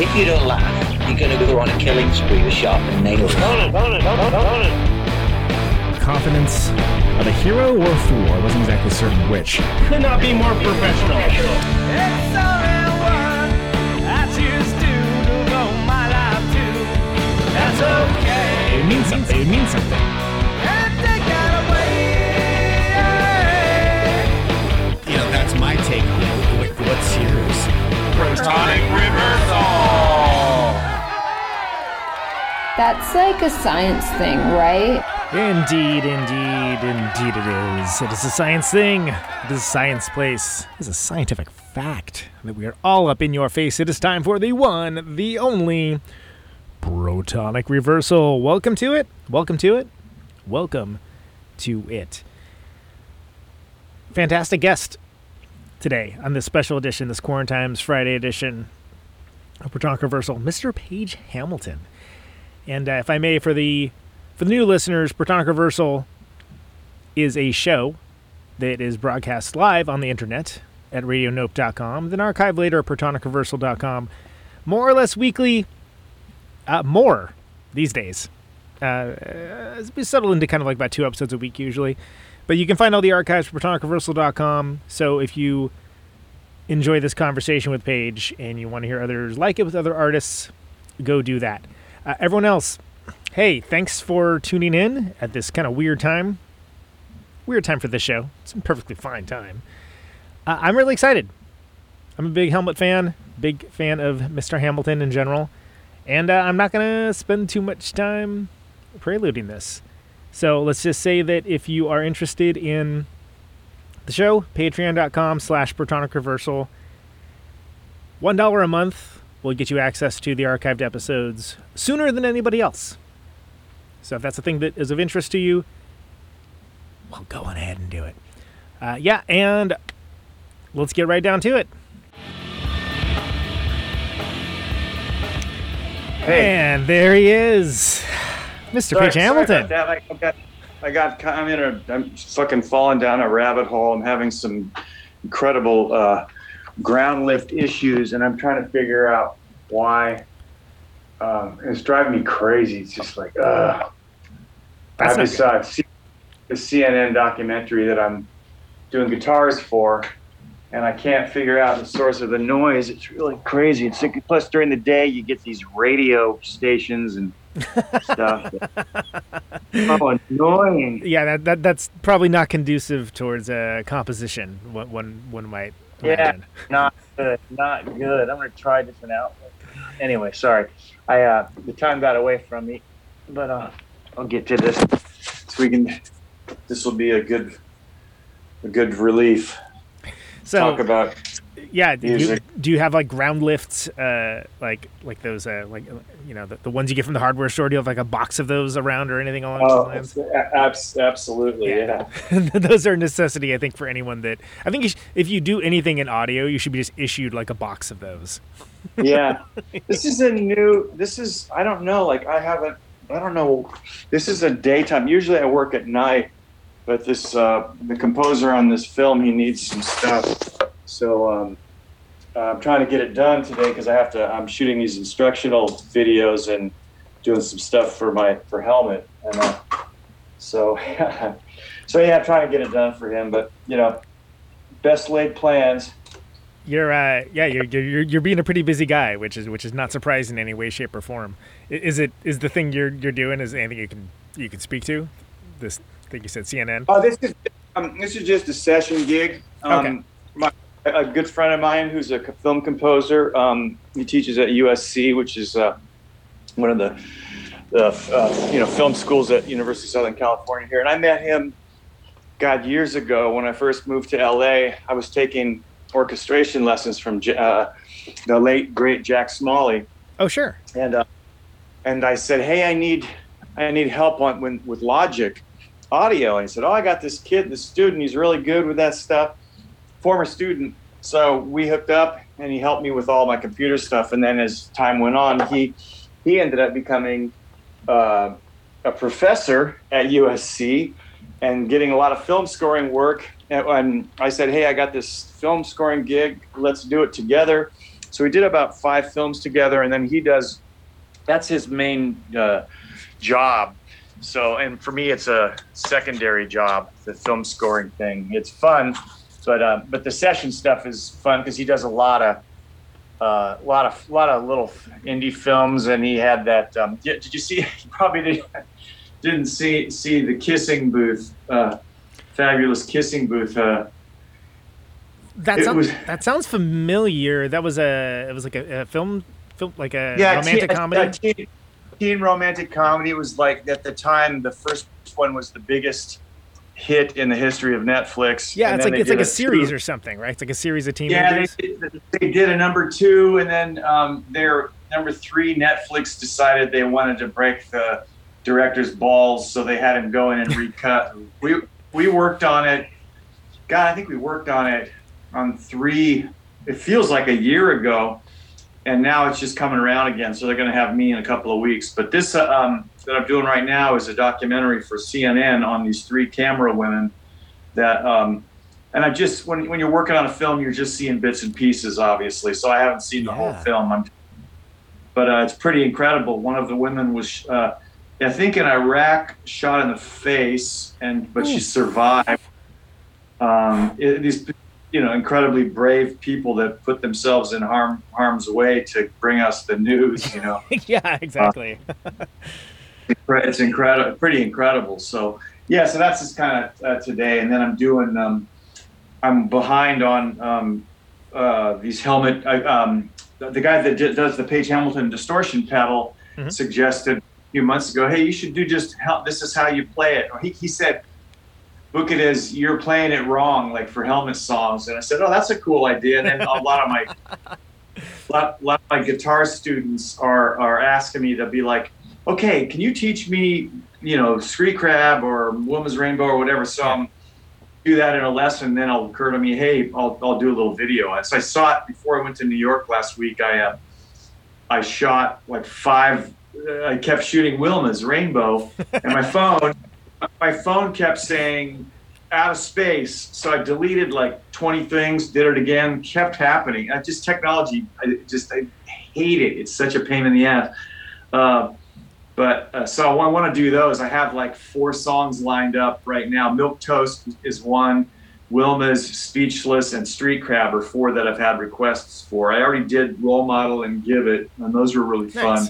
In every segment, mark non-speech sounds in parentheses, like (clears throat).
if you don't laugh, you're going to go on a killing spree with sharp sharpened nails. Confidence of a hero or a fool. I wasn't exactly certain which. Could not be more professional. It means something. It means something. You know, that's my take on it. What- What's yours? Protonic reversal. That's like a science thing, right? Indeed, indeed, indeed it is. It is a science thing. It is a science place. It is a scientific fact that we are all up in your face. It is time for the one, the only protonic reversal. Welcome to it. Welcome to it. Welcome to it. Fantastic guest today on this special edition, this Quarantimes Friday edition of Protonic Reversal, Mr. Page Hamilton. And uh, if I may, for the for the new listeners, Protonic Reversal is a show that is broadcast live on the internet at radionope.com, then archived later at protonicreversal.com, more or less weekly, uh, more these days. Uh, it's been settled into kind of like about two episodes a week usually. But you can find all the archives at protonicreversal.com. So if you enjoy this conversation with Page and you want to hear others like it with other artists, go do that. Uh, everyone else, hey, thanks for tuning in at this kind of weird time. Weird time for this show. It's a perfectly fine time. Uh, I'm really excited. I'm a big Helmet fan, big fan of Mr. Hamilton in general, and uh, I'm not going to spend too much time preluding this. So let's just say that if you are interested in the show, patreon.com slash protonic reversal, $1 a month will get you access to the archived episodes sooner than anybody else. So if that's a thing that is of interest to you, well, go on ahead and do it. Uh, yeah, and let's get right down to it. And there he is, Mr. Sorry- Page Hamilton. I got, I got, I'm in a, I'm fucking falling down a rabbit hole. I'm having some incredible uh, ground lift issues, and I'm trying to figure out why. Um, it's driving me crazy. It's just like, uh, I just saw the CNN documentary that I'm doing guitars for, and I can't figure out the source of the noise. It's really crazy. It's like, plus during the day you get these radio stations and stuff. oh, annoying. yeah, that, that that's probably not conducive towards uh, composition. One one, one might Yeah. imagine. Not good. Not good. I'm gonna try a different outlet. Anyway, sorry. I uh, the time got away from me, but uh, I'll get to this so we can. This will be a good, a good relief. So Talk about yeah, do you, do you have like ground lifts, uh, like like those, uh, like you know, the, the ones you get from the hardware store? Do you have like a box of those around or anything along Oh, those (laughs) abs- absolutely, yeah. lines? (laughs) those are a necessity, I think, for anyone that I think you sh- if you do anything in audio, you should be just issued like a box of those. yeah (laughs) this is a new this is i don't know like i haven't i don't know this is a daytime usually i work at night but this uh the composer on this film he needs some stuff so um i'm trying to get it done today because i have to i'm shooting these instructional videos and doing some stuff for my for helmet and uh, so (laughs) so yeah i'm trying to get it done for him but you know best laid plans You're uh, yeah, you're, you're you're you're being a pretty busy guy, which is which is not surprising in any way, shape, or form. Is it is the thing you're you're doing is anything you can you can speak to? This thing you said CNN. Oh, this is um, this is just a session gig. Um, Okay. my, a good friend of mine who's a film composer. Um, he teaches at USC, which is uh, one of the the uh, you know film schools at University of Southern California here. And I met him, God, years ago when I first moved to LA. I was taking orchestration lessons from uh, the late great Jack Smalley Oh sure. and uh, and I said, "Hey, I need I need help on when, with Logic audio." And he said, "Oh, I got this kid, this student. He's really good with that stuff. Former student." So we hooked up, and he helped me with all my computer stuff. And then as time went on, he he ended up becoming uh, a professor at USC and getting a lot of film scoring work. And, I said, "Hey, I got this film scoring gig. Let's do it together." So we did about five films together, and then he does. That's his main uh, job. So, and for me, it's a secondary job, the film scoring thing. It's fun, but uh, but the session stuff is fun because he does a lot of a lot of lot of little indie films, and he had that. Um, did, did you see? (laughs) You probably did, didn't see see the kissing booth, uh, fabulous kissing booth. Uh, That sounds was- that sounds familiar. That was a it was like a, a film film like a yeah, romantic teen, comedy. uh, teen, teen romantic comedy. It was like at the time the first one was the biggest hit in the history of Netflix. yeah, and it's like it's like did a series two- or something, right? It's like a series of Yeah, teenagers. they, did- they did a number two, and then um, their number three, Netflix decided they wanted to break the director's balls, so they had him go in and recut. (laughs) we we worked on it. God, I think we worked on it on three. It feels like a year ago, and now it's just coming around again. So they're going to have me in a couple of weeks. But this uh, um, that I'm doing right now is a documentary for CNN on these three camera women that. Um, and I just when when you're working on a film, you're just seeing bits and pieces, obviously. So I haven't seen the whole film. I'm, but uh, it's pretty incredible. One of the women was, uh, I think, in Iraq, shot in the face, and but she survived. Um, it- these, you know, incredibly brave people that put themselves in harm harm's way to bring us the news. You know (laughs) yeah, exactly. It's incredible, pretty incredible. So yeah, so that's just kind of uh, today, and then I'm doing. Um, I'm behind on um, uh, these helmet. I, um, the, the guy that d- does the Page Hamilton distortion pedal Mhm. suggested a few months ago, "Hey, you should do just how this is how you play it." Or he, he said, "Book it as you're playing it wrong, like for helmet songs." And I said, "Oh, that's a cool idea." And then a lot of my (laughs) lot, lot of my guitar students are are asking me to be like, okay, can you teach me, you know, Street Crab or Wilma's Rainbow or whatever song? Do that in a lesson, then it'll occur to me, hey, I'll, I'll do a little video. So I saw it before I went to New York last week. I uh, I shot like five. Uh, I kept shooting Wilma's Rainbow, and my phone, my phone kept saying out of space. So I deleted like 20 things, did it again, kept happening. I just technology, I just I hate it. It's such a pain in the ass. Uh, but uh, so I want to do those. I have like four songs lined up right now. Milquetoast is one. Wilma's Speechless and Street Crab are four that I've had requests for. I already did Role Model and Give It, and those were really fun.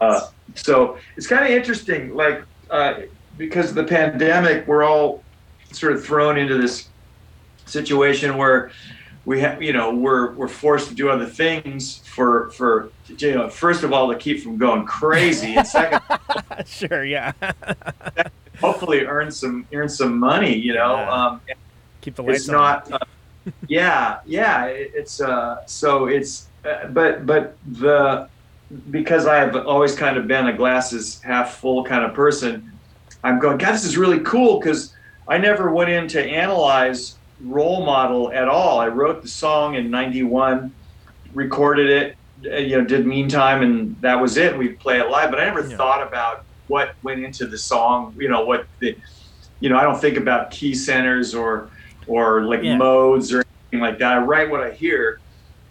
Uh, so it's kind of interesting, like uh, because of the pandemic, we're all sort of thrown into this situation where we have, you know, we're we're forced to do other things for for you know, first of all to keep from going crazy, and second, (laughs) sure, yeah. (laughs) hopefully earn some earn some money. You know, Yeah. um, Keep the lights it's on. not. Uh, yeah, yeah. It, it's uh. So it's uh, but but the because I have always kind of been a glasses half full kind of person. I'm going. God, this is really cool because I never went in to analyze role model at all. I wrote the song in '91, recorded it, uh, you know, did meantime, and that was it. We'd play it live, but I never Yeah. thought about what went into the song. You know, what the, you know, I don't think about key centers or or like Yeah. modes or anything like that. I write what I hear.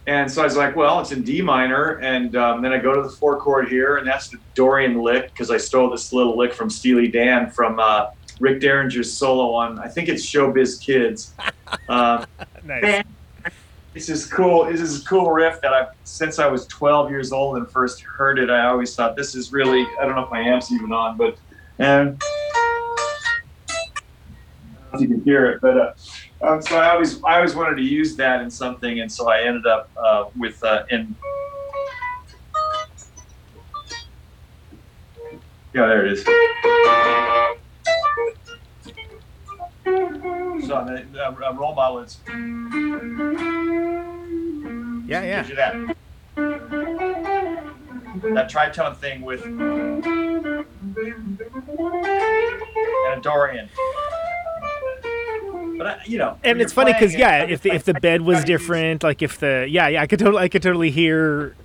And so I was like, well, it's in D minor. And um, then I go to the four chord here, and that's the Dorian lick because I stole this little lick from Steely Dan from uh, Rick Derringer's solo on, I think it's Showbiz Kids. (laughs) Um, nice. man, this is cool. This is a cool riff that I've, since I was 12 years old and first heard it, I always thought this is really, I don't know if my amp's even on, but, and I don't know if you can hear it, but, uh, um, so I always, I always wanted to use that in something. And so I ended up, uh, with, uh, in, yeah, there it is. So the, the uh, role model, it's Yeah, yeah. gives you that. that tritone thing with and a Dorian. But I, you know, and it's funny because it, yeah, if the if the bed was different, like if the yeah yeah, I could totally I could totally hear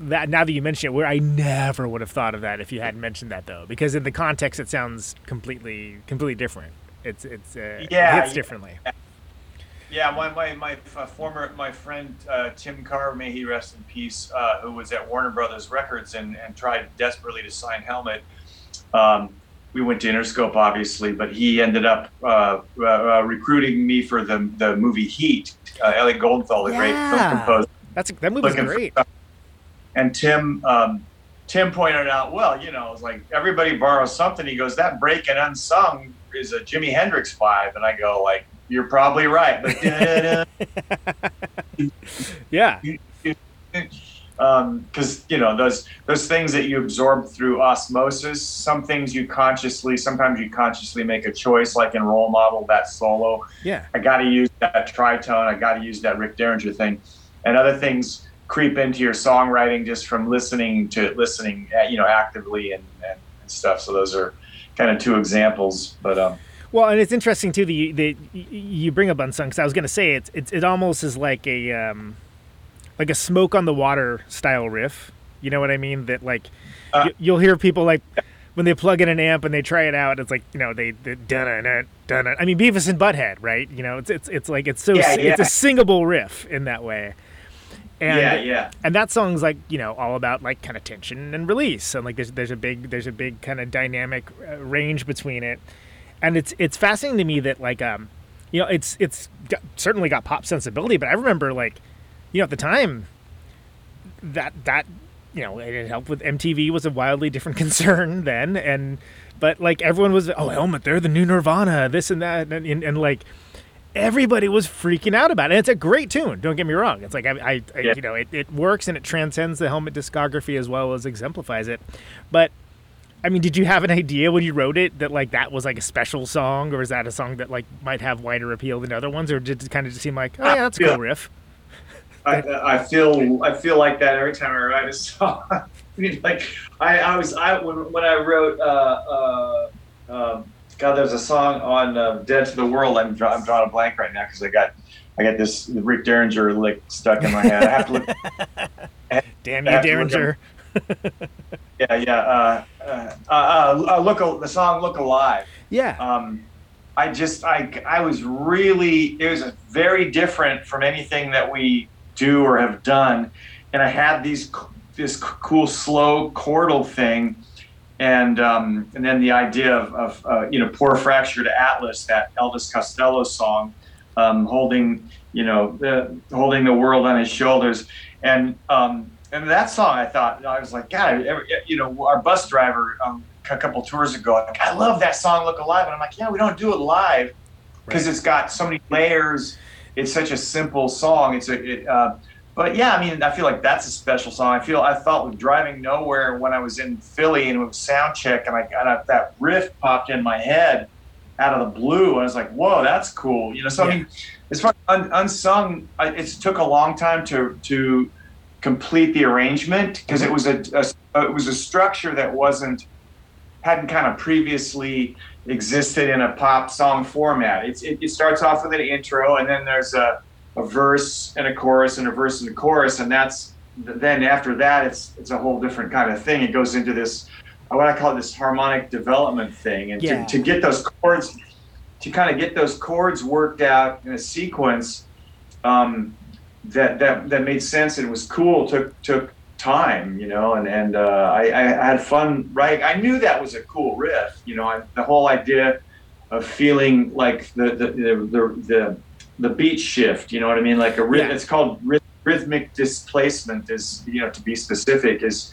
that now that you mention it. Where I never would have thought of that if you hadn't mentioned that though, because in the context it sounds completely completely different. It's it's uh, Yeah, it hits yeah. differently. Yeah, my my, my uh, former my friend uh, Tim Carr, may he rest in peace, uh, who was at Warner Brothers Records and, and tried desperately to sign Helmet. Um, we went to Interscope, obviously, but he ended up uh, uh, recruiting me for the the movie Heat. Uh, Elliot Goldenthal, the great film Yeah. composer. That's that movie's looking for great. stuff. And Tim um, Tim pointed out, well, you know, it's like everybody borrows something. He goes, that break and unsung is a Jimi Hendrix five, and I go like, you're probably right, but. (laughs) Yeah, because you know those those things that you absorb through osmosis. Some things you consciously, sometimes you consciously make a choice, like in Role Model, that solo. yeah, I got to use that tritone. I got to use that Rick Derringer thing, and other things creep into your songwriting just from listening to listening, uh, you know, actively and, and, and stuff. So those are kind of two examples. But um, Well, and it's interesting too that you, that you bring up unsung. Because I was gonna say it's it's it almost is like a um, like a smoke on the water style riff. You know what I mean? That like Uh, you, you'll hear people like when they plug in an amp and they try it out. It's like you know they dun it dun it. I mean Beavis and Butthead, right? You know it's it's it's like it's so Yeah, it's a singable riff in that way. And, yeah, yeah. and that song's like you know all about like kind of tension and release. And like there's there's a big there's a big kind of dynamic uh, range between it. And it's it's fascinating to me that like um you know it's it's got, certainly got pop sensibility but i remember like you know at the time that that you know it helped with mtv was a wildly different (laughs) concern then. And but like everyone was oh helmet they're the new nirvana this and that and, and, and like everybody was freaking out about it. And it's a great tune. Don't get me wrong. It's like I, I, I Yeah. you know, it, it works and it transcends the helmet discography as well as exemplifies it. But I mean, did you have an idea when you wrote it that like that was like a special song, or is that a song that like might have wider appeal than other ones, or did it kind of just seem like, oh yeah, that's a cool riff? I, I feel I feel like that every time I write a song. (laughs) I mean, like I, I was I when, when I wrote uh, uh, um, God, there's a song on uh, "Dead to the World." I'm draw, I'm drawing a blank right now because I got I got this Rick Derringer lick stuck in my head. I have to look. (laughs) Damn you, look Derringer. Yeah, yeah. Uh, uh, uh, uh, look, Al- the song "Look Alive." Yeah, um, I just I I was really it was very different from anything that we do or have done, and I had these this cool slow chordal thing, and um, and then the idea of, of uh, you know poor fractured atlas that Elvis Costello song, um, holding you know the, holding the world on his shoulders, and um, and that song I thought I was like God every, you know our bus driver um, a couple tours ago like I love that song Look Alive. And I'm like yeah we don't do it live because it's got so many layers. It's such a simple song. It's a it, uh, but yeah I mean I feel like that's a special song. I feel I felt with driving nowhere when I was in Philly and it was sound check and I got that riff popped in my head out of the blue. And I was like whoa that's cool. You know so I mean as far as un, unsung I, it took a long time to to complete the arrangement because it was a, a it was a structure that wasn't hadn't kind of previously existed in a pop song format. It's, it, it starts off with an intro and then there's a, a verse and a chorus and a verse and a chorus and that's then after that it's it's a whole different kind of thing. It goes into this what I call this harmonic development thing and Yeah. to, to get those chords to kind of get those chords worked out in a sequence um, that that that made sense and was cool took took time you know and and uh, I, I had fun writing i knew that was a cool riff you know I, the whole idea of feeling like the the the, the, the, the beat shift you know what i mean like a Yeah. it's called rhythmic displacement is you know to be specific is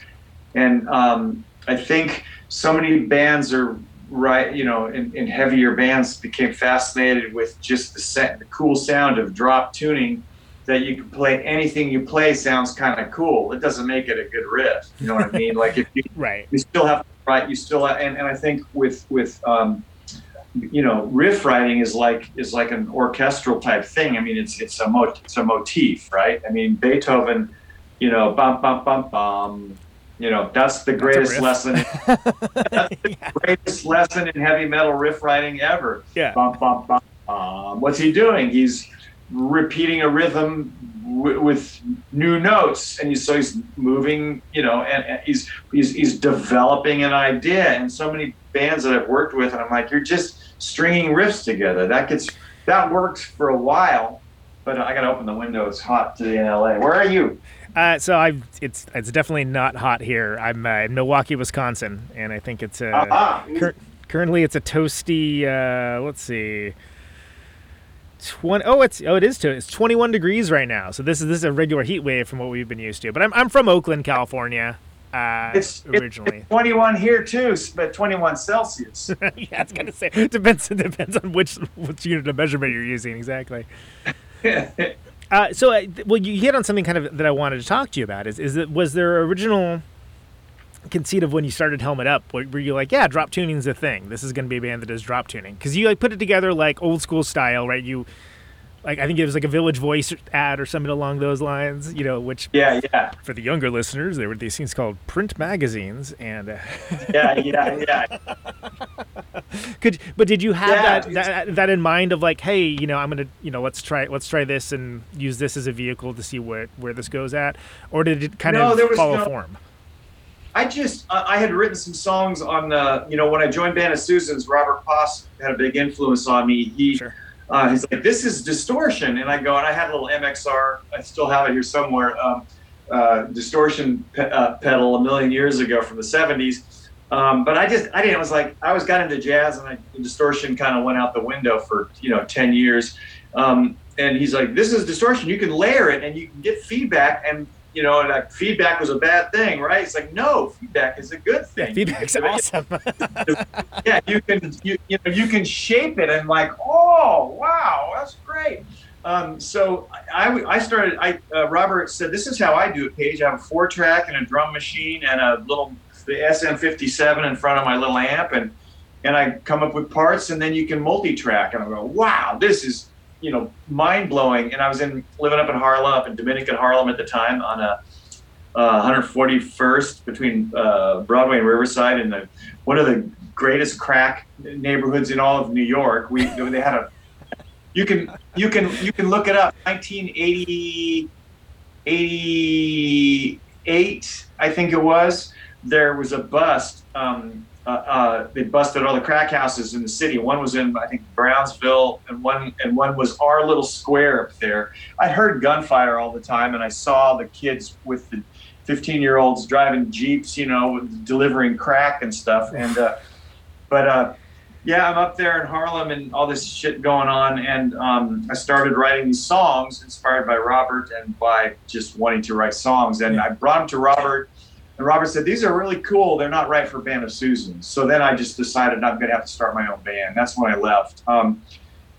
and um, i think so many bands are right you know in, in heavier bands became fascinated with just the, sa- the cool sound of drop tuning that you can play anything you play sounds kind of cool. It doesn't make it a good riff. You know what I mean? Like if you, (laughs) right. you still have right, you still have, and, and I think with with um, you know riff writing is like is like an orchestral type thing. I mean it's it's a mo- it's a motif, right? I mean Beethoven, you know, bum bum bum bum. You know, that's the greatest riff. lesson. (laughs) that's the greatest lesson in heavy metal riff writing ever. Yeah. Bum, bum, bum, bum. What's he doing? He's repeating a rhythm w- with new notes, and he's, so he's moving. You know, and, and he's he's he's developing an idea. And so many bands that I've worked with, and I'm like, you're just stringing riffs together. That gets that works for a while, but I got to open the window. It's hot today in LA. Where are you? Uh, so I, it's it's definitely not hot here. I'm uh, in Milwaukee, Wisconsin, and I think it's uh, Ah, cur- currently it's a toasty. Uh, let's see. 20, oh, it's oh, it is to it's 21 degrees right now. So this is this is a regular heat wave from what we've been used to. But I'm I'm from Oakland, California. Uh, It's originally. it's (laughs) 21 here too, but 21 Celsius. (laughs) yeah, it's gonna say it depends it depends on which which unit of measurement you're using exactly. (laughs) Uh, so, uh, well, you hit on something kind of that I wanted to talk to you about. Is is that was there original conceit of when you started Helmet Up? Were, were you like, yeah, drop tuning's a thing. This is going to be a band that does drop tuning because you like put it together like old school style, right? You like I think it was like a Village Voice ad or something along those lines. You know, which yeah, yeah, for the younger listeners, there were these things called print magazines, and uh, (laughs) yeah, yeah, yeah. (laughs) could but did you have Yeah, that, that that in mind of like, hey, you know, I'm gonna, you know, let's try let's try this and use this as a vehicle to see where where this goes at, or did it kind No, of follow no- form? I just I I had written some songs on the you know when I joined Band of Susans, Robert Poss had a big influence on me. He Sure. Uh, he's like, this is distortion, and I go and I had a little MXR. I still have it here somewhere. Um, uh, distortion pe- uh, pedal a million years ago from the '70s. Um, but I just I didn't. I was like I was got into jazz, and I, distortion kind of went out the window for you know ten years. Um, and he's like, this is distortion. You can layer it, and you can get feedback, and you know, like feedback was a bad thing, right? It's like no, feedback is a good thing. (laughs) Feedback's You can- awesome. (laughs) yeah, you can you, you know you can shape it and like oh wow that's great. Um, so I, I started. I uh, Robert said this is how I do it. Page, I have a four track and a drum machine and a little the SM57 in front of my little amp and and I come up with parts and then you can multi track and I go wow this is you know mind blowing. And I was in living up in Harlem, up in Dominican Harlem at the time on a uh, 141st between uh, Broadway and Riverside, and the one of the greatest crack neighborhoods in all of New York. We they had a you can you can you can look it up 1988, I think it was there was a bust um, uh, uh, they busted all the crack houses in the city one was in I think Brownsville and one and one was our little square up there I heard gunfire all the time and I saw the kids with the 15 year olds driving jeeps you know delivering crack and stuff and uh, but uh, yeah, I'm up there in Harlem and all this shit going on, and um, I started writing these songs inspired by Robert and by just wanting to write songs. And I brought them to Robert, and Robert said, "These are really cool. They're not right for Band of Susans." So then I just decided I'm going to have to start my own band. That's when I left, um,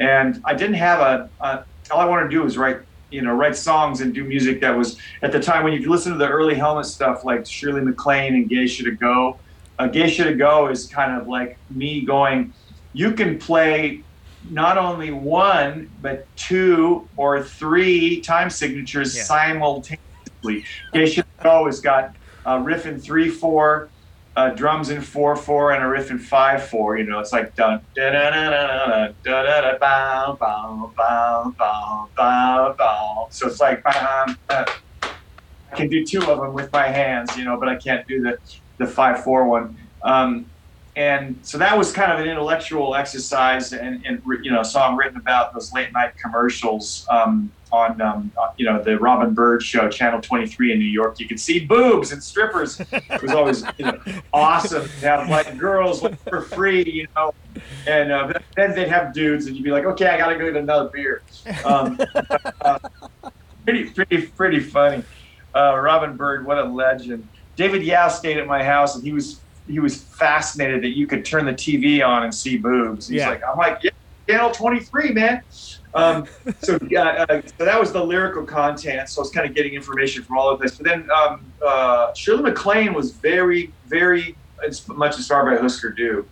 and I didn't have a, a. All I wanted to do was write. You know, write songs and do music that was at the time when you could listen to the early Helmet stuff like Shirley MacLaine and Geisha to Go. Uh, Geisha to Go is kind of like me going, you can play not only one, but two or three time signatures Yeah. simultaneously. Geisha to Go has got a riff in 3 4, uh, drums in 4 4, and a riff in 5 4. You know, it's like dun da da da da da da da bow bow bow bow bow bow. So it's like, uh, I can do two of them with my hands, you know, but I can't do the the five four one. Um, and so that was kind of an intellectual exercise and, and you know, a song written about those late night commercials um, on um, uh, you know the Robin Byrd show, Channel 23 in New York. You could see boobs and strippers. It was always you know, awesome to have like girls like, for free, you know. And uh, then they'd have dudes, and you'd be like, okay, I got to go get another beer. Um, uh, pretty, pretty, pretty funny. Uh, Robin Byrd, what a legend. David Yow stayed at my house, and he was he was fascinated that you could turn the TV on and see boobs. He's Yeah. like, I'm like, yeah, channel 23, man. Um, so, uh, uh, so that was the lyrical content. So I was kind of getting information from all of this. But then um, uh, Shirley MacLaine was very, very much inspired by Husker Du.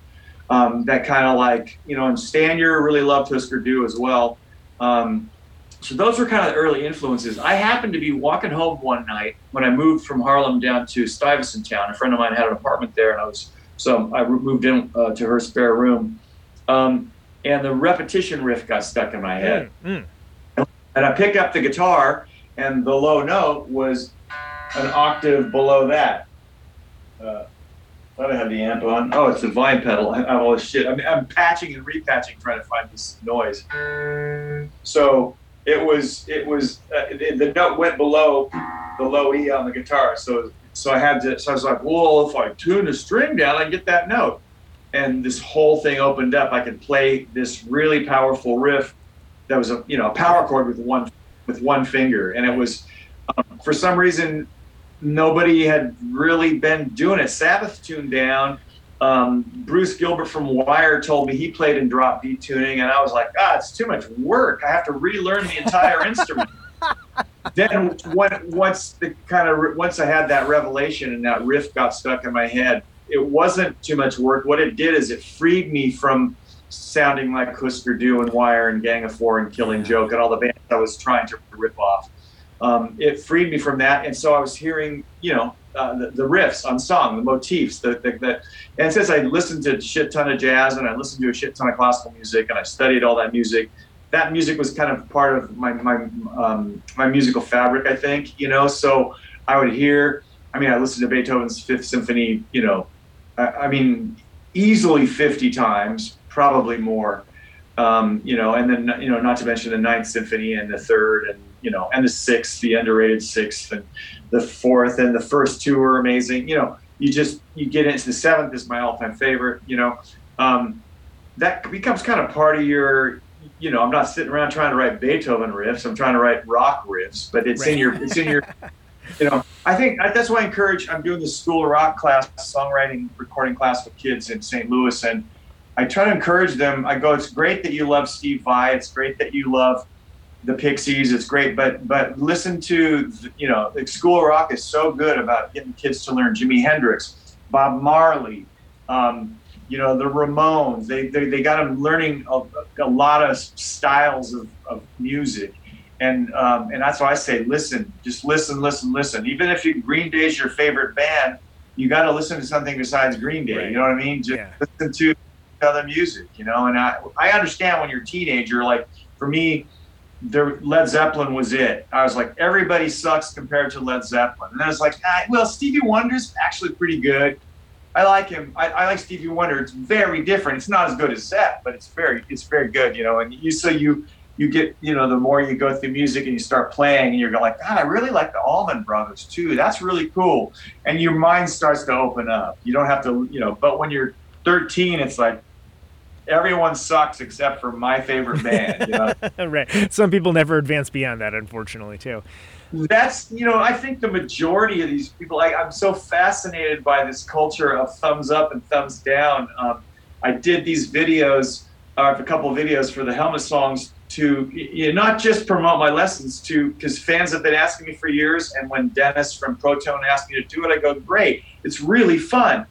Um, that kind of like, you know, and Stanier really loved Husker Du as well. Um, so those were kind of the early influences. I happened to be walking home one night when I moved from Harlem down to Stuyvesant Town. A friend of mine had an apartment there, and I was so I moved in uh, to her spare room, um, and the repetition riff got stuck in my head. Mm, And I picked up the guitar, and the low note was an octave below that. Uh, thought I had the amp on. Oh, it's the vine pedal. I have all this shit. I'm, I'm patching and repatching, trying to find this noise. So it was, it was, uh, the, the note went below the low E on the guitar. So, so I had to, so I was like, well, if I tune the string down, I get that note. And this whole thing opened up. I could play this really powerful riff that was a, you know, a power chord with one, with one finger. And it was, um, for some reason, nobody had really been doing it. Sabbath tuned down. Um, Bruce Gilbert from Wire told me he played in drop B tuning, and I was like, ah, it's too much work. I have to relearn the entire instrument. (laughs) Then when, once the kind of once I had that revelation and that riff got stuck in my head, it wasn't too much work. What it did is it freed me from sounding like Husker Du and Wire and Gang of Four and Killing Joke and all the bands I was trying to rip off um, it freed me from that. And so I was hearing, you know, uh, the, the, riffs on song, the motifs, the, the, the, and since I listened to a shit ton of jazz and I listened to a shit ton of classical music and I studied all that music, that music was kind of part of my, my, um, my musical fabric, I think, you know, so I would hear, I mean, I listened to Beethoven's fifth symphony, you know, I, mean, easily 50 times, probably more. Um, you know, and then, you know, not to mention the ninth symphony and the third and, you know, and the sixth, the underrated sixth, and the fourth, and the first two are amazing. You know, you just you get into the seventh is my all-time favorite. You know, um, that becomes kind of part of your. You know, I'm not sitting around trying to write Beethoven riffs. I'm trying to write rock riffs, but it's right. in your it's in your. (laughs) You know, I think that's why I encourage. I'm doing this school of rock class, songwriting, recording class with kids in St. Louis, and I try to encourage them. I go, it's great that you love Steve Vai. It's great that you love the Pixies. It's great, but but listen to you know, School Rock is so good about getting kids to learn Jimi Hendrix, Bob Marley, um, you know, the Ramones. They they, they got them learning a, a lot of styles of, of music. And um, and that's why I say listen, just listen, listen, listen. Even if you, Green Day's your favorite band, you got to listen to something besides Green Day. Right. You know what I mean? Just yeah. listen to other music. You know, and I I understand when you're a teenager. Like for me, there, Led Zeppelin was it. I was like, everybody sucks compared to Led Zeppelin. And I was like, ah, well, Stevie Wonder's actually pretty good. I like him. I, I, like Stevie Wonder. It's very different. It's not as good as Zepp, but it's very, it's very good, you know. And you, so you, you get, you know, the more you go through music and you start playing, and you're like, God, I really like the Allman Brothers too. That's really cool. And your mind starts to open up. You don't have to, you know. But when you're 13, it's like, everyone sucks except for my favorite band. You know? (laughs) right. Some people never advance beyond that, unfortunately, too. That's you know I think the majority of these people. I, am so fascinated by this culture of thumbs up and thumbs down. Um, I did these videos, uh, a couple of videos for the Helmet songs to you know, not just promote my lessons to because fans have been asking me for years. And when Dennis from Pro Tone asked me to do it, I go, great, it's really fun.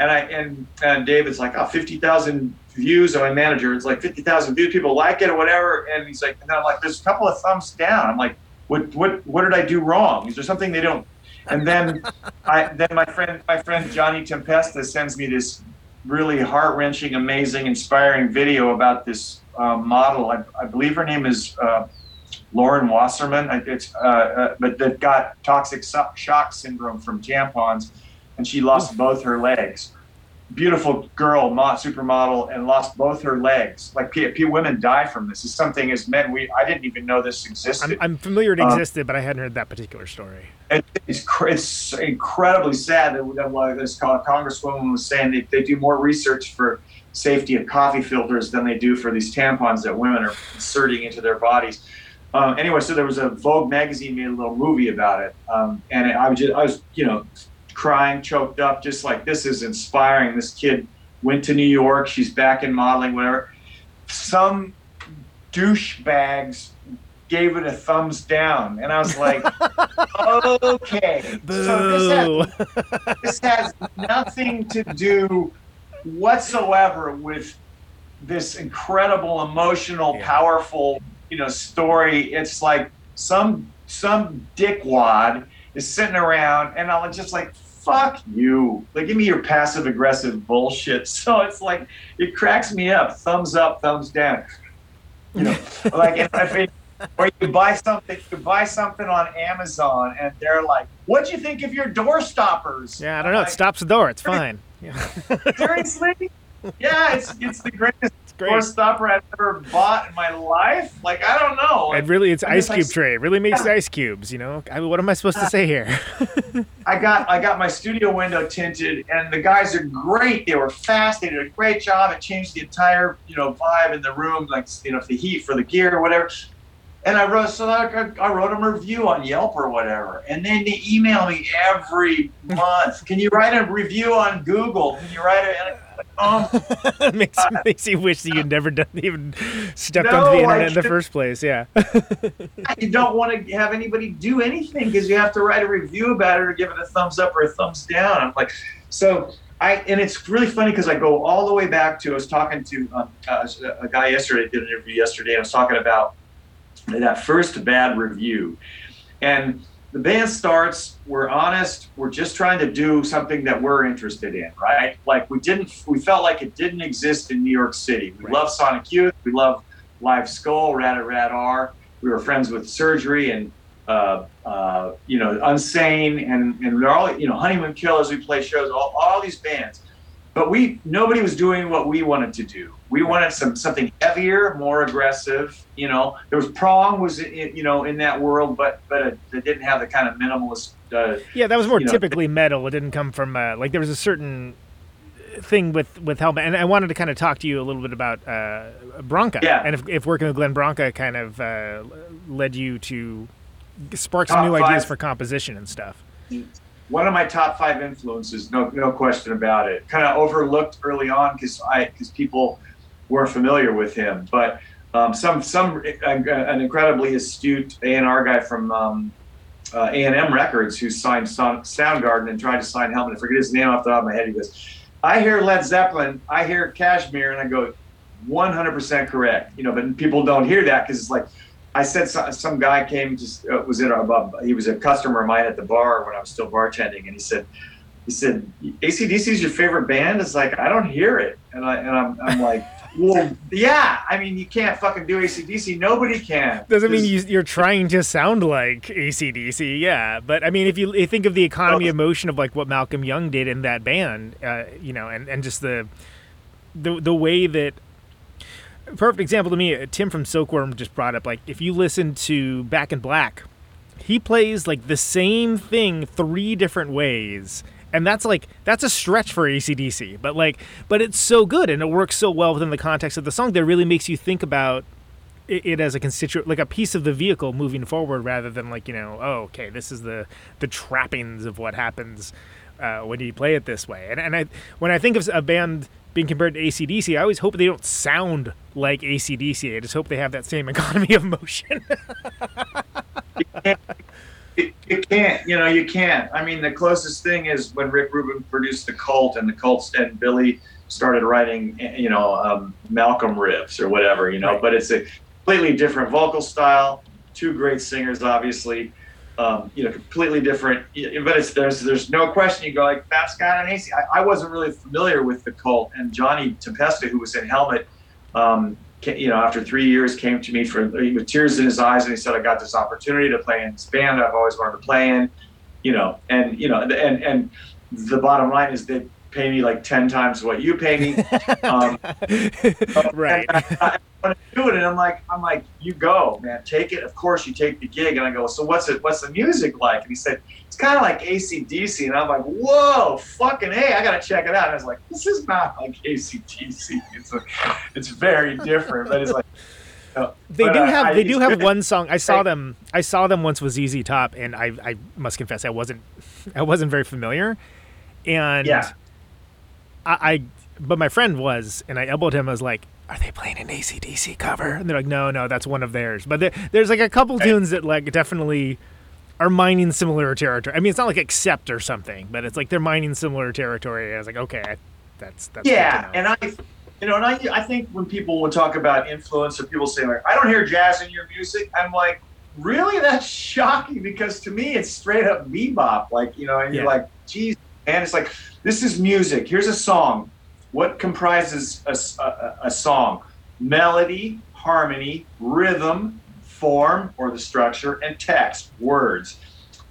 And I and, and David's like, oh, 50,000 views on my manager. It's like 50,000 views. People like it or whatever. And he's like, and I'm like, there's a couple of thumbs down. I'm like, what, what, what did I do wrong? Is there something they don't? And then I, then my friend, my friend Johnny Tempesta sends me this really heart wrenching, amazing, inspiring video about this uh, model. I, I, believe her name is uh, Lauren Wasserman. It's, uh, uh, but that got toxic shock syndrome from tampons, and she lost both her legs beautiful girl, supermodel, and lost both her legs. Like P- P- women die from this. It's something as men we I didn't even know this existed. I'm, I'm familiar it um, existed, but I hadn't heard that particular story. It, it's it's incredibly sad that, that what this congresswoman was saying they, they do more research for safety of coffee filters than they do for these tampons that women are inserting into their bodies. Uh, anyway, so there was a Vogue magazine made a little movie about it, um, and I was just I was you know crying, choked up, just like this is inspiring. This kid went to New York. She's back in modeling, whatever. Some douchebags gave it a thumbs down, and I was like, (laughs) okay. Boo. So this has, this has nothing to do whatsoever with this incredible, emotional, yeah. powerful you know story. It's like some some dickwad is sitting around, and I'm just like, fuck you. Like, give me your passive aggressive bullshit. (laughs) So it's like, it cracks me up. Thumbs up, thumbs down. You know, (laughs) like, if, if it, or you buy something, you buy something on Amazon, and they're like, "What'd you think of your door stoppers?" Yeah, I don't know. It stops the door. It's fine. Yeah. (laughs) Seriously? Yeah, it's it's the greatest great. door stopper I've ever bought in my life. Like, I don't know. It really, it's I'm ice just like, cube tray. It really makes Yeah. ice cubes. You know, I, what am I supposed to say here? (laughs) I got I got my studio window tinted, and the guys are great. They were fast. They did a great job. It changed the entire you know vibe in the room, like you know the heat for the gear or whatever. And I wrote so I, I wrote them a review on Yelp or whatever, and then they email me every (laughs) month. Can you write a review on Google? Can you write (laughs) it? And um, makes (laughs) makes you wish that you'd never done even stepped No, onto the internet in the first place. Yeah. you don't want to have anybody do anything because you have to write a review about it or give it a thumbs up or a thumbs down. I'm like, so I, and it's really funny because I go all the way back to, I was talking to um, uh, a guy yesterday, did an interview yesterday, and I was talking about that first bad review. And the band starts, we're honest, we're just trying to do something that we're interested in, right? Like we didn't, we felt like it didn't exist in New York City. We Right. love Sonic Youth, we love Live Skull, Rat at Rat R. We were friends with Surgery and, uh, uh, you know, Unsane, and, and they're all, you know, Honeymoon Killers, we play shows, all, all these bands. But we, nobody was doing what we wanted to do. We wanted some something heavier, more aggressive. You know, there was Prong was, in, you know, in that world, but but it, it didn't have the kind of minimalist. Uh, Yeah, that was more You know, typically metal. It didn't come from uh, like there was a certain thing with with Helmet, and I wanted to kind of talk to you a little bit about uh, Branca, Yeah. and if, if working with Glenn Branca kind of uh, led you to spark some Top new ideas for composition and stuff. one of my top five influences, no no question about it. Kind of overlooked early on because I because people weren't familiar with him, but um, some some uh, an incredibly astute A and R guy from um, uh, A and M Records who signed Son- Soundgarden and tried to sign Helmet. I forget his name off the top of my head. He goes, "I hear Led Zeppelin, I hear Kashmir," and I go, "100% correct." You know, but people don't hear that because it's like. I said some, some guy came just uh, was in a he was a customer of mine at the bar when I was still bartending, and he said he said ACDC is your favorite band. It's like I don't hear it, and I and I'm, I'm like, well, yeah. I mean, you can't fucking do ACDC. Nobody can. Doesn't mean you, you're trying to sound like ACDC, yeah. But I mean, if you, you think of the economy of motion of like what Malcolm Young did in that band, uh, you know, and, and just the the the way that perfect example to me, uh, Tim from Silkworm just brought up like if you listen to Back in Black, he plays like the same thing three different ways. And that's like that's a stretch for ACDC, but like, but it's so good and it works so well within the context of the song that really makes you think about it, it as a constituent, like a piece of the vehicle moving forward, rather than like you know, oh, okay, this is the the trappings of what happens uh, when you play it this way. And and I when I think of a band being compared to ACDC, I always hope they don't sound like ACDC. I just hope they have that same (laughs) economy of motion. (laughs) you, you can't, you know, you can't. I mean, the closest thing is when Rick Rubin produced the Cult, and the Cult and Billy started writing, you know, um, Malcolm riffs or whatever, you know. Right. But it's a completely different vocal style. Two great singers, obviously. Um, you know, completely different. But it's there's there's no question. You go like that's got an AC. I, I wasn't really familiar with the Cult, and Johnny Tempesta, who was in Helmet. Um, you know, after three years, came to me for with tears in his eyes, and he said, "I got this opportunity to play in this band I've always wanted to play in." You know, and you know, and and the bottom line is they pay me like ten times what you pay me. (laughs) Um, right. and I, I want to do it, and I'm like, I'm like, you go, man, take it. Of course, you take the gig, and I go, so what's it? What's the music like? And he said, it's kind of like ACDC, and I'm like, whoa, fucking hey, I gotta check it out. And I was like, this is not like ACDC. It's a, it's very different, but it's like. you know, They do uh, have I- they do have one song. I saw Right. them I saw them once with ZZ Top, and I I must confess I wasn't I wasn't very familiar, and Yeah. I, I but my friend was, and I elbowed him. I was like, "Are they playing an ACDC cover?" And they're like, "No, no, that's one of theirs." But there, there's like a couple tunes that like definitely are mining similar territory. I mean, it's not like Accept or something, but it's like they're mining similar territory. I was like, okay, I, that's that's Yeah, and I You know, and I, I think when people will talk about influence or people say like, I don't hear jazz in your music, I'm like, really? That's (laughs) shocking because to me it's straight up bebop. Like, you know, and you're like, geez, man, it's like, this is music. Here's a song. What comprises a a song? Melody, harmony, rhythm, form or the structure, and text, words.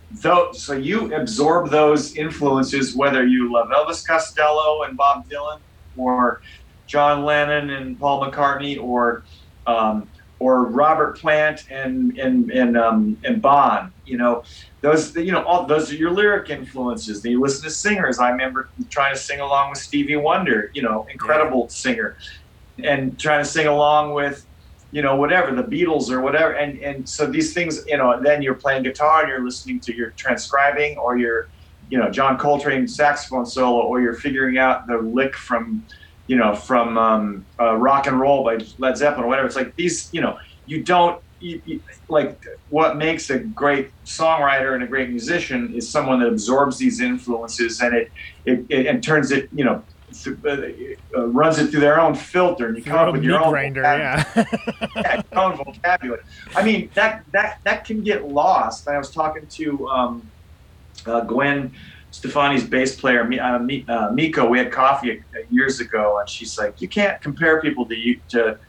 Though, so you absorb those influences, whether you love Elvis Costello and Bob Dylan, or John Lennon and Paul McCartney, or um, or Robert Plant and and and um, and Bond. You know, those you know all those are your lyric influences. Then you listen to singers. I remember trying to sing along with Stevie Wonder. You know, incredible singer, and trying to sing along with you know whatever the Beatles or whatever. And and so these things, you know, then you're playing guitar and you're listening to you're transcribing or you're you know John Coltrane saxophone solo or you're figuring out the lick from you know from um, uh, rock and roll by Led Zeppelin or whatever. It's like these you know you don't you, you, like what makes a great songwriter and a great musician is someone that absorbs these influences and it it, it and turns it you know th- uh, uh, runs it through their own filter and you come up with your own grinder, vocabulary yeah. yeah, your own vocabulary. I mean, that that that can get lost. I was talking to um, uh, Gwen Stefani's bass player, uh, uh, Miko. We had coffee years ago, and she's like, "You can't compare people to you to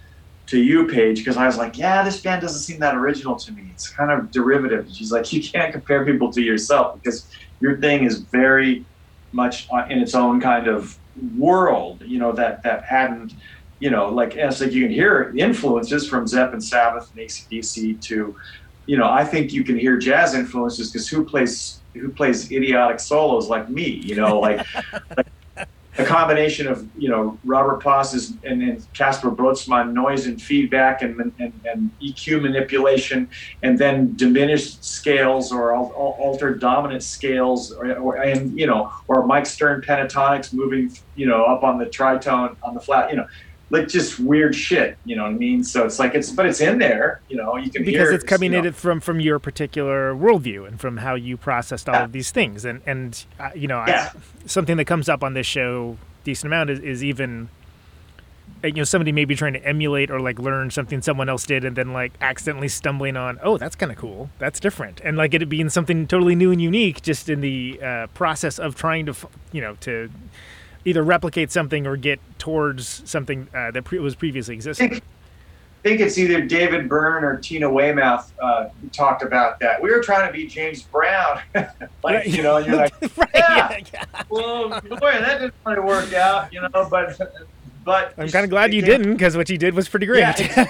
to you, Page," because I was like, "Yeah, this band doesn't seem that original to me. It's kind of derivative." She's like, "You can't compare people to yourself because your thing is very much in its own kind of world. You know that that hadn't." you know, like and it's like you can hear influences from Zepp and Sabbath and ACDC to, you know, I think you can hear jazz influences because who plays who plays idiotic solos like me, you know, like, (laughs) like a combination of you know Robert Pass's and, Caspar Brötzmann noise and feedback and, and and EQ manipulation, and then diminished scales or al- al- altered dominant scales, or, or and you know, or Mike Stern pentatonics moving you know up on the tritone on the flat, you know like just weird shit, you know what I mean? So it's like it's, but it's in there, you know. You can because hear it's coming you in know. from from your particular worldview and from how you processed all Yeah. of these things and and uh, you know Yeah. I, something that comes up on this show decent amount is, is even uh, you know somebody maybe trying to emulate or like learn something someone else did and then like accidentally stumbling on oh that's kind of cool that's different and like it being something totally new and unique just in the uh, process of trying to you know to either replicate something or get towards something uh, that pre- was previously existing I think it's either David Byrne or Tina Weymouth uh, talked about that. We were trying to be James Brown, (laughs) like you know, you're like, (laughs) right yeah. yeah. well, boy, that didn't really work out, you know. But but I'm kind of glad you didn't because what you did was pretty great. Yeah,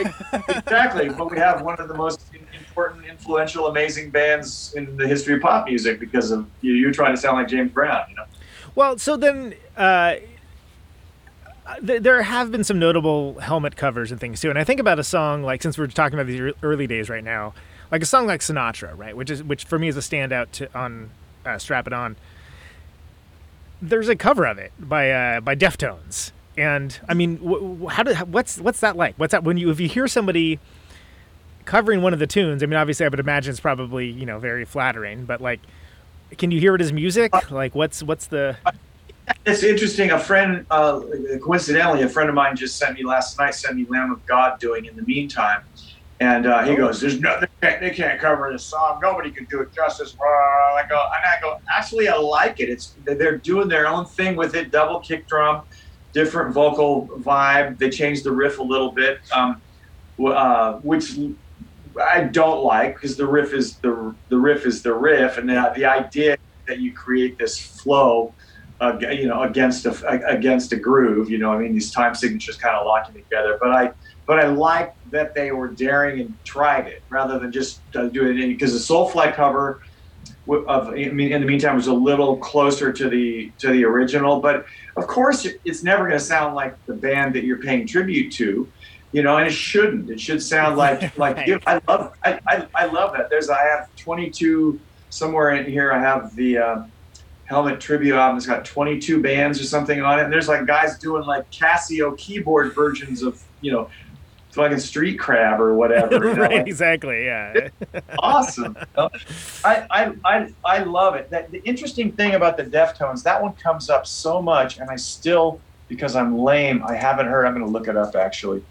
exactly. But we have one of the most important, influential, amazing bands in the history of pop music because of you, you trying to sound like James Brown, you know. Well, so then uh, th- there have been some notable helmet covers and things too. And I think about a song like since we're talking about these early days right now, like a song like Sinatra, right? Which is which for me is a standout to, on uh, Strap It On. There's a cover of it by uh, by Deftones, and I mean, wh- how do what's what's that like? What's that when you if you hear somebody covering one of the tunes? I mean, obviously, I would imagine it's probably you know very flattering, but like, can you hear it as music? Like, what's what's the It's interesting. A friend, uh, coincidentally, a friend of mine just sent me last night. Sent me "Lamb of God" doing in the meantime, and uh, he goes, "There's no, they can't, they can't cover this song. Nobody can do it justice." I go, and I go, actually, I like it. It's they're doing their own thing with it. Double kick drum, different vocal vibe. They changed the riff a little bit, um, uh, which I don't like because the riff is the the riff is the riff, and the, the idea that you create this flow uh, you know, against a against a groove. You know, I mean, these time signatures kind of locking together. But I, but I like that they were daring and tried it rather than just uh, do it because the Soulfly cover of I mean, in the meantime was a little closer to the to the original. But of course, it's never going to sound like the band that you're paying tribute to. You know, and it shouldn't. It should sound like (laughs) like Right. you I love I, I, I love that. There's I have 22 somewhere in here. I have the uh, Helmet tribute album. It's got 22 bands or something on it, and there's like guys doing like Casio keyboard versions of you know, fucking Street Crab or whatever. You (laughs) know? right? like, Exactly. Yeah. awesome. I, I, I, I love it. That, the interesting thing about the Deftones, that one comes up so much, and I still because I'm lame, I haven't heard. I'm going to look it up actually.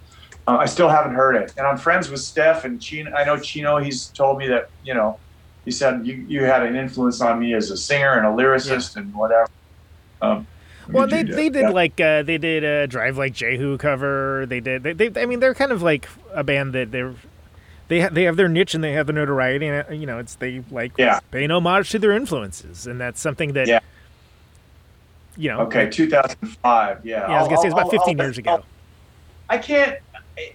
Uh, I still haven't heard it, and I'm friends with Steph and Chino. I know Chino. He's told me that you know, he said you you had an influence on me as a singer and a lyricist and whatever. Um, Well, they they that. did like uh, they did a Drive Like Jehu cover. They did they, they I mean they're kind of like a band that they're they ha- they have their niche and they have the notoriety and uh, you know it's they like Yeah. paying homage to their influences and that's something that Yeah. you know Okay, 2005. Yeah. yeah I was gonna say it's I'll- about I'll- 15 I'll- years ago. I'll- can't, a- a-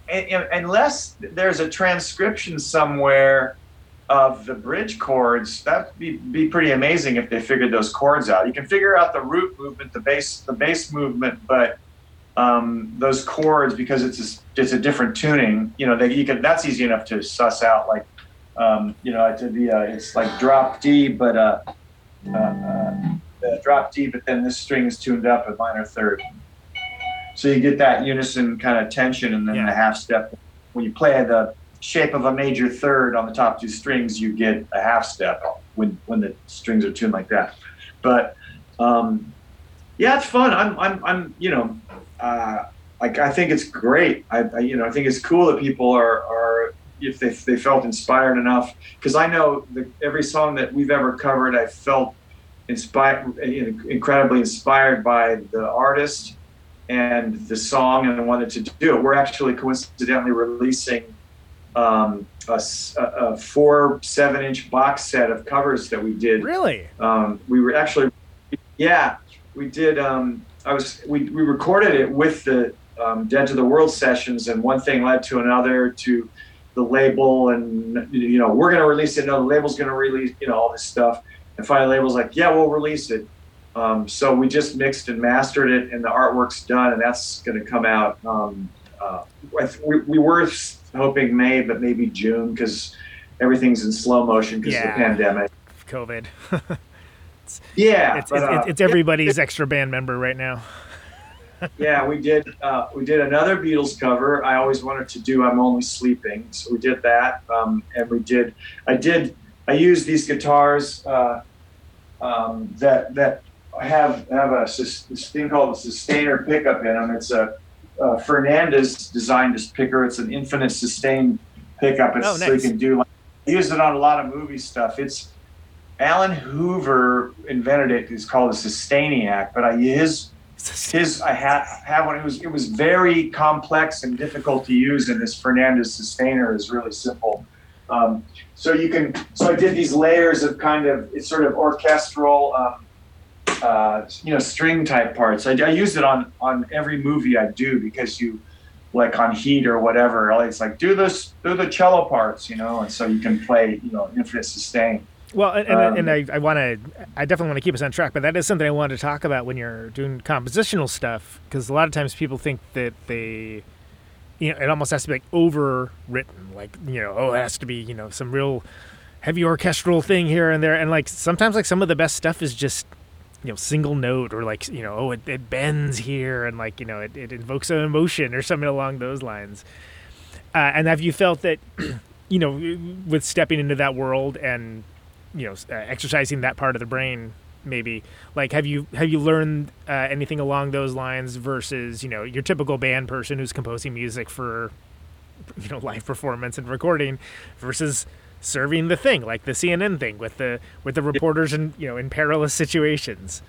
unless there's a transcription somewhere of the bridge chords. That'd be, be pretty amazing if they figured those chords out. You can figure out the root movement, the bass, the bass movement, but um, those chords because it's a, it's a different tuning. You know, they, you can that's easy enough to suss out. Like, um, you know, uh, it's like drop D, but uh, uh, uh, drop D, but then this string is tuned up a minor third. So you get that unison kind of tension, and then Yeah. the half step. When you play the shape of a major third on the top two strings, you get a half step when when the strings are tuned like that. But um, yeah, it's fun. I'm I'm I'm you know, uh, like I think it's great. I, I you know I think it's cool that people are are if they they felt inspired enough because I know the, every song that we've ever covered, I felt inspired, incredibly inspired by the artist and the song, and I wanted to do it. We're actually coincidentally releasing um, a, a- four seven inch box set of covers that we did. Really? Um, we were actually, yeah, we did. Um, I was we, we recorded it with the um, Dead to the World sessions, and one thing led to another to the label, and you know we're gonna release it. No, the label's gonna release, you know, all this stuff. And finally, the label's like, yeah, we'll release it. Um, so we just mixed and mastered it, and the artwork's done, and that's gonna come out. Um, uh, th- we, we were hoping May, but maybe June because everything's in slow motion because Yeah. of the pandemic. COVID. (laughs) Yeah, it's, but, it's, uh, it's everybody's extra band member right now. (laughs) yeah, we did. Uh, we did another Beatles cover. I always wanted to do "I'm Only Sleeping," so we did that. Um, and we did. I did. I used these guitars uh, um, that that have have a this thing called a sustainer pickup in them. It's a uh, Fernandes designed this picker. It's an infinite sustain pickup. It's Oh, so you can do. Like, I use it on a lot of movie stuff. It's Alan Hoover invented it. It's called a Sustainiac, but I his his I had have one. It was it was very complex and difficult to use, and this Fernandes sustainer is really simple. Um, so you can so I did these layers of kind of it's sort of orchestral, um, uh, you know, string type parts. I, I use it on on every movie I do because you like on Heat or whatever. It's like do this do the cello parts, you know, and so you can play you know infinite sustain. Well, and, and, Um, and I, I want to, I definitely want to keep us on track, but that is something I wanted to talk about when you're doing compositional stuff, because a lot of times people think that they, you know, it almost has to be like overwritten, like you know, oh, it has to be, you know, some real heavy orchestral thing here and there, and like sometimes like some of the best stuff is just, you know, single note or like you know, oh, it, it bends here and like you know, it, it invokes an emotion or something along those lines. Uh, and have you felt that, (clears throat) you know, with stepping into that world and you know uh, exercising that part of the brain maybe like have you have you learned uh, anything along those lines versus you know your typical band person who's composing music for you know live performance and recording versus serving the thing like the CNN thing with the with the reporters and you know in perilous situations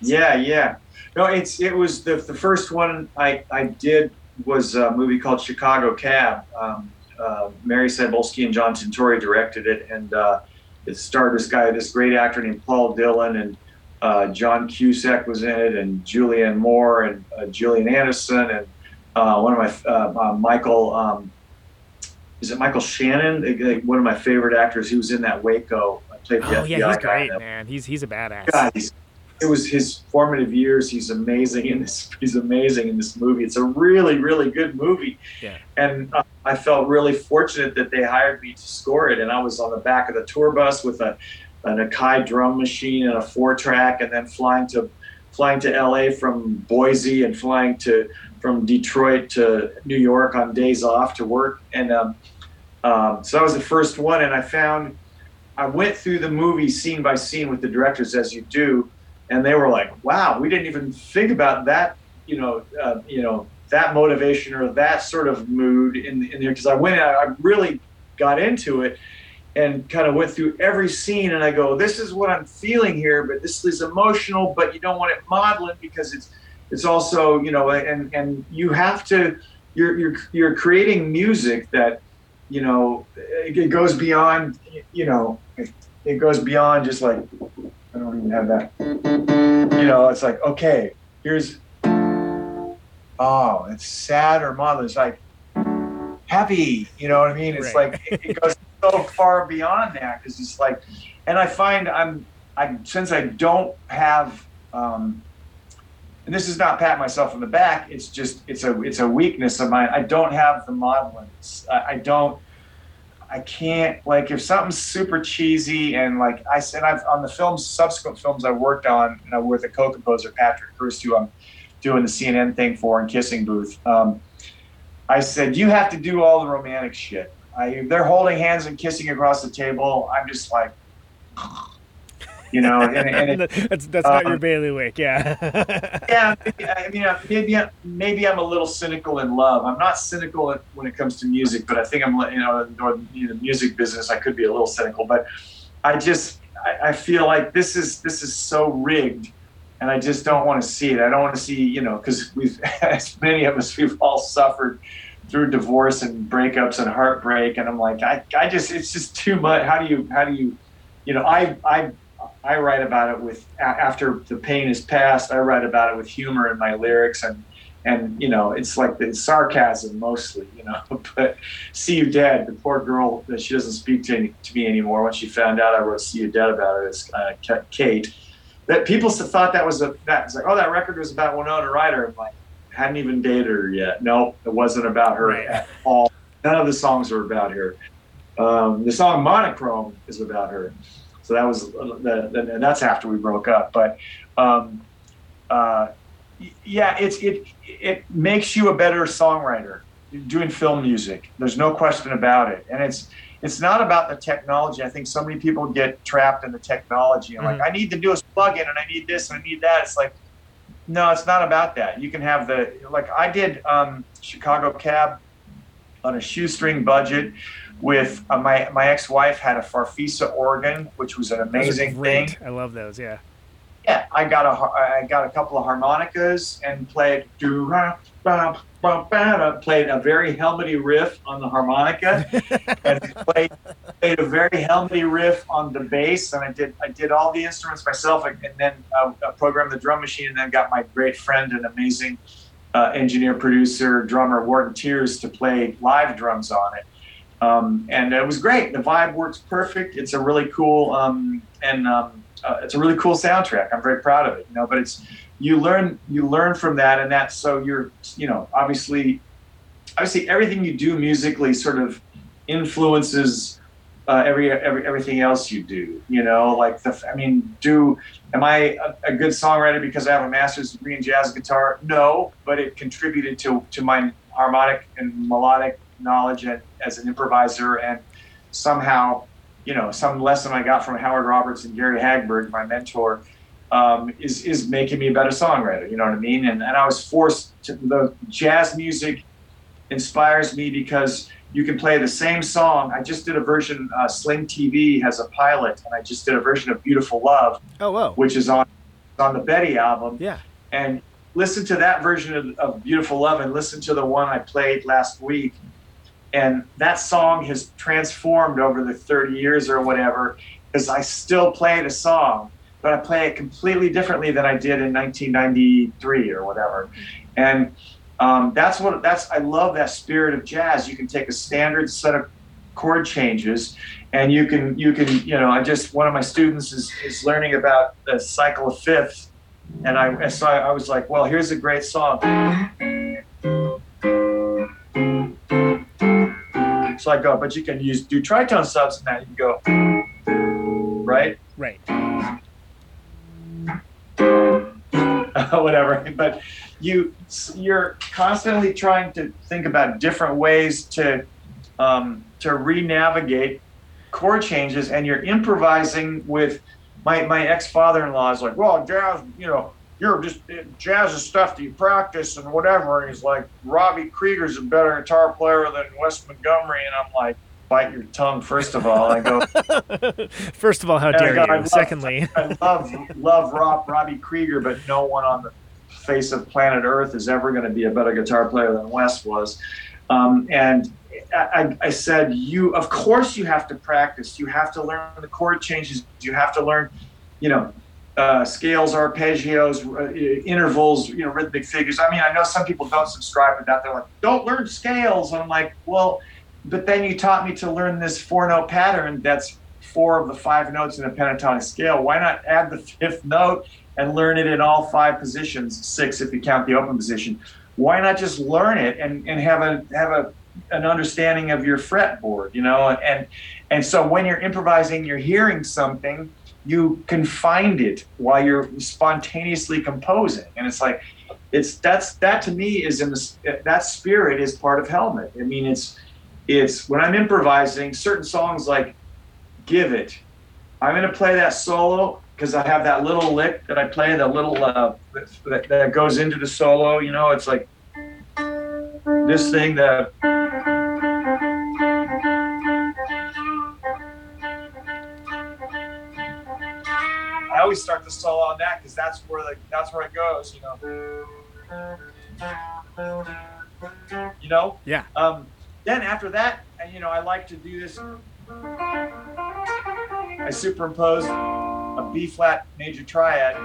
Yeah, yeah. No, it's it was the the first one I I did was a movie called Chicago Cab. Um, uh, Mary Cybulski and John Tintori directed it, and uh, it starred this guy, this great actor named Paul Dillon, and uh, John Cusack was in it, and Julianne Moore, and uh, Gillian Anderson, and uh, one of my uh, uh, Michael. Um, is it Michael Shannon? Like, One of my favorite actors. He was in that Waco. I played the oh yeah he's guy great man he's he's a badass God, he's, it was his formative years. He's amazing in this. He's amazing in this movie. It's a really, really good movie. Yeah. And uh, I felt really fortunate that they hired me to score it. And I was on the back of the tour bus with a an Akai drum machine and a four track, and then flying to flying to LA from Boise and flying to from Detroit to New York on days off to work. And um, um, so that was the first one. And I found I went through the movie scene by scene with the directors as you do, and they were like, "Wow, we didn't even think about that you know, uh, you know, that motivation or that sort of mood in, in there because I went, I, I really got into it and kind of went through every scene and I go, this is what I'm feeling here, but this is emotional, but you don't want it maudlin because it's it's also, you know, and and you have to you're you're you're creating music that, you know, it goes beyond, you know, it goes beyond just like I don't even have that. You know, it's like, okay, here's oh, it's sad or maudlin. It's like happy, you know what I mean? It's Right. like it, it goes (laughs) so far beyond that because it's like, and I find I'm, I since I don't have, um, and this is not pat myself on the back. It's just it's a it's a weakness of mine. I don't have the modeling. I, I don't. I can't like if something's super cheesy and like I said I've on the films subsequent films I worked on and I worked with the co-composer Patrick Kirst who I'm doing the CNN thing for in Kissing Booth. Um, I said you have to do all the romantic shit. I, they're holding hands and kissing across the table. I'm just like, you know, and, and (laughs) it, that's that's not your um, bailiwick. Yeah. (laughs) yeah, I mean, maybe I- maybe I'm a little cynical in love. I'm not cynical when it comes to music, but I think I'm, you know, in the you know, music business, I could be a little cynical. But I just, I, I feel like this is this is so rigged, and I just don't want to see it. I don't want to see, you know, because we've, (laughs) as many of us, we've all suffered through divorce and breakups and heartbreak, and I'm like, I, I just, it's just too much. How do you, how do you, you know, I, I I write about it with after the pain is past. I write about it with humor in my lyrics, and and you know it's like the sarcasm mostly, you know. (laughs) But "See You Dead," the poor girl that she doesn't speak to, any, to me anymore. When she found out I wrote "See You Dead" about it it's uh, Kate. That people thought that was a that was like, oh, that record was about Winona Ryder. I'm like, hadn't even dated her yet. No, it wasn't about her at all. None of the songs were about her. Um, the song "Monochrome" is about her. So that was the, the and that's after we broke up. But um, uh, yeah, it's it it makes you a better songwriter doing film music. There's no question about it. And it's it's not about the technology. I think so many people get trapped in the technology and like I need the newest plugin and I need this and I need that. It's like no, it's not about that. You can have the like I did um, Chicago Cab on a shoestring budget with uh, my my ex-wife had a Farfisa organ, which was an amazing thing. I love those. Yeah. Yeah, I got a I got a couple of harmonicas and played do played a very helmety riff on the harmonica (laughs) and played played a very helmety riff on the bass and I did I did all the instruments myself and then uh, uh, programmed the drum machine and then got my great friend and amazing uh, engineer producer drummer Warden Tears to play live drums on it um, and it was great. The vibe works perfect. It's a really cool um, and um, uh, it's a really cool soundtrack. I'm very proud of it. You know, but it's you learn you learn from that, and that's so you're you know obviously obviously everything you do musically sort of influences uh, every, every everything else you do. You know, like the I mean, do am I a, a good songwriter because I have a master's degree in jazz guitar? No, but it contributed to to my harmonic and melodic knowledge and, as an improviser and somehow you know some lesson i got from howard roberts and gary hagberg my mentor um, is is making me a better songwriter you know what i mean and, and i was forced to the jazz music inspires me because you can play the same song i just did a version uh, sling tv has a pilot and i just did a version of beautiful love Oh whoa. which is on on the betty album Yeah. and listen to that version of, of Beautiful Love and listen to the one I played last week. And that song has transformed over the 30 years or whatever, because I still play the song, but I play it completely differently than I did in 1993 or whatever. And um, that's what that's I love that spirit of jazz. You can take a standard set of chord changes and you can you can you know I just one of my students is, is learning about the cycle of fifths and I so I, I was like, well, here's a great song. So I go, but you can use do tritone subs in that. You go, right? Right. (laughs) whatever. But you you're constantly trying to think about different ways to um, to re-navigate chord changes, and you're improvising with. My, my ex father in law is like, well, jazz, you know, you're just jazz is stuff that you practice and whatever. And he's like, Robbie Krieger's a better guitar player than Wes Montgomery, and I'm like, bite your tongue. First of all, I go. (laughs) First of all, how dare go, you? love- Secondly, (laughs) I love love Rob Robbie Krieger, but no one on the face of planet Earth is ever going to be a better guitar player than Wes was. Um, and I- I said, you of course you have to practice. You have to learn the chord changes. You have to learn, you know. Uh, scales, arpeggios, uh, intervals, you know, rhythmic figures. I mean, I know some people don't subscribe to that. They're like, "Don't learn scales." I'm like, "Well, but then you taught me to learn this four note pattern that's four of the five notes in a pentatonic scale. Why not add the fifth note and learn it in all five positions, six if you count the open position? Why not just learn it and, and have a have a an understanding of your fretboard, you know? And and so when you're improvising, you're hearing something, you can find it while you're spontaneously composing. And it's like it's that's that to me is in the that spirit is part of Helmet. I mean, it's it's when I'm improvising certain songs like Give It. I'm going to play that solo because I have that little lick that I play, the little uh, that, that goes into the solo. You know, it's like this thing that. Always start the solo on that because that's where the that's where it goes. You know. You know. yeah. Um, then after that, you know, I like to do this. I superimpose a B flat major triad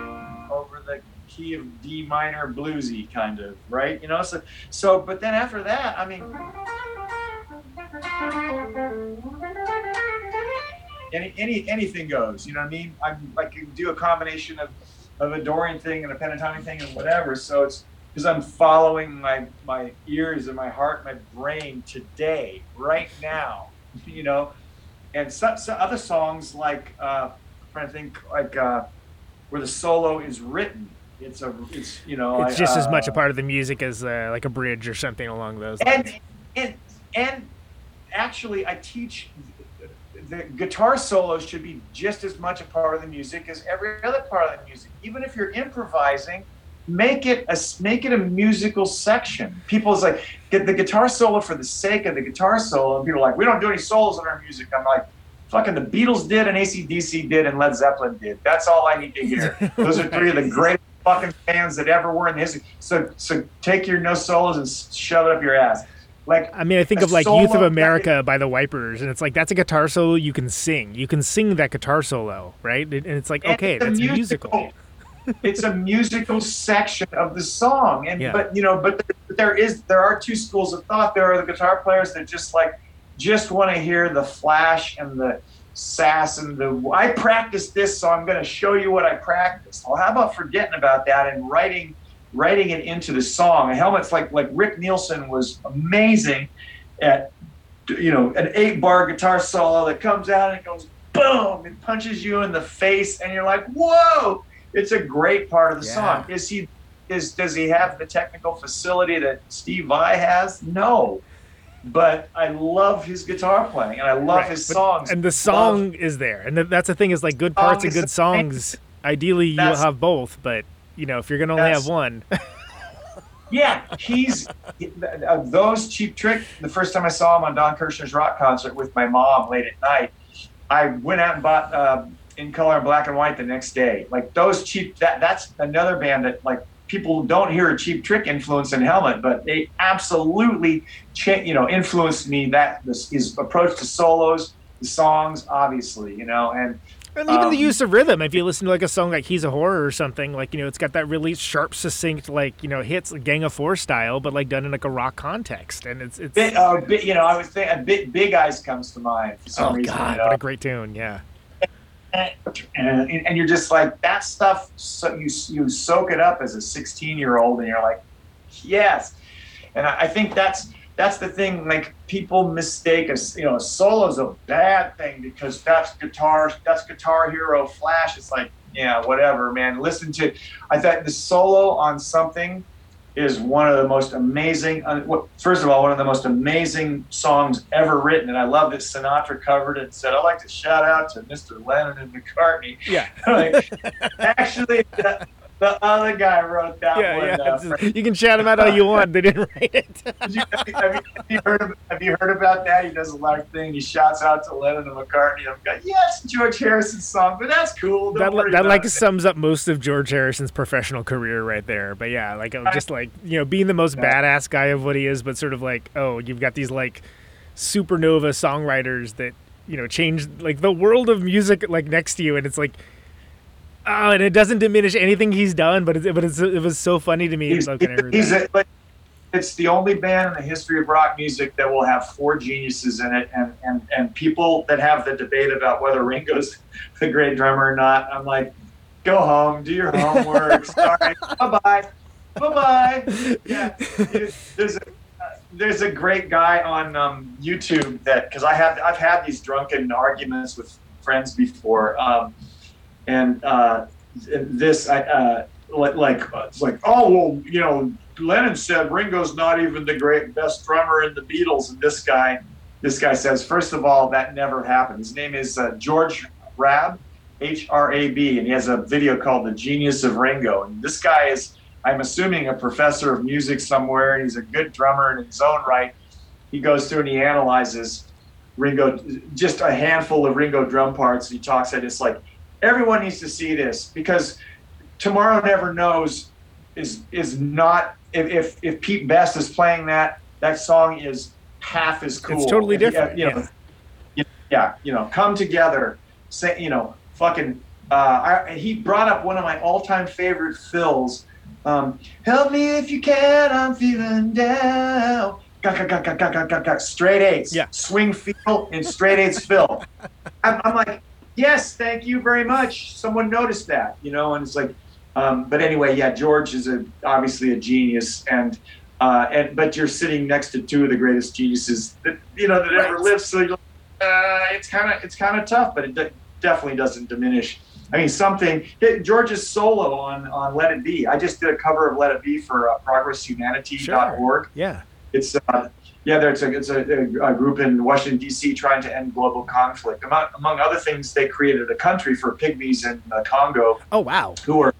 over the key of D minor bluesy kind of, right? You know, so so but then after that, I mean any any anything goes, you know what I mean? I'm like do a combination of of a Dorian thing and a pentatonic thing and whatever. So it's because I'm following my my ears and my heart, my brain today, right now, (laughs) you know. And some, some other songs like uh, I'm trying to think like uh, where the solo is written. It's a it's you know it's I, just as much a uh, part of the music as uh, like a bridge or something along those. and lines. and and actually i teach the guitar solos should be just as much a part of the music as every other part of the music. Even if you're improvising make it a make it a musical section. People's like get the guitar solo for the sake of the guitar solo. And people are like we don't do any solos in our music. I'm like fucking the beatles did and acdc did and led zeppelin did. That's all i need to hear. (laughs) Those are three of the greatest fucking bands that ever were in the history. So so take your no solos and shove it up your ass like I mean, I think of like Youth of America by the Wipers, and it's like that's a guitar solo you can sing. You can sing that guitar solo, right? And it's like okay, it's a that's musical. it's a musical section of the song, and Yeah. but you know, but there- there is there are two schools of thought. There are the guitar players that just like just want to hear the flash and the sass and the I practiced this, so I'm going to show you what I practiced. Well, how about forgetting about that and writing writing it into the song? A helmet's like like Rick Nielsen was amazing at you know an eight bar guitar solo that comes out and it goes boom it punches you in the face and you're like whoa it's a great part of the Yeah. song is he is does he have the technical facility that steve vai has no but i love his guitar playing and i love Right, his but- songs and the Love- song is there, and that's the thing is like good parts and good songs. Ideally, you'll have both, but you know if you're gonna only That's- have one, (laughs) Yeah, he's uh, those cheap trick. The first time I saw him on Don Kirshner's rock concert with my mom late at night, I went out and bought uh, in color and black and white the next day. Like those cheap. That that's another band that like people don't hear a cheap trick influence in Helmet, but they absolutely cha- you know influenced me. That this, his approach to solos, the songs, obviously, you know, and and even the Um, use of rhythm. If you listen to like a song like "He's a Whore" or something, like you know, it's got that really sharp, succinct, like you know, hits like Gang of Four style, but like done in like a rock context, and it's it's. bit, uh, bit, you know, I was thinking, bit, Big Eyes comes to mind for some oh reason. God, you know? what a great tune! Yeah. and, and you're just like that stuff so you you soak it up as a 16 year old and you're like yes and I, I think that's that's the thing like people mistake a you know a solo is a bad thing because that's guitar that's guitar hero flash. It's like yeah whatever man. Listen to i thought the solo on something is one of the most amazing first of all one of the most amazing songs ever written and i love that sinatra covered it and said i'd like to shout out to mr lennon and mccartney. Yeah. (laughs) like, actually, that, the other guy wrote that Yeah, one. yeah. uh, you can shout him out all you want. They didn't write it. (laughs) Have you, have, you, heard of, have you heard about that? He does a live thing. He shouts out to Lennon and McCartney. I'm like, yes, George Harrison's song, but that's cool. Don't that that like it." sums up most of George Harrison's professional career right there. But yeah, like uh, just like you know, being the most badass guy of what he is, but sort of like oh, you've got these like supernova songwriters that you know change like the world of music like next to you, and it's like. Oh, and it doesn't diminish anything he's done, but it, but it's, it was so funny to me. He's, like, when I heard he's a, like, it's the only band in the history of rock music that will have four geniuses in it, and and and people that have the debate about whether Ringo's (laughs) a great drummer or not. I'm like, go home, do your homework. Sorry, (laughs) bye bye, bye bye. Yeah, there's a there's a great guy on um, YouTube that because I have I've had these drunken arguments with friends before, um, and uh, this I. Uh, like, like it's like oh well you know Lennon said Ringo's not even the great best drummer in the Beatles. And this guy this guy says first of all that never happened. His name is uh, George Hrab H R A B. And he has a video called The Genius of Ringo. And this guy is I'm assuming a professor of music somewhere. And he's a good drummer in his own right. He goes through and he analyzes Ringo just a handful of Ringo drum parts. And he talks at it's like everyone needs to see this because Tomorrow Never Knows is is not if if, if Pete Best is playing that that song is half as cool. It's totally If you- different, You know, yeah. yeah, you know, come together. Say, you know, fucking. Uh, I, he brought up one of my all-time favorite fills. Um, Help me if you can, I'm feeling down. Gah, gah, gah. Straight eights, Yeah. swing feel, and straight eights fill. (laughs) I'm, I'm like, yes, thank you very much. Someone noticed that, you know, and it's like, um, but anyway, yeah, George is a obviously a genius, and uh, and but you're sitting next to two of the greatest geniuses that you know that ever lived, so you're, uh, it's kind of it's kind of tough, but it de- definitely doesn't diminish. I mean, something George's solo on on Let It Be. I just did a cover of Let It Be for uh, ProgressHumanity.org. yeah. It's uh, yeah, there's a it's a, a group in Washington D.C. trying to end global conflict. Among among other things, they created a country for pygmies in uh, Congo Oh wow. who are,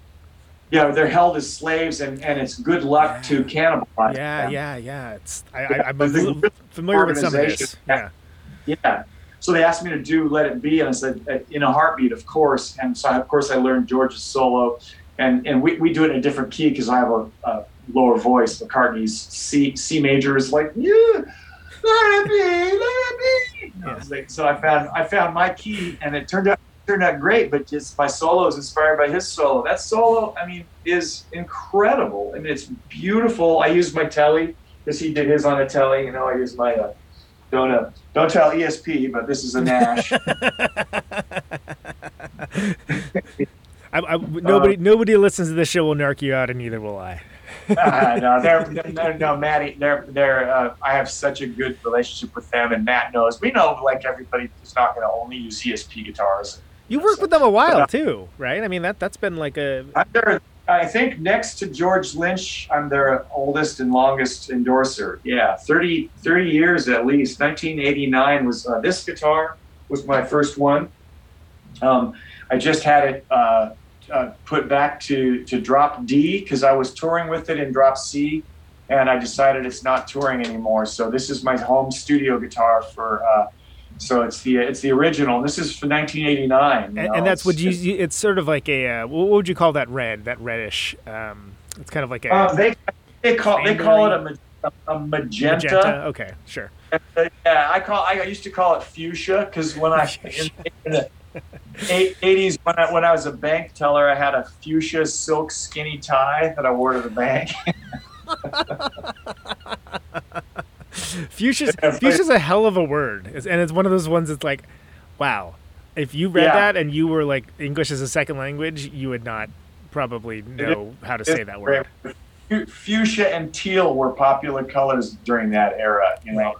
you know, they're held as slaves, and and it's good luck to cannibalize Yeah, them. yeah, yeah. It's I, Yeah, I, I'm a little familiar with some of this. Yeah. Yeah. So they asked me to do "Let It Be," and I said, uh, "In a heartbeat, of course." And so, I, of course, I learned George's solo, and and we, we do it in a different key because I have a, a lower voice. McCartney's C C major is like, yeah, let it be, let it be. Know, like- so I found I found my key, and it turned out turned out great. But just my solo is inspired by his solo. That solo, I mean, is incredible. I mean, it's beautiful. I used my telly because he did his on a telly. You know, I used my uh, don't uh, don't tell ESP, but this is a Nash. (laughs) I, I, nobody nobody listens to this show will narc you out, and neither will I. uh, no, they're, no, no, Matty, they're, they're, uh, I have such a good relationship with them, and Matt knows. We know, like everybody, is not going to only use ESP guitars. You worked with them a while too, right? I mean that that's been like a their, I think next to George Lynch, I'm their oldest and longest endorser. Yeah, 30, 30 years at least. 1989 was uh, this guitar was my first one. Um, I just had it uh, put back to to drop D because I was touring with it in drop C, and I decided it's not touring anymore. So this is my home studio guitar for. Uh, so it's the it's the original. This is for 1989. and, know, and that's what you. It's sort of like a uh, what would you call that red? That reddish. Um, it's kind of like a Uh, they they call they call it a, ma- a magenta. magenta. Okay, sure. Uh, Yeah, I call I used to call it fuchsia because when I (laughs) in, in the 80s when I when I was a bank teller, I had a fuchsia silk skinny tie that I wore to the bank. (laughs) Fuchsia's fuchsia's a hell of a word, and it's one of those ones that's like, wow. If you read Yeah. that and you were like English as a second language, you would not probably know how to say that word. Fuchsia and teal were popular colors during that era. You know, Um,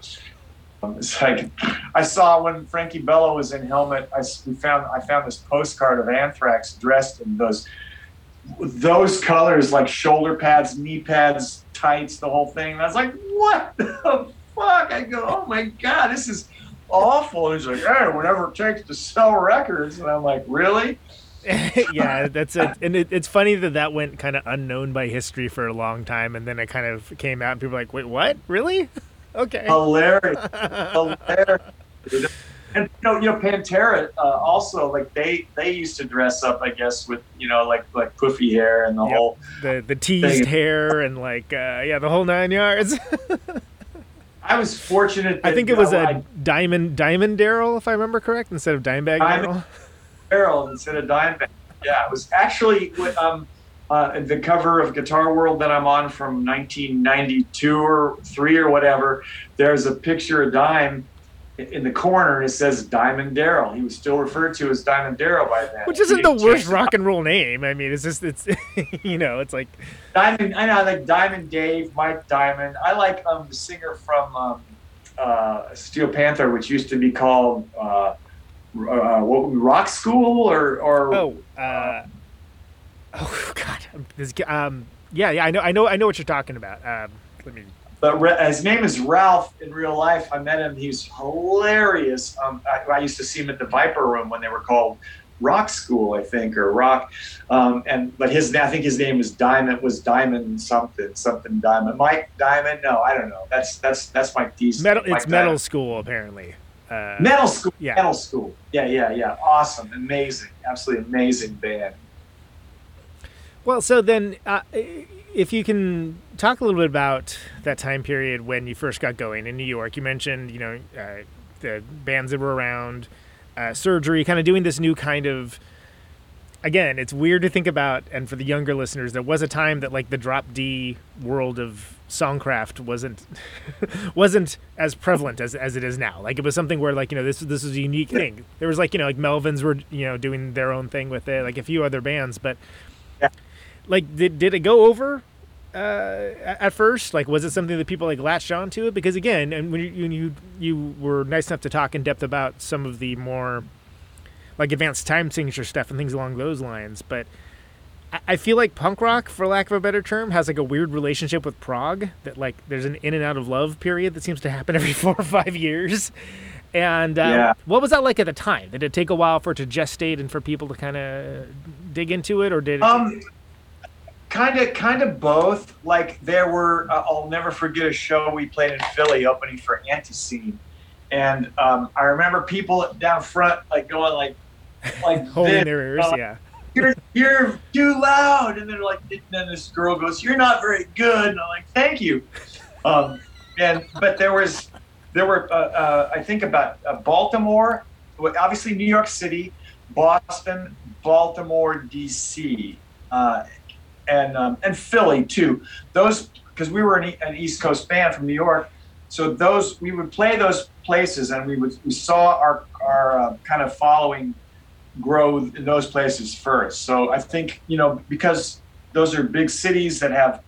Um, it's like I saw when Frankie Bello was in Helmet. I found I found this postcard of Anthrax dressed in those those colors, like shoulder pads, knee pads, tights, the whole thing. And I was like, what the fuck? I go, oh my god, this is awful. And he's like, hey, whatever it takes to sell records. And I'm like, really? (laughs) yeah, that's it. And it, it's funny that that went kind of unknown by history for a long time, and then it kind of came out, and people were like, "Wait, what? Really? (laughs) Okay." hilarious, (laughs) hilarious. And you know, you know, Pantera uh, also like they they used to dress up, I guess, with you know like like poofy hair and the Yep. whole. the the teased thing. hair and like uh, yeah, the whole nine yards. (laughs) I was fortunate. I think it was uh, a I- diamond diamond Darrell, if I remember correct, instead of Dimebag Diamond- Darrell. (laughs) barrel instead of Dimebag. Yeah, it was actually with, um, uh, the cover of Guitar World that I'm on from 1992 or three or whatever. There's a picture of Dime in the corner, and it says Diamond Darrell. He was still referred to as Diamond Darrell by then. Which isn't the worst rock and roll name. I mean, it's just it's (laughs) you know, it's like Diamond. I know, I like Diamond Dave, Mike Diamond. I like um, the singer from um, uh, Steel Panther, which used to be called uh, uh, what, Rock School or or oh uh, oh (laughs) god, this um yeah yeah I know I know I know what you're talking about. Um, let me But Ra- his name is Ralph in real life. I met him. He's hilarious. Um, I, I used to see him at the Viper Room when they were called Rock School, I think, or Rock. Um, and but his I think his name was Diamond was Diamond something something Diamond Mike Diamond. No, I don't know. That's that's that's Mike D's metal. Mike It's metal school apparently. Uh, Metal School. Yeah. Metal School. Yeah, yeah, yeah. Awesome, amazing, absolutely amazing band. Well, so then, uh, if you can talk a little bit about that time period when you first got going in New York, you mentioned, you know, uh, the bands that were around, uh, surgery, kind of doing this new kind of. Again, it's weird to think about, and for the younger listeners, there was a time that like the drop D world of songcraft wasn't (laughs) wasn't as prevalent as, as it is now. Like it was something where like you know this this is a unique thing. There was like you know like Melvins were you know doing their own thing with it, like a few other bands, but like did, did it go over uh, at first like was it something that people like latched on to it because again and when you, when you you were nice enough to talk in depth about some of the more like advanced time signature stuff and things along those lines but I- I feel like punk rock, for lack of a better term, has like a weird relationship with prog. That like there's an in and out of love period that seems to happen (laughs) every four or five years. And uh, Yeah. what was that like at the time? Did it take a while for it to gestate and for people to kind of dig into it, or did it? Um, kind of, kind of both. Like there were, uh, I'll never forget a show we played in Philly, opening for Antiseen, and um, I remember people down front like going like, (laughs) like holding their ears? uh, yeah. You're you're too loud, and they're like, and then this girl goes, "You're not very good," and I'm like, "Thank you." Um, and but there was, there were, uh, uh, I think about uh, Baltimore, obviously New York City, Boston, Baltimore, D.C. And um, and Philly too. Those because we were an, an East Coast band from New York, so those we would play those places, and we would we saw our our uh, kind of following grow in those places first. So I think you know because those are big cities that have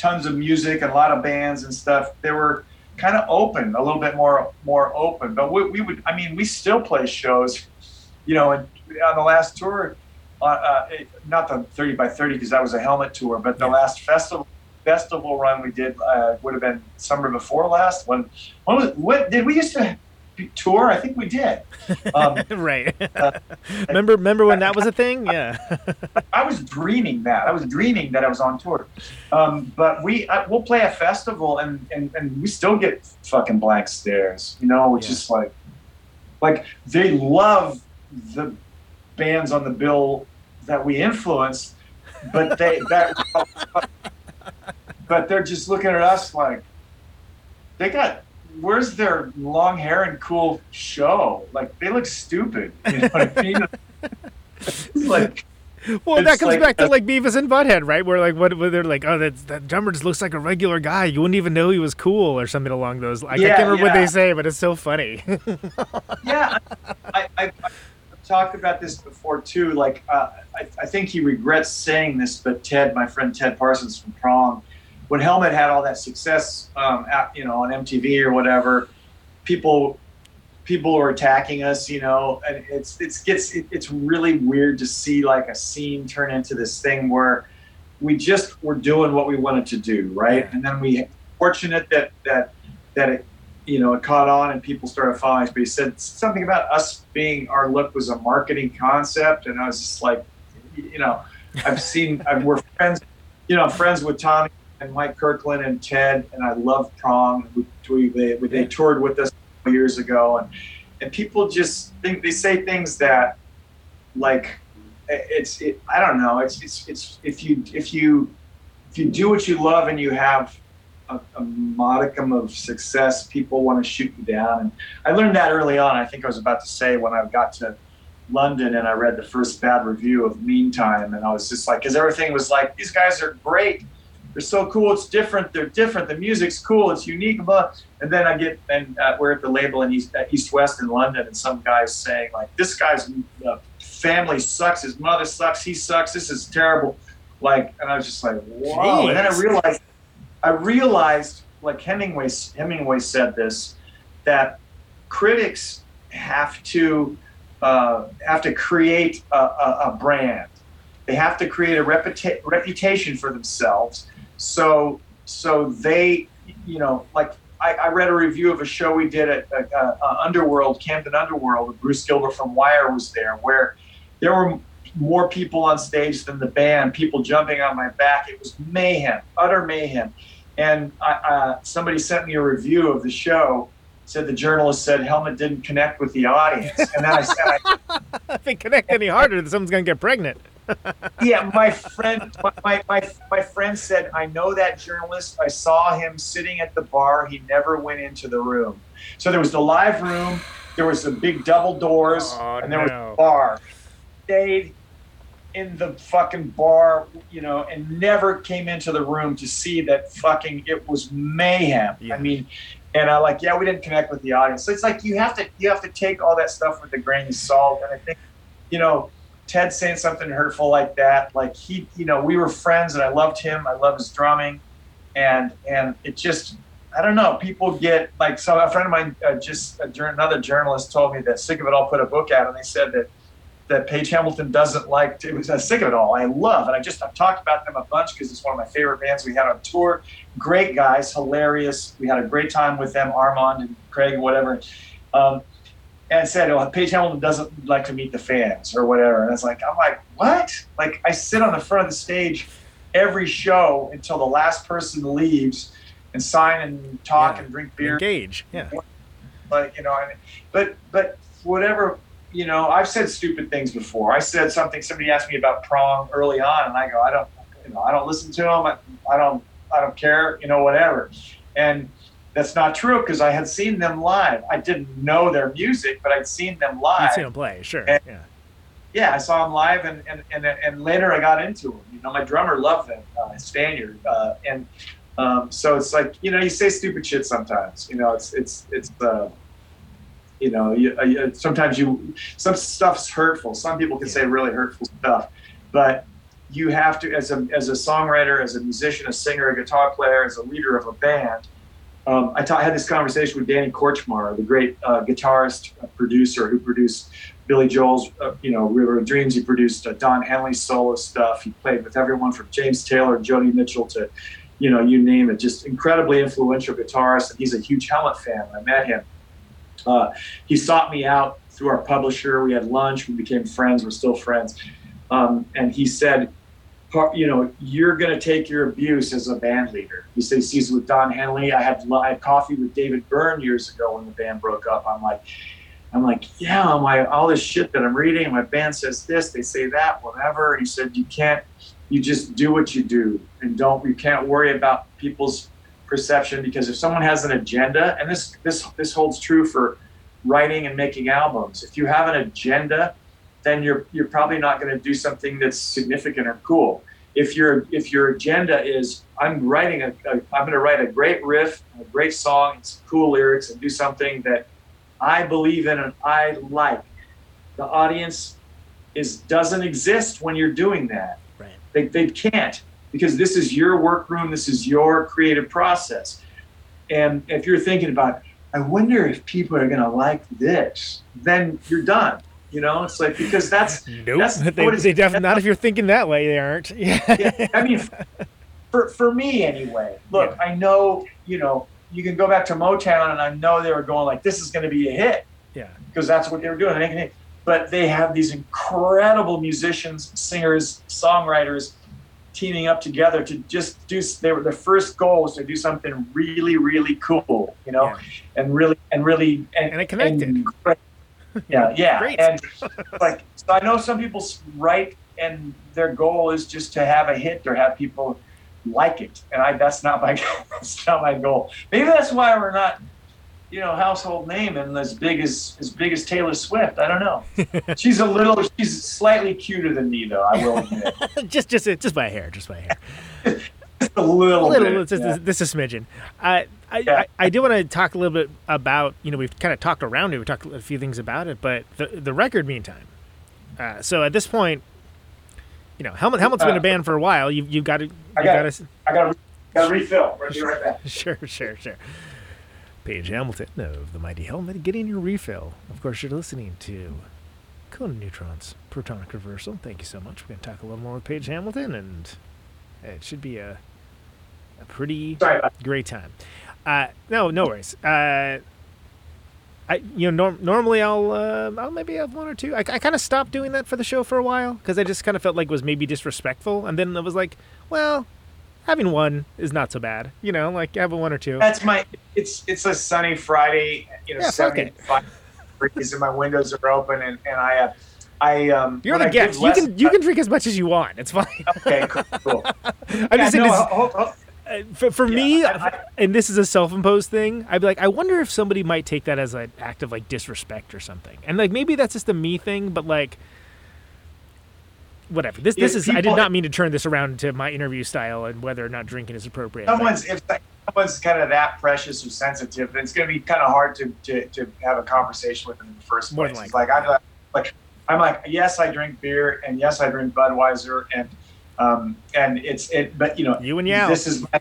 tons of music and a lot of bands and stuff. They were kind of open, a little bit more more open. But we, we would, I mean, we still play shows, you know, and on the last tour, uh, uh, not the 30 by 30 because that was a helmet tour, but the Yeah. last festival festival run we did uh, would have been summer before last. When, when was, what did we used to tour? I think we did. Um, (laughs) right. uh, (laughs) remember remember when that was a thing? Yeah. (laughs) I was dreaming that. I was dreaming that I was on tour. Um, but we I, we'll play a festival and, and and we still get fucking blank stares, you know, which Yeah. is like like they love the bands on the bill that we influence, but they that but they're just looking at us like they got where's their long hair and cool show? Like they look stupid. You know what I mean? Like Well, that comes like back to like Beavis and Butthead, right? Where like what where they're like, oh, that that drummer just looks like a regular guy. You wouldn't even know he was cool or something along those. I Yeah, can't remember what they say, but it's so funny. (laughs) yeah, I, I, talked about this before too. Like, uh, I, I think he regrets saying this, but Ted, my friend Ted Parsons from Prong, when Helmet had all that success, um, at, you know, on MTV or whatever, people people were attacking us, you know, and it's it's gets it, it's really weird to see like a scene turn into this thing where we just were doing what we wanted to do, right? And then we fortunate that that that it you know, it caught on and people started following us. But he said something about us being our look was a marketing concept, and I was just like, you know, I've (laughs) seen, I've, we're friends, you know, friends with Tommy and Mike Kirkland and Ted, and I love Prong. We, we they, they toured with us years ago, and and people just think they say things that, like, it's it, I don't know. It's it's it's if you if you if you do what you love and you have a, a modicum of success, people want to shoot you down. And I learned that early on. I think I was about to say when I got to London and I read the first bad review of Meantime, and I was just like, because everything was like, these guys are great. They're so cool. It's different. They're different. The music's cool. It's unique. Blah. And then I get, and uh, we're at the label in East, East West in London, and some guy's saying like, this guy's uh, family sucks. His mother sucks. He sucks. This is terrible. Like, and I was just like, whoa. And then I realized, I realized, like Hemingway, Hemingway said this, that critics have to uh, have to create a, a, a, brand. They have to create a reputa- reputation for themselves. So so they, you know, like I, I read a review of a show we did at uh, Underworld, Camden Underworld. Bruce Gilbert from Wire was there, where there were more people on stage than the band, people jumping on my back. It was mayhem, utter mayhem. And I, uh, somebody sent me a review of the show said the journalist said Helmet didn't connect with the audience, and then I said, I, (laughs) "If they connect any harder, then someone's gonna get pregnant." (laughs) yeah, my friend, my, my my friend said, "I know that journalist. I saw him sitting at the bar. He never went into the room. So there was the live room, there was the big double doors, oh, and there no. was the bar. Stayed in the fucking bar, you know, and never came into the room to see that fucking it was mayhem. Yeah. I mean, and I like, yeah, we didn't connect with the audience. So it's like you have to you have to take all that stuff with a grain of salt. And I think, you know, Ted saying something hurtful like that, like he, you know, we were friends and I loved him. I love his drumming, and and it just, I don't know. People get like so. A friend of mine, uh, just uh, another journalist, told me that Sick of It All put a book out, and they said that that Page Hamilton doesn't like. To, it was uh, Sick of It All. I love, and I just I've talked about them a bunch because it's one of my favorite bands we had on tour great guys, hilarious. We had a great time with them, Armand and Craig and whatever. Um, and said, "Oh, Page Hamilton doesn't like to meet the fans or whatever." And I was like, "I'm like, what? Like, I sit on the front of the stage every show until the last person leaves and sign and talk Yeah. and drink beer, Engage. Yeah. Like you know, I mean, but but whatever." You know, I've said stupid things before. I said something. Somebody asked me about Prong early on, and I go, I don't, you know, I don't listen to them. I, I don't, I don't care. You know, whatever. And that's not true because I had seen them live. I didn't know their music, but I'd seen them live. seen them play, sure. And- Yeah. Yeah, I saw them live, and and, and, and later I got into them. You know, my drummer loved them, uh, Stanier, uh, and um, so it's like you know, you say stupid shit sometimes. You know, it's it's it's uh, you know, you, uh, you- sometimes you some stuff's hurtful. Some people can say really hurtful stuff, but you have to, as a as a songwriter, as a musician, a singer, a guitar player, as a leader of a band. Um, I, ta- I had this conversation with Danny Kortchmar, the great uh, guitarist, uh, producer who produced Billy Joel's, uh, you know, River of Dreams. He produced uh, Don Henley's solo stuff. He played with everyone from James Taylor, Joni Mitchell to, you know, you name it. Just incredibly influential guitarist, and he's a huge Helmet fan. I met him, uh, he sought me out through our publisher. We had lunch. We became friends. We're still friends. Um, and he said, you know, you're going to take your abuse as a band leader. He says he's with Don Henley. I had, I had coffee with David Byrne years ago when the band broke up. I'm like, I'm like, yeah, I'm like, all this shit that I'm reading, my band says this, they say that, whatever. He said, you can't, you just do what you do and don't, you can't worry about people's perception because if someone has an agenda, and this, this, this holds true for writing and making albums, if you have an agenda, then you're, you're probably not going to do something that's significant or cool. If your, if your agenda is, I'm writing a, a I'm going to write a great riff, a great song, and some cool lyrics and do something that I believe in and I like. The audience is doesn't exist when you're doing that. Right. They, they can't because this is your workroom, this is your creative process. And if you're thinking about, I wonder if people are going to like this, then you're done. You know, it's like because that's (laughs) Nope. That's they, what they def- not if you're thinking that way, they aren't. Yeah. (laughs) yeah, I mean, for for me anyway. Look, I know you know you can go back to Motown, and I know they were going like, "This is going to be a hit," Yeah. because that's what they were doing. But they have these incredible musicians, singers, songwriters teaming up together to just do. They were the first goal was to do something really, really cool, you know, Yeah. and really and really and, And it connected. and yeah, (laughs) yeah, Great. and (laughs) like so, I know some people write and their goal is just to have a hit or have people like it, and I that's not my (laughs) that's not my goal. Maybe that's why we're not, you know, household name and as big as as big as Taylor Swift. I don't know. (laughs) she's a little, she's slightly cuter than me, though. I will admit, (laughs) just just just by a hair, just by a hair. (laughs) just a little, little, bit. just, yeah. this is smidgen. Uh, I, Yeah. I, I do want to talk a little bit about, you know, we've kind of talked around it, we talked a few things about it, but the the record, meantime. Uh, so at this point, you know, Helmet Helmet's been a band for a while. You've you've got to, you I got gotta, I gotta, gotta refill. We'll be right back. sure, sure, sure. Page Hamilton of the Mighty Helmet, getting your refill. Of course, you're listening to Conan Neutron's Protonic Reversal. Thank you so much. We're going to talk a little more with Page Hamilton, and it should be a a pretty great time. Uh, no, no worries. Uh, I you know norm- normally I'll uh, I'll maybe have one or two. I, I kind of stopped doing that for the show for a while because I just kind of felt like it was maybe disrespectful, and then I was like, well, having one is not so bad. You know, like having one or two. That's my. It's it's a sunny Friday. You know, Yeah, fuck it. seventy-five degrees, and my windows are open, and and I. Uh, I um. You're the I guest. You can you can drink as much as you want. It's fine. (laughs) Okay, cool. cool. (laughs) I'm Yeah, just saying no, this, ho- ho- uh, for, for me, I- I- and this is a self-imposed thing. I'd be like, I wonder if somebody might take that as an act of like disrespect or something, and like maybe that's just a me thing, but like. Whatever. This this If is. I did not mean to turn this around to my interview style and whether or not drinking is appropriate. someone's if someone's kind of that precious or sensitive, then it's going to be kind of hard to, to, to have a conversation with them in the first place. It's like I'm like, I'm like yes, I drink beer, and yes, I drink Budweiser, and um, and it's it, but you know, You and Yao. this is my,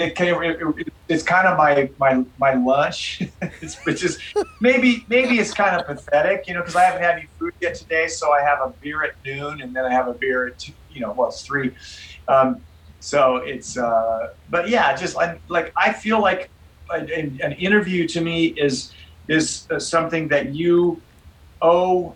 it, of- it, it, it's kind of my my my lunch, (laughs) which is maybe maybe it's kind of pathetic, you know, because I haven't had any food yet today, so I have a beer at noon, and then I have a beer at two, you know, well, it's three. Um, so it's, uh, but yeah, just like, like I feel like an, an interview to me is is uh, something that you owe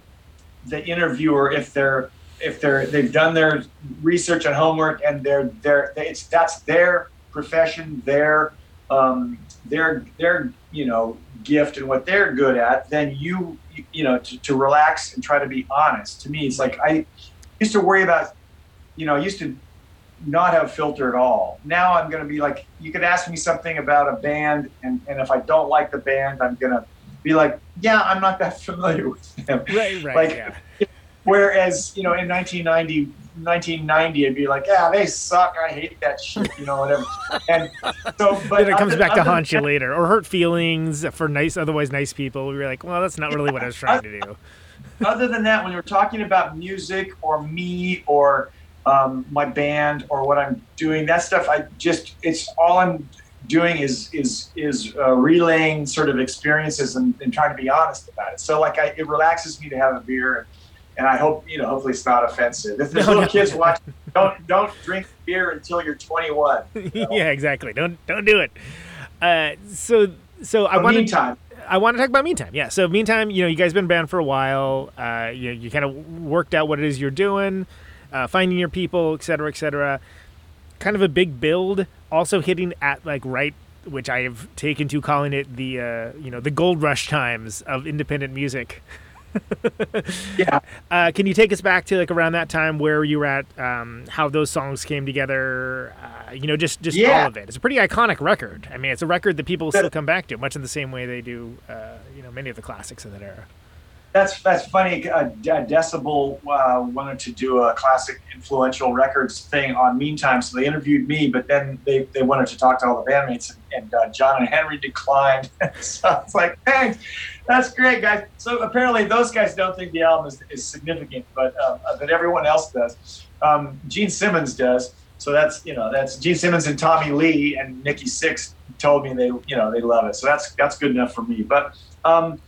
the interviewer if they're if they're they've done their research and homework and they're they're they, it's that's their profession their um, their their you know gift and what they're good at then you you know to, to relax and try to be honest. To me it's like I used to worry about you know I used to not have filter at all. Now I'm going to be like you could ask me something about a band and and if I don't like the band I'm going to be like yeah I'm not that (laughs) familiar with them. Right, right, like, yeah. Whereas, you know, in 1990, 1990, I'd be like, yeah, they suck. I hate that shit, you know, whatever. And so, (laughs) but Then it comes other- back to other- haunt you later, or hurt feelings for nice, otherwise nice people. We were like, well, that's not really what I was trying to do. (laughs) Other than that, when you're talking about music or me or um, my band or what I'm doing, that stuff, I just, it's all I'm doing is is is uh, relaying sort of experiences and, and trying to be honest about it. So like, I, it relaxes me to have a beer. And I hope you know. Hopefully, it's not offensive. If there's No, little no. kids watching, (laughs) don't don't drink beer until you're 21. (laughs) yeah, exactly. Don't don't do it. Uh, so so I wanted meantime, I want to talk about meantime. Yeah. So meantime, you know, you guys been band for a while. Uh, you you kind of worked out what it is you're doing, uh, finding your people, et cetera, et cetera. Kind of a big build. Also hitting at like right, which I have taken to calling it the uh, you know the gold rush times of independent music. (laughs) (laughs) yeah. Uh, can you take us back to like around that time where you were at, um, how those songs came together? Uh, you know, just just Yeah. all of it. It's a pretty iconic record. I mean, it's a record that people still come back to, much in the same way they do, uh, you know, many of the classics of that era. That's that's funny. Uh, De- Decibel uh, wanted to do a classic influential records thing on Meantime, so they interviewed me, but then they, they wanted to talk to all the bandmates, and, and uh, John and Henry declined. (laughs) so it's like, thanks, that's great, guys. So apparently those guys don't think the album is, is significant, but um, uh, but everyone else does. Um, Gene Simmons does. So that's you know that's Gene Simmons and Tommy Lee and Nikki Sixx told me they you know they love it. So that's that's good enough for me. But um,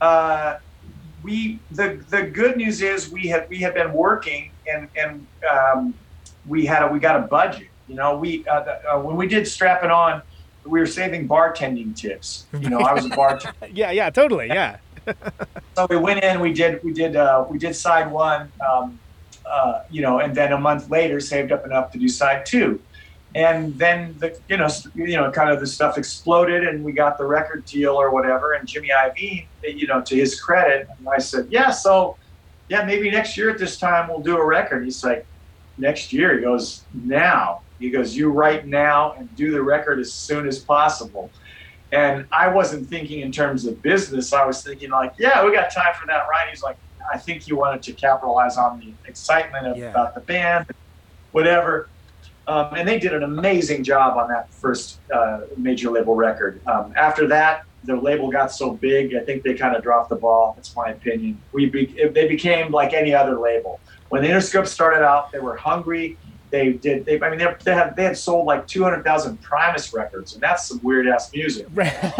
uh, we the the good news is we have we have been working and and um, we had a, we got a budget. You know, we uh, the, uh, when we did Strap It On, we were saving bartending tips. You know, I was a (laughs) bartender. yeah, yeah, totally, yeah. (laughs) so we went in, we did, we did, uh, we did side one, um, uh, you know, and then a month later saved up enough to do side two. And then the, you know, you know, kind of the stuff exploded, and we got the record deal or whatever. And Jimmy Iovine, you know, to his credit, and I said, yeah, so yeah, maybe next year at this time we'll do a record. He's like, next year. He goes, now. He goes, you write now and do the record as soon as possible. And I wasn't thinking in terms of business. I was thinking like, yeah, we got time for that, right? He's like, I think he wanted to capitalize on the excitement of, Yeah. about the band, whatever. Um, and they did an amazing job on that first uh, major label record. Um, after that, the label got so big, I think they kind of dropped the ball. That's my opinion. We be, they became like any other label. When the Interscope started out, they were hungry. They did. They, I mean, they, they had they had sold like two hundred thousand Primus records, and that's some weird ass music. Right. (laughs)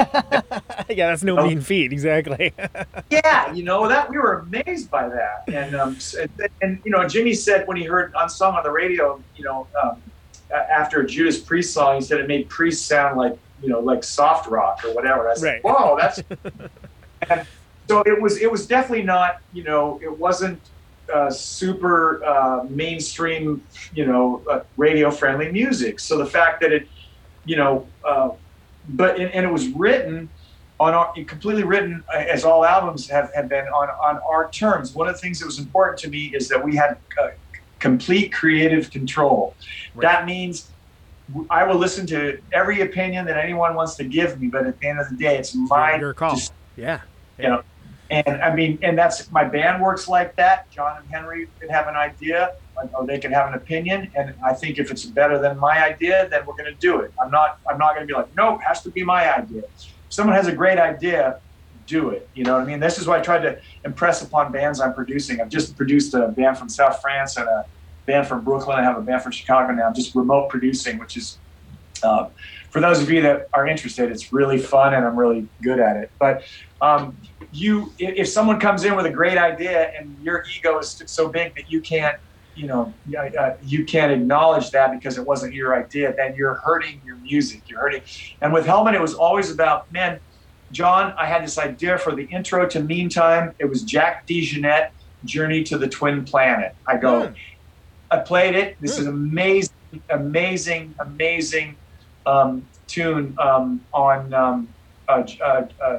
yeah, that's no Oh. mean feat, exactly. (laughs) Yeah, you know that we were amazed by that, and um, and, and you know Jimmy said when he heard Unsung on the radio, you know, um, after a Judas Priest song, he said it made Priest sound like you know like soft rock or whatever. I said, Right. whoa, that's. (laughs) and so it was. It was definitely not. You know, it wasn't uh, super uh, mainstream. You know, uh, radio friendly music. So the fact that it, you know, uh, but and, and it was written on our completely written uh, as all albums have, have been on, on our terms. One of the things that was important to me is that we had uh, complete creative control. Right. That means I will listen to every opinion that anyone wants to give me, but at the end of the day, it's my Your call. dis- Yeah. you know. And I mean, and that's my band works like that. John and Henry could have an idea, or they could have an opinion, and I think if it's better than my idea, then we're going to do it. I'm not, I'm not going to be like, no, it has to be my idea. If someone has a great idea, do it. You know what I mean? This is what I tried to impress upon bands I'm producing. I've just produced a band from South France and a band from Brooklyn. I have a band from Chicago now. I'm just remote producing, which is uh, for those of you that are interested, it's really fun and I'm really good at it. But um, you, if, someone comes in with a great idea and your ego is so big that you can't, you know, uh, you can't acknowledge that because it wasn't your idea, then you're hurting your music. You're hurting. And with Helmet, it was always about, man, John, I had this idea for the intro to Meantime. It was Jack DeJohnette, Journey to the Twin Planet. I go, Hmm. I played it. This is amazing, amazing, amazing um, tune um, on um, uh, uh, uh,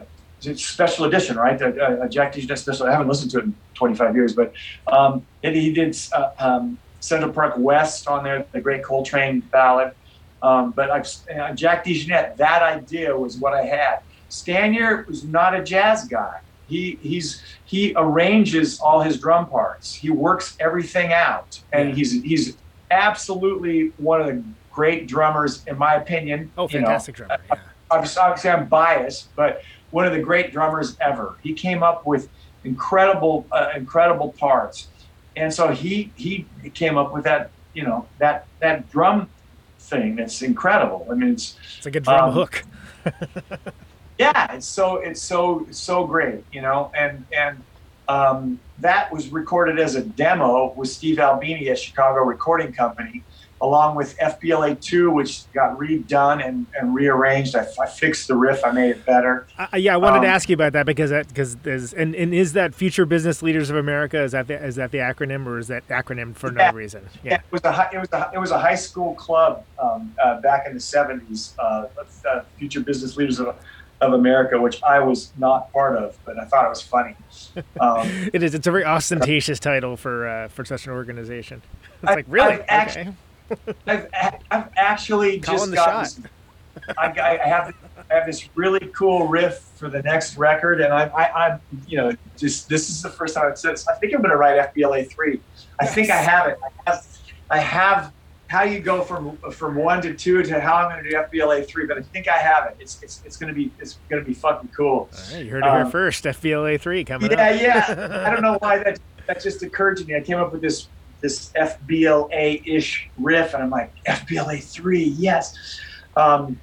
special edition, right? Uh, uh, Jack DeJohnette special. I haven't listened to it in 25 years, but um, and he did uh, um, Central Park West on there, the Great Coltrane ballad. Um, but I've, uh, Jack DeJohnette, that idea was what I had. Stanier was not a jazz guy. He he's he arranges all his drum parts. He works everything out, and he's he's absolutely one of the great drummers, in my opinion. Oh, you know. fantastic drummer. Yeah. obviously, obviously I'm biased, but one of the great drummers ever. He came up with incredible, uh, incredible parts, and so he he came up with that, you know, that that drum thing. That's incredible. I mean, it's It's like a drum Um, hook. (laughs) yeah, it's so it's so so great, you know, and and um, that was recorded as a demo with Steve Albini at Chicago Recording Company, along with FBLA two, which got redone and, and rearranged. I, I fixed the riff, I made it better. Uh, yeah, I wanted to um, ask you about that because that because there's and, and is that Future Business Leaders of America? Is that the, is that the acronym or is that acronym for Yeah. no reason? Yeah. It was a hi- it was a, it was a high school club um, uh, back in the seventies. Uh, uh, Future Business Leaders of, of America, which I was not part of, but I thought it was funny. Um, (laughs) It is. It's a very (laughs) ostentatious title for uh, for such an organization. It's I- like really I've actually- okay. (laughs) I've, I've actually Calling just the got shot. (laughs) this, I, I have I have this really cool riff for the next record, and I, I, I'm you know just this is the first time I've said this. I think I'm going to write FBLA three. I think I have it. I have I have how you go from from one to two to how I'm going to do FBLA three, but I think I have it. It's it's, it's going to be it's going to be fucking cool. All right, you heard it here Um, first. FBLA three coming up. Yeah, up. yeah. I don't know (laughs) why that that just occurred to me. I came up with this this FBLA ish riff, and I'm like FBLA three, yes. Um,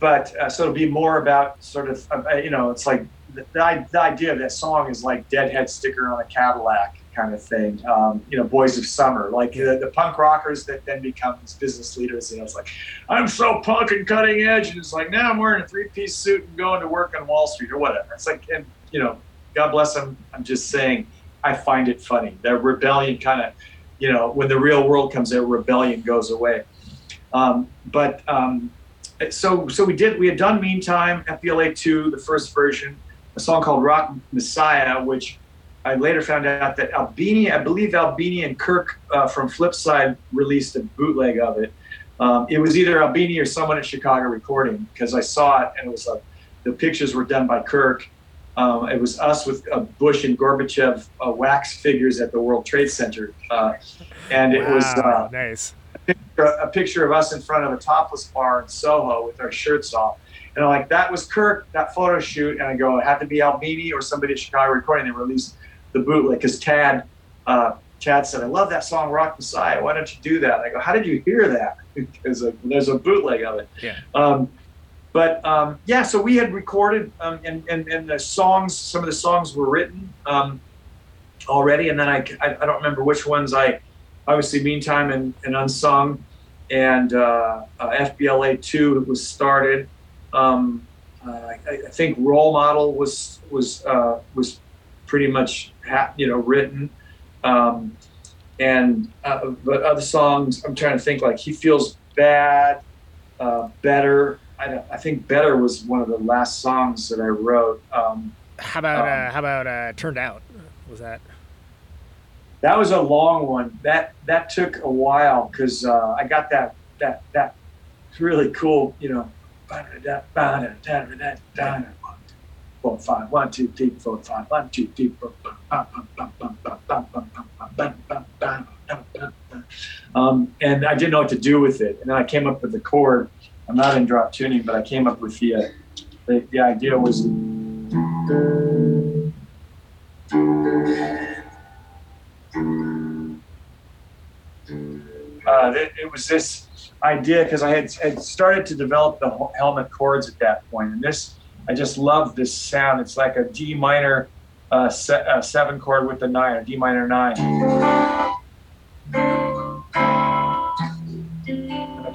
but uh, so it'll be more about sort of uh, you know, it's like the, the, idea of that song is like Deadhead sticker on a Cadillac kind of thing. Um, you know, Boys of Summer, like the, the punk rockers that then become these business leaders. You know, it's like I'm so punk and cutting edge, and it's like now I'm wearing a three piece suit and going to work on Wall Street or whatever. It's like, and you know, God bless them. I'm just saying, I find it funny. Their rebellion kind of, you know, when the real world comes, their rebellion goes away. Um, but um, so so we did. We had done Meantime, FBLA two, the first version, a song called Rock Messiah, which I later found out that Albini, I believe Albini and Kirk uh, from Flipside released a bootleg of it. Um, it was either Albini or someone at Chicago recording because I saw it and it was like the pictures were done by Kirk. Um, it was us with uh, Bush and Gorbachev uh, wax figures at the World Trade Center, uh, and it was Wow, uh, nice. a picture of us in front of a topless bar in Soho with our shirts off. And I'm like, that was Kirk, that photo shoot. And I go, it had to be Albini or somebody at Chicago recording. They released the bootleg because Tad, uh, Chad said, I love that song, Rock Messiah. Why don't you do that? And I go, how did you hear that? (laughs) Because uh, there's a bootleg of it. Yeah. Um, but um, yeah, so we had recorded um, and, and, and the songs, some of the songs were written um, already. And then I, I, I don't remember which ones I, obviously Meantime and, and Unsung and uh, uh, FBLA 2 was started. Um, uh, I, I think Role Model was was uh, was pretty much ha- you know written, um, and uh, but other songs I'm trying to think like He Feels Bad, uh, Better. I, don't- I think Better was one of the last songs that I wrote. Um, How about Um, uh, how about uh, turned out? Was that? That was a long one. That that took a while because uh, I got that that that really cool, you know. Four five one two three four five one two three four um, and I didn't know what to do with it, and then I came up with the chord. I'm not in drop tuning, but I came up with the uh, the, the idea was uh, it, it was this idea because I had, had started to develop the helmet chords at that point, and this I just love this sound. It's like a D minor uh, se- uh, seven chord with the nine, a D minor nine,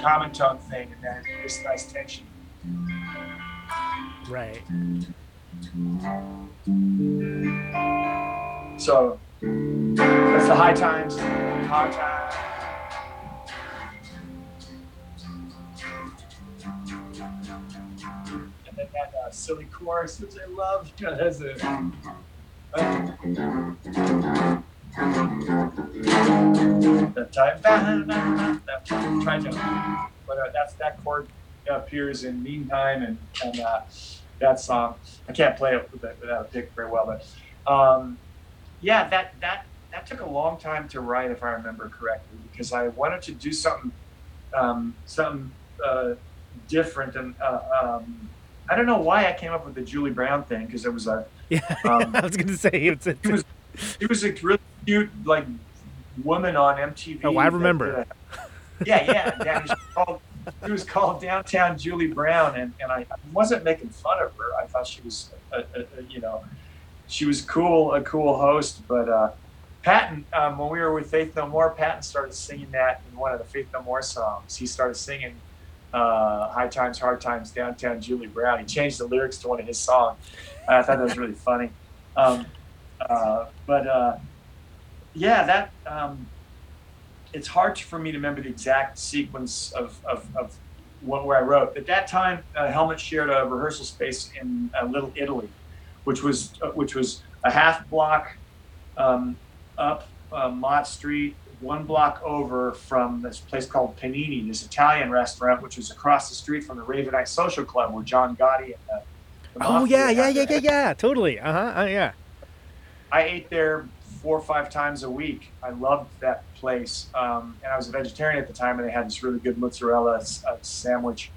common tone thing, and then this nice tension. Right. So that's the high times, high times. And then that uh, silly chorus, which I love. You know, that's a, the time, that try to, but uh, that's that chord appears in meantime and and uh, that song. I can't play it without without a pick very well, but um, yeah, that that that took a long time to write, if I remember correctly, because I wanted to do something um, something uh, different, and uh, um, I don't know why I came up with the Julie Brown thing because it was a Yeah. (laughs) Um, I was gonna say it's. it's it was it was a really cute like woman on MTV. Oh, I remember. that- (laughs) yeah, yeah, yeah. It was called, it was called Downtown Julie Brown, and, and I, I wasn't making fun of her. I thought she was, a, a, a, you know, she was cool, a cool host. But uh, Patton, um, when we were with Faith No More, Patton started singing that in one of the Faith No More songs. He started singing uh, High Times, Hard Times, Downtown Julie Brown. He changed the lyrics to one of his songs. I thought that was really funny. Um, uh, but uh, yeah, that um, it's hard for me to remember the exact sequence of, of, of what, where I wrote. At that time, uh, Helmet shared a rehearsal space in uh, Little Italy, which was uh, which was a half block um, up uh, Mott Street, one block over from this place called Panini, this Italian restaurant, which was across the street from the Ravenite Social Club, where John Gotti and the, the oh yeah, yeah, yeah, yeah, yeah. Totally. Uh huh. Uh, yeah. I ate there four or five times a week. I loved that place, um, and I was a vegetarian at the time, and they had this really good mozzarella uh, sandwich.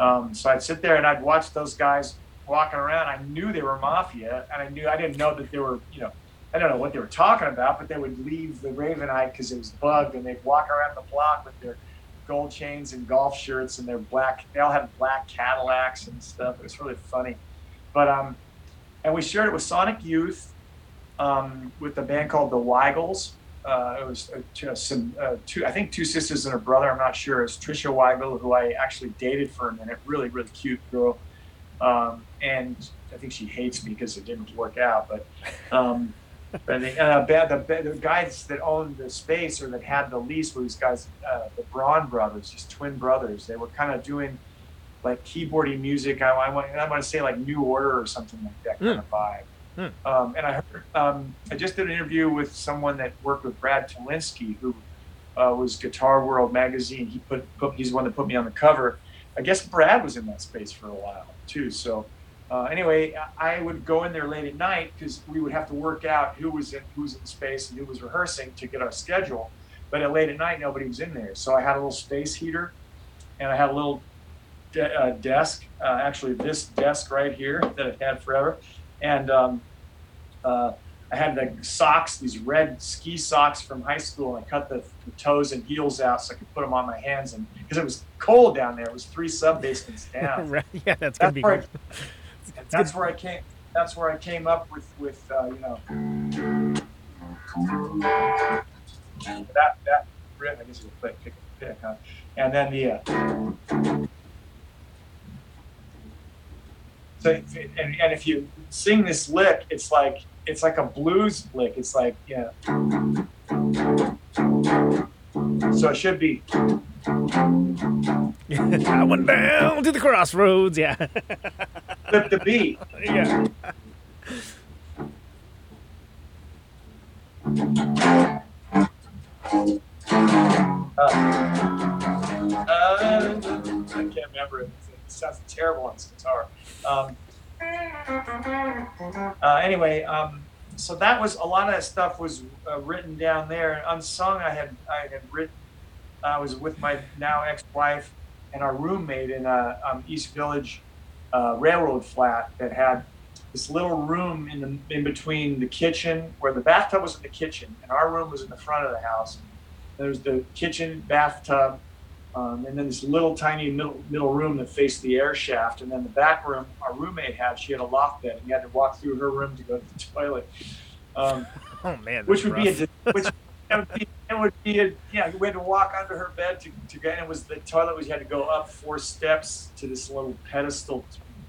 Um, so I'd sit there and I'd watch those guys walking around. I knew they were mafia, and I knew I didn't know that they were, you know, I don't know what they were talking about, but they would leave the Ravenite because it was bugged, and they'd walk around the block with their gold chains and golf shirts and their black. They all had black Cadillacs and stuff. It was really funny, but um, and we shared it with Sonic Youth um, with a band called the Weigels. Uh, it was uh, two, some uh, two, I think two sisters and a brother. I'm not sure. It's Trisha Weigel, who I actually dated for a minute. Really, really cute girl. Um, and I think she hates me because it didn't work out. But um, but the, uh, the, the guys that owned the space or that had the lease were these guys, uh, the Braun brothers, these twin brothers. They were kind of doing like keyboardy music. I, I want I want to say like New Order or something like that kind of vibe. Hmm. Um, and I heard um, I just did an interview with someone that worked with Brad Tolinski, who uh, was Guitar World magazine. He put, put he's the one that put me on the cover. I guess Brad was in that space for a while too. So uh, anyway, I would go in there late at night because we would have to work out who was in who was in space and who was rehearsing to get our schedule. But at late at night, nobody was in there, so I had a little space heater, and I had a little de- uh, desk. Uh, actually, this desk right here that I've had forever, and um, uh, I had the socks, these red ski socks from high school, and I cut the, the, toes and heels out so I could put them on my hands, and because it was cold down there, it was three sub basements (laughs) down. right. Yeah, that's gonna that's be where cool. I, (laughs) that's where I came. That's where I came up with with uh, you know that that riff. I guess you could pick pick, huh? And then the. Uh, so and, and if you sing this lick, it's like it's like a blues lick. It's like yeah. So it should be. (laughs) I went down to the crossroads. Yeah. Flip the beat. (laughs) yeah. Uh, uh, I can't remember it. Sounds terrible on this guitar. Um, uh, anyway, um, so that was a lot of that stuff was uh, written down there. Unsung, I had I had written. I was with my now ex-wife and our roommate in a um, East Village uh, railroad flat that had this little room in the in between the kitchen where the bathtub was in the kitchen and our room was in the front of the house. There's the kitchen bathtub, um, and then this little tiny middle middle room that faced the air shaft, and then the back room our roommate had. She had a loft bed, and you had to walk through her room to go to the (laughs) toilet. Um, (laughs) Oh man. which would be a which (laughs) would be, would be a, yeah you had to walk under her bed to, to get and it was the toilet was you had to go up four steps to this little pedestal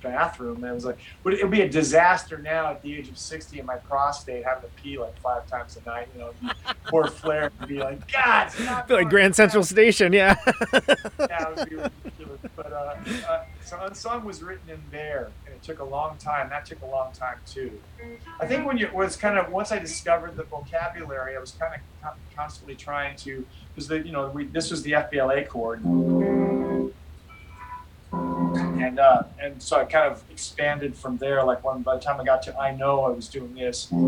bathroom and it was like would it would be a disaster now at the age of 60 and my prostate having to pee like five times a night you know (laughs) poor Flair would be like God it's not Feel like going Grand Central Station. Yeah. (laughs) (laughs) yeah, it would be ridiculous. But uh, uh, so Unsung was written in there, and it took a long time. That took a long time too. I think when you was kind of once I discovered the vocabulary, I was kind of constantly trying to because the you know we, this was the FBLA chord, and uh, and so I kind of expanded from there. Like when by the time I got to I know I was doing this. Um,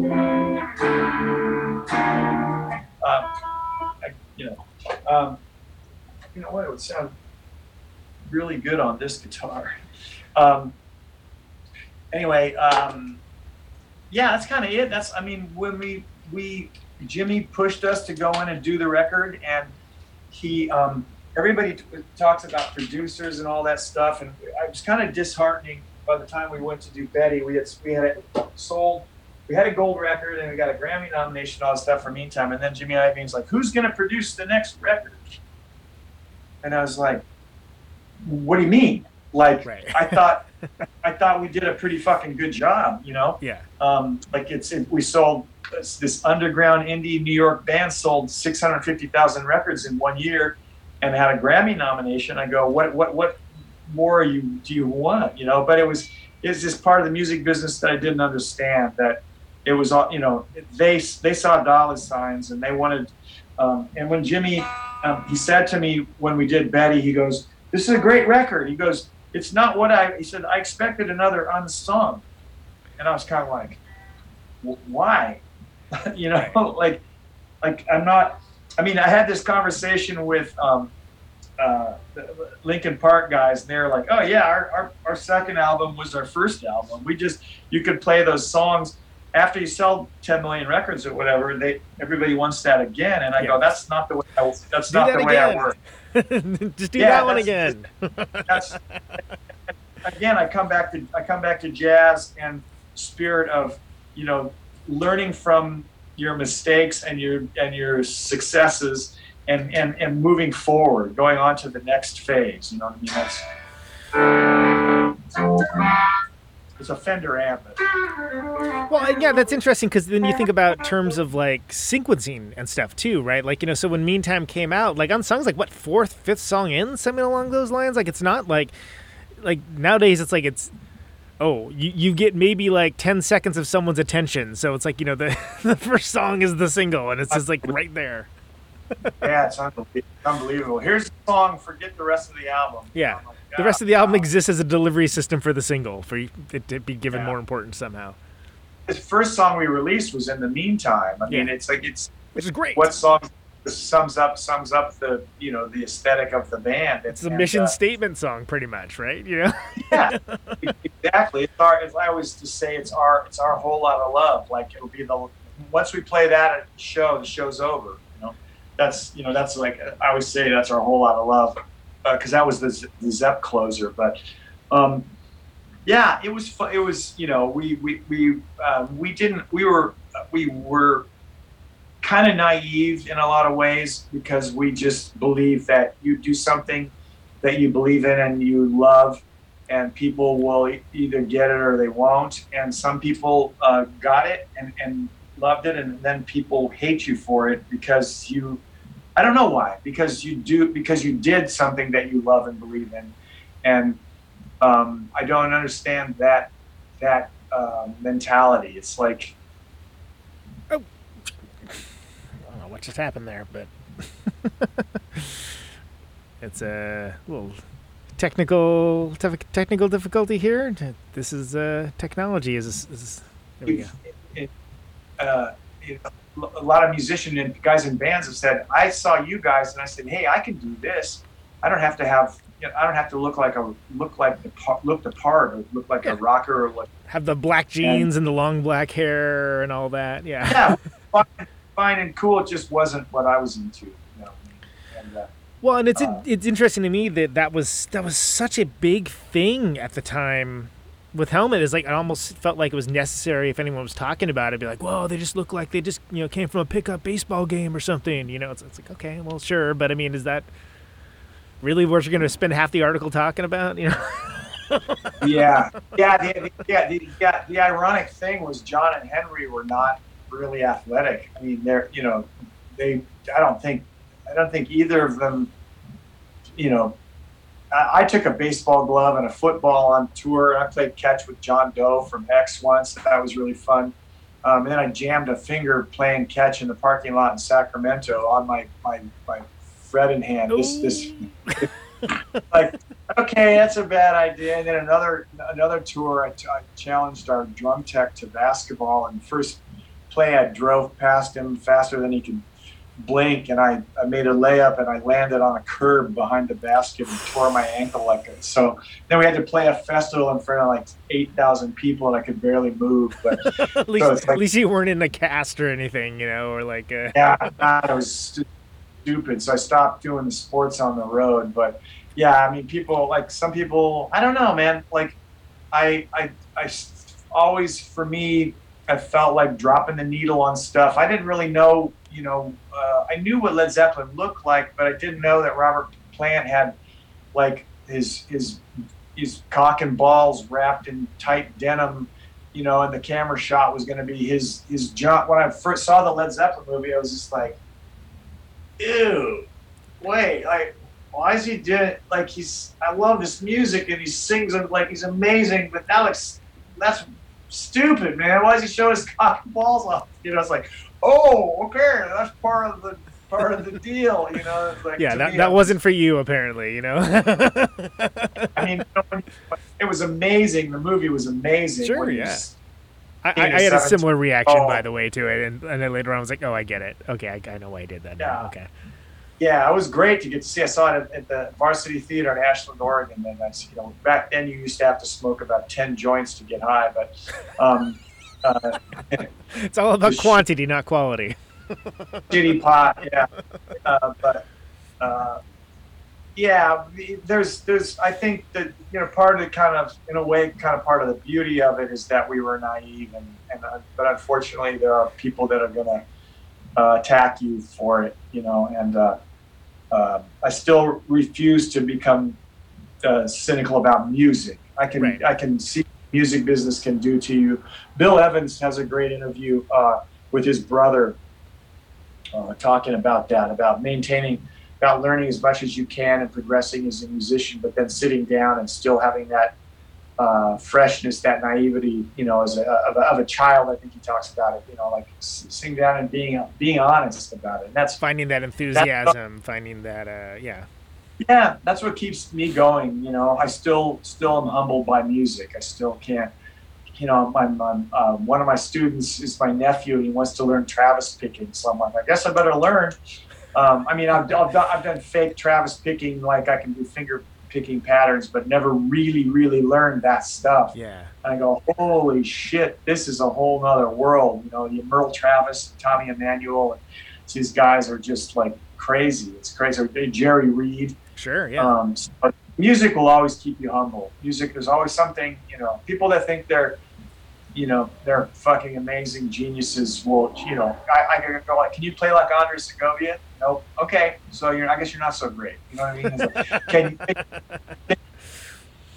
I, you know, um, you know what? It would sound really good on this guitar. Um, anyway, um, yeah, that's kind of it. That's I mean, when we we Jimmy pushed us to go in and do the record, and he um, everybody t- talks about producers and all that stuff, and I was kind of disheartening by the time we went to do Betty. We had we had it sold. We had a gold record and we got a Grammy nomination, all that stuff for Meantime. And then Jimmy Iovine's like, "Who's going to produce the next record?" And I was like, "What do you mean?" Like, Right. I thought, I thought we did a pretty fucking good job, you know. Yeah. Um, like it's it, we sold this, this underground indie New York band sold 650,000 records in one year, and had a Grammy nomination. I go, what what what more you do you want? You know, but it was it's just part of the music business that I didn't understand that it was all you know they they saw dollar signs and they wanted um, and when Jimmy um, he said to me when we did Betty he goes this is a great record he goes it's not what I he said I expected another unsung and I was kind of like why (laughs) you know like like I'm not I mean I had this conversation with um, uh, the Linkin Park guys, and they're like, "Oh yeah, our, our our second album was our first album. We just you could play those songs after you sell 10 million records or whatever. They everybody wants that again." And I Yeah. go, "That's not the way. I, that's Do not that the way I again. work." (laughs) Just do Yeah, that one again. That's again. I come back to I come back to jazz and spirit of you know learning from your mistakes and your and your successes and and and moving forward going on to the next phase you know what i mean that's it's a fender amp Well, yeah, that's interesting because then you think about terms of like sequencing and stuff too, right? Like you know, so when Meantime came out, like on songs like what fourth, fifth song in, something along those lines. Like it's not like like nowadays it's like it's oh you, you get maybe like 10 seconds of someone's attention so it's like you know the (laughs) the first song is the single and it's just like right there (laughs) yeah it's unbelievable here's the song forget the rest of the album Yeah. Like, the rest of the ah, album wow. exists as a delivery system for the single for it to be given Yeah. more importance somehow the first song we released was in the meantime i mean Yeah. it's like it's which is great what song sums up sums up the you know the aesthetic of the band. It's a And, mission uh, statement song pretty much right? You know? (laughs) Yeah exactly. It's our it's, i always just say it's our it's our whole lot of love. Like it'll be the once we play that at the show the show's over you know? That's you know that's like i always say that's our whole lot of love because that was the, the zep closer. But um yeah it was it was you know we we we uh, we didn't we were we were kind of naive in a lot of ways because we just believe that you do something that you believe in and you love and people will either get it or they won't. And some people uh, got it and, and loved it and then people hate you for it because you i don't know why because you do because you did something that you love and believe in. And um, i don't understand that that uh, mentality. It's like I don't know what just happened there, but (laughs) it's a little technical tef- technical difficulty here. This is uh, technology. Is, is there we go. it, uh, you know, a lot of musicians and guys in bands have said, I saw you guys and I said, hey, I can do this. I don't have to have, you know, I don't have to look like a look like the par- look the part or look like Yeah. a rocker or like Have the black jeans and the long black hair and all that. Yeah. yeah, (laughs) fine, and cool. It just wasn't what I was into. You know? And, uh, Well, and it's Uh, it's interesting to me that that was that was such a big thing at the time with Helmet. Is like it almost felt like it was necessary if anyone was talking about it, be like, "Whoa, they just look like they just you know came from a pickup baseball game or something." You know, it's, it's like okay, well, sure, but I mean, is that really what you're going to spend half the article talking about? You know, yeah, (laughs) yeah, the, the, yeah, the, yeah. The ironic thing was John and Henry were not really athletic. I mean, they're you know, they. I don't think, I don't think either of them. You know, I, I took a baseball glove and a football on tour. I played catch with John Doe from X once. That was really fun. Um, and then I jammed a finger playing catch in the parking lot in Sacramento on my my my fret hand. This this (laughs) like okay, that's a bad idea. And then another another tour, I, I challenged our drum tech to basketball. And first play, I drove past him faster than he could blink, and I, I made a layup and I landed on a curb behind the basket and tore my ankle like it. So then we had to play a festival in front of like eight thousand people, and I could barely move. But (laughs) at least it's like- at least you weren't in a cast or anything, you know, or like uh, yeah, I was stupid. So I stopped doing the sports on the road. But yeah, I mean, people like some people. I don't know, man. Like, I, I, I always for me, I felt like dropping the needle on stuff. I didn't really know, you know. Uh, I knew what Led Zeppelin looked like, but I didn't know that Robert Plant had like his his his cock and balls wrapped in tight denim you know, and the camera shot was going to be his his jump. When I first saw the Led Zeppelin movie, I was just like, "Ew, wait, like, why is he doing like he's? I love this music and he sings like he's amazing, but looks that's stupid, man. Why does he show his (laughs) cock and balls off? You know, it's like, oh, okay, that's part of the part of the (laughs) deal. You know, like yeah, that me, that wasn't for you apparently, you know. I mean, you know, when- it was amazing. The movie was amazing. Sure, yeah. I, I, Being had a similar reaction, Oh. by the way, to it, and, and then later on, I was like, "Oh, I get it. Okay, I, I know why he did that." Now. Yeah. Okay. Yeah, it was great to get to see. I saw it at, at the Varsity Theater in Ashland, Oregon. And that's you know back then you used to have to smoke about ten joints to get high, but um, uh, It's all about Just sh- quantity, not quality. shitty pot, yeah. Uh, but uh, yeah, there's there's I think that you know part of the kind of in a way kind of part of the beauty of it is that we were naive and and uh, but unfortunately there are people that are gonna uh, attack you for it, you know, and uh, uh, I still refuse to become uh, cynical about music. I can Right. I can see what music business can do to you. Bill Evans has a great interview uh, with his brother uh, talking about that, about maintaining, about learning as much as you can and progressing as a musician, but then sitting down and still having that uh, freshness, that naivety, you know, as a, of, a, of a child. I think he talks about it, you know, like sitting down and being being honest about it. And that's Finding that enthusiasm, finding that, uh, yeah. yeah, that's what keeps me going. You know, I still still am humbled by music. I still can't. You know, I'm, I'm uh, one of my students is my nephew, and he wants to learn Travis picking. So I'm like, I guess I better learn. Um, I mean, I've, I've, done, I've done fake Travis picking, like I can do finger picking patterns, but never really, really learned that stuff. Yeah. And I go, holy shit, this is a whole nother world. You know, the Merle Travis, Tommy Emmanuel, and these guys are just like crazy. It's crazy. Jerry Reed. Sure, yeah. Um, but music will always keep you humble. Music, there's always something, you know, people that think they're, you know, they're fucking amazing geniuses will, you know, I, I can go like, can you play like Andre Segovia? Nope. Okay. So you're, I guess you're not so great. You know what I mean? Like, (laughs) can you,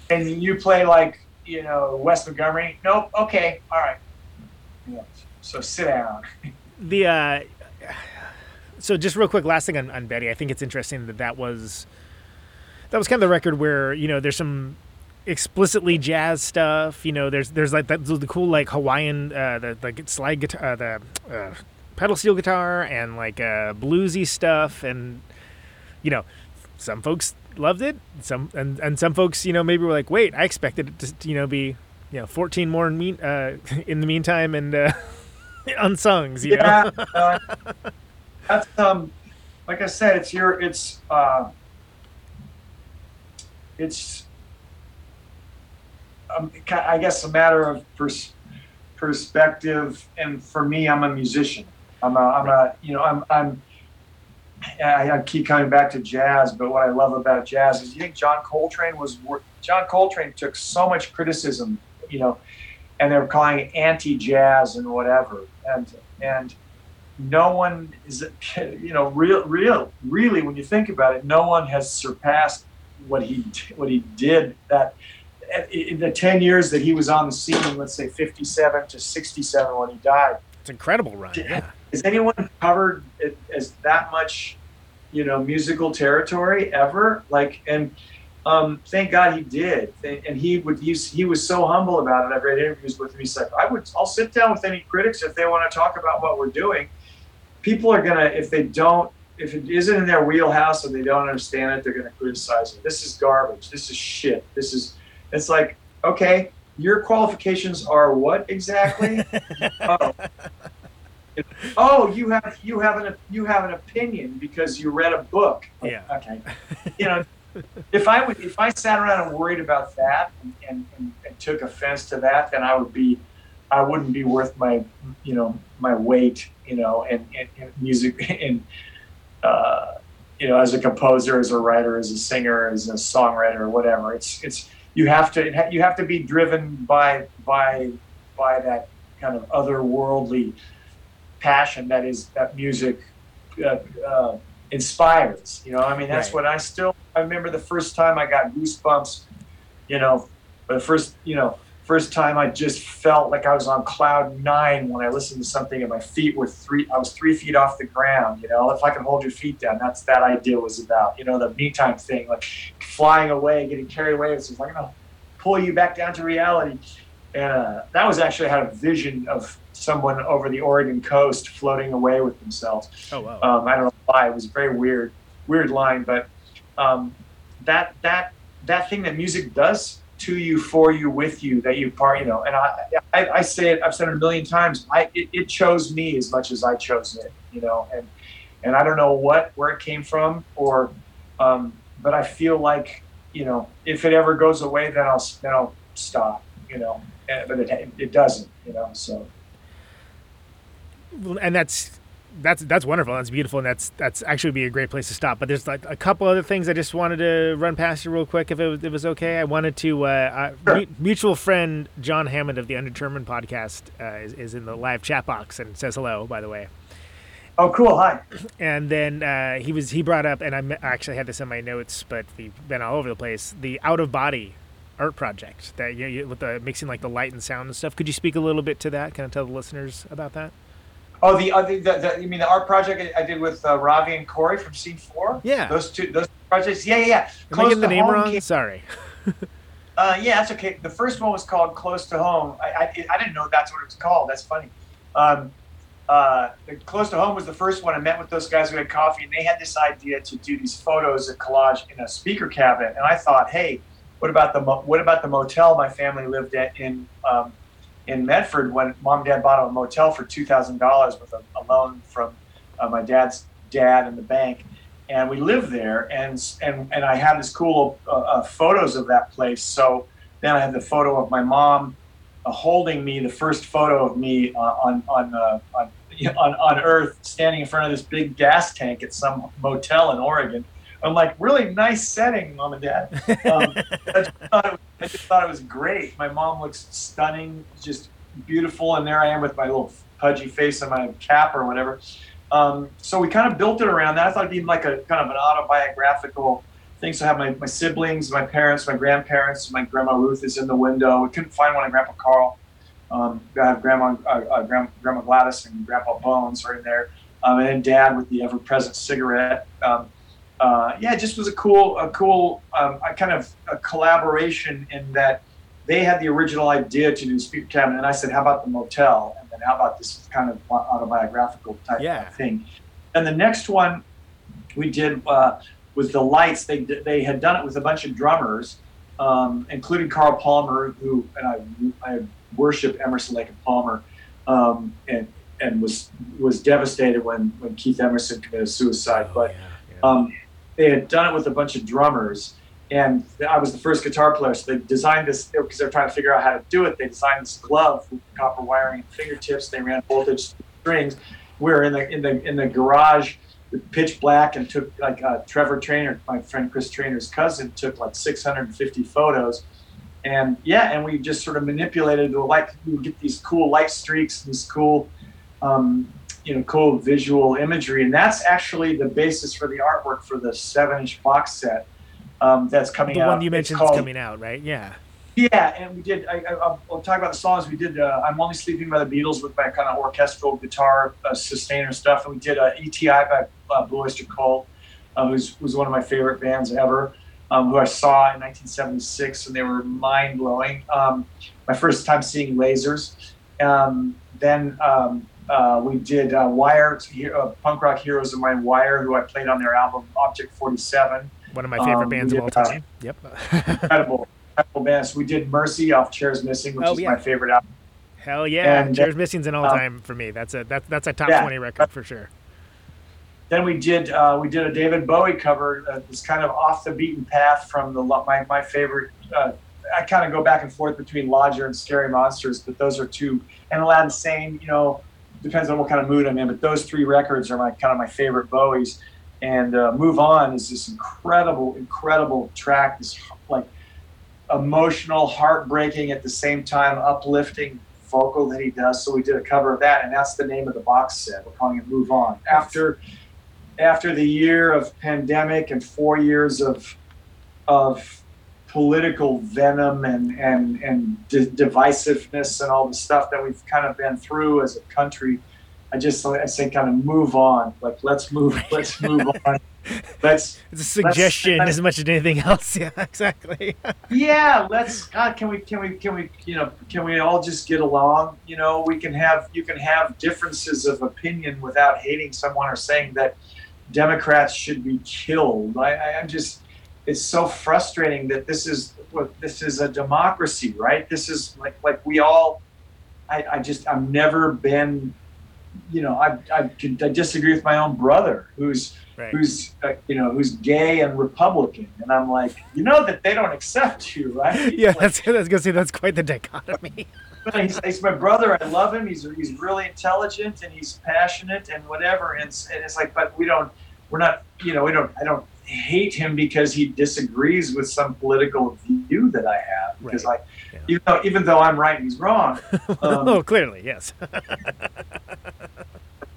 can you play like, you know, Wes Montgomery? Nope. Okay. All right. Know, so sit down. (laughs) the uh so just real quick last thing on, on betty i think it's interesting that that was that was kind of the record where you know there's some explicitly jazz stuff you know there's there's like that the cool like hawaiian uh the like slide guitar uh, the uh, pedal steel guitar and like uh bluesy stuff and you know some folks loved it some and and some folks you know maybe were like wait i expected it to you know be you know 14 more in, mean, uh, (laughs) in the meantime and uh (laughs) unsung you know yeah, uh, that's um, like I said, it's your, it's, uh, it's, um, I guess a matter of pers- perspective. And for me, I'm a musician. I'm a, I'm a, you know, I'm, I'm. I, I keep coming back to jazz, but what I love about jazz is you think John Coltrane was John Coltrane took so much criticism, you know, and they were calling it anti-jazz and whatever, and and no one is (laughs) you know real real really when you think about it no one has surpassed what he what he did that in the 10 years that he was on the scene let's say 57 to 67 when he died It's incredible run. Yeah. Has anyone covered it as that much you know musical territory ever like and um, thank God he did, and and he would use. He was so humble about it. I've read interviews with him. He said, "I would. I'll sit down with any critics if they want to talk about what we're doing. People are gonna, if they don't, if it isn't in their wheelhouse and they don't understand it, they're gonna criticize it. This is garbage. This is shit. This is. It's like, okay, your qualifications are what exactly? (laughs) oh. Oh, you have you have an you have an opinion because you read a book. Yeah. Okay. You know, if I would if I sat around and worried about that and, and, and, and took offense to that, then I would be I wouldn't be worth my you know my weight you know in, in, in music (laughs) in uh, you know as a composer, as a writer, as a singer, as a songwriter, whatever. It's it's you have to you have to be driven by by by that kind of otherworldly passion that is that music uh, uh, inspires. You know, I mean, that's Right. what I still. I remember the first time I got goosebumps. You know, the first you know first time I just felt like I was on cloud nine when I listened to something and my feet were three. I was three feet off the ground. You know, if I can hold your feet down, that's that idea was about. You know, the me time thing, like flying away, getting carried away. It's like I'm gonna pull you back down to reality. And uh, that was actually I had a vision of someone over the Oregon coast floating away with themselves. Oh wow. Um, I don't know why. It was a very weird, weird line, but um, that that that thing that music does to you, for you, with you, that you part, you know. And I, I, I say it. I've said it a million times. I it, it chose me as much as I chose it, you know. And and I don't know what where it came from, or um, but I feel like you know if it ever goes away, then I'll then I'll stop, you know. But it it doesn't, you know. So and that's that's that's wonderful. That's beautiful, and that's that's actually be a great place to stop. But there's like a couple other things I just wanted to run past you real quick, if it was, if it was okay. I wanted to. Uh, uh, mutual friend John Hammond of the Undetermined podcast uh, is, is in the live chat box and says hello. By the way. Oh, cool! Hi. (clears throat) And then uh, he was he brought up, and I actually had this in my notes, but we've been all over the place. The out of body art project that you, you with the mixing like the light and sound and stuff. Could you speak a little bit to that? Kind of tell the listeners about that? Oh, the, other, the, the, you mean the art project I did with uh, Ravi and Corey from Scene Four? Yeah, those two those projects. Yeah, yeah, yeah. Am Close I getting the name wrong? Came, Sorry. (laughs) uh, yeah, that's okay. The first one was called Close to Home. I, I, I didn't know that's what it was called. That's funny. Um, uh, Close to Home was the first one. I met with those guys who had coffee, and they had this idea to do these photos of collage in a speaker cabinet. And I thought, hey, what about the what about the motel my family lived at in um, in Medford when mom and dad bought a motel for two thousand dollars with a, a, loan from uh, my dad's dad and the bank, and we lived there, and and and I had this cool uh, uh, photos of that place. So then I had the photo of my mom uh, holding me, the first photo of me uh, on on, uh, on (laughs) on on Earth, standing in front of this big gas tank at some motel in Oregon. I'm like, really nice setting, mom and dad. (laughs) Um, I, just was, I, just thought it was great. My mom looks stunning, just beautiful, and there I am with my little pudgy face and my cap or whatever. Um, so we kind of built it around that. I thought it'd be like a kind of an autobiographical thing. So I have my, my siblings, my parents, my grandparents. My grandma Ruth is in the window. We couldn't find one of Grandpa Carl. Um, I have grandma, uh, uh, grandma, Gladys and Grandpa Bones are in there, um, and then Dad with the ever-present cigarette. Um, uh, yeah, it just was a cool, a cool, um, a kind of a collaboration in that they had the original idea to do Speaker Cabinet, and I said, "How about the motel?" And then, "How about this kind of autobiographical type yeah. thing?" And the next one we did uh, was the lights. They they had done it with a bunch of drummers, um, including Carl Palmer, who and I I worship Emerson Lake and Palmer, um, and and was was devastated when when Keith Emerson committed suicide, oh, but. Yeah. Um, they had done it with a bunch of drummers, and I was the first guitar player. So they designed this because they're trying to figure out how to do it. They designed this glove with copper wiring and fingertips. They ran voltage strings. We were in the in the in the garage pitch black and took like uh, Trevor Trainer, my friend Chris Trainer's cousin, took like 650 photos. And yeah, and we just sort of manipulated the light. We would get these cool light streaks, these cool um, you know cool visual imagery, and that's actually the basis for the artwork for the seven-inch box set um, that's coming the out. The one you mentioned called, is coming out, right? Yeah. Yeah, and we did. I, will talk about the songs. We did. Uh, I'm only sleeping by the Beatles with my kind of orchestral guitar uh, sustainer stuff, and we did uh, ETI by uh, Blue Oyster Cult, uh, who's was one of my favorite bands ever. Um, who I saw in 1976, and they were mind blowing. Um, my first time seeing lasers. Um, then um, uh, we did uh, Wire, uh, punk rock heroes of mine, Wire, who I played on their album Object 47. One of my favorite um, bands did, of all time. Uh, yep. incredible, incredible bands. We did Mercy off Chairs Missing, which oh, is yeah. my favorite album. Hell yeah, and, Chairs Missing's an all time for me. That's a that, that's a top yeah. 20 record for sure. Then we did uh, we did a David Bowie cover. Uh, this kind of off the beaten path from the my my favorite. I kind of go back and forth between Lodger and Scary Monsters, but those are two. And Aladdin Sane, you know, depends on what kind of mood I'm in. But those three records are my kind of my favorite Bowies. And uh, Move On is this incredible, incredible track. This like emotional, heartbreaking at the same time, uplifting vocal that he does. So we did a cover of that, and that's the name of the box set. We're calling it Move On. After after the year of pandemic and four years of of political venom and and and divisiveness and all the stuff that we've kind of been through as a country i just i say kind of move on. Like let's move (laughs) let's move on. Let's it's a suggestion as much as anything else. (laughs) Yeah exactly. (laughs) Yeah let's god can we can we can we you know can we all just get along? You know we can have you can have differences of opinion without hating someone or saying that democrats should be killed. I, I i'm just it's so frustrating that this is this is a democracy, right? This is like like we all. I, I just I've never been, you know, I I, I disagree with my own brother who's right. who's uh, you know who's gay and Republican, and I'm like, you know that they don't accept you, right? (laughs) Yeah, like, that's, that's gonna say that's quite the dichotomy. he's, he's my brother. I love him. He's he's really intelligent and he's passionate and whatever. And, and it's like, but we don't, we're not, you know, we don't. I don't hate him because he disagrees with some political view that I have. Because Right. I, even though even though I'm right and he's wrong, (laughs) um, oh, clearly, yes. (laughs)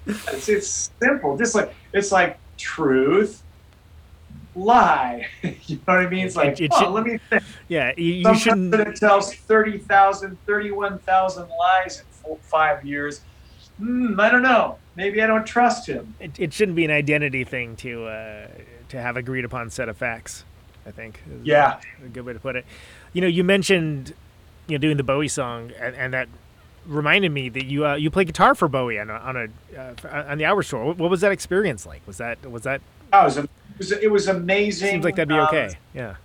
it's, it's simple. Just like it's like truth, lie. (laughs) you know what I mean? It's like, it oh, should- let me think. yeah, you, you Some shouldn't. president tells 30,000, 31,000 lies in four, five years. Hmm, I don't know. Maybe I don't trust him. It, it shouldn't be an identity thing to uh, to have agreed upon set of facts. I think. Yeah. a good way to put it. You know, you mentioned you know doing the Bowie song, and, and that reminded me that you uh, you play guitar for Bowie on a, on a uh, on the Hour Tour. What, was that experience like? Was that was that Oh, it, was, it, was, it was amazing. seems like that'd be Um, okay? Yeah.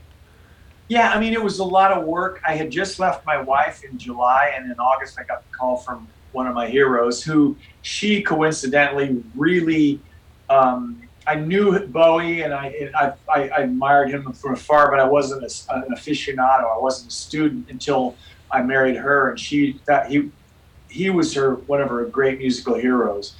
Yeah, I mean, it was a lot of work. I had just left my wife in July, and in August, I got the call from one of my heroes, who she coincidentally really. Um, I knew Bowie, and I, I, I I admired him from afar, but I wasn't a, an aficionado. I wasn't a student until I married her, and she that he he was her one of her great musical heroes,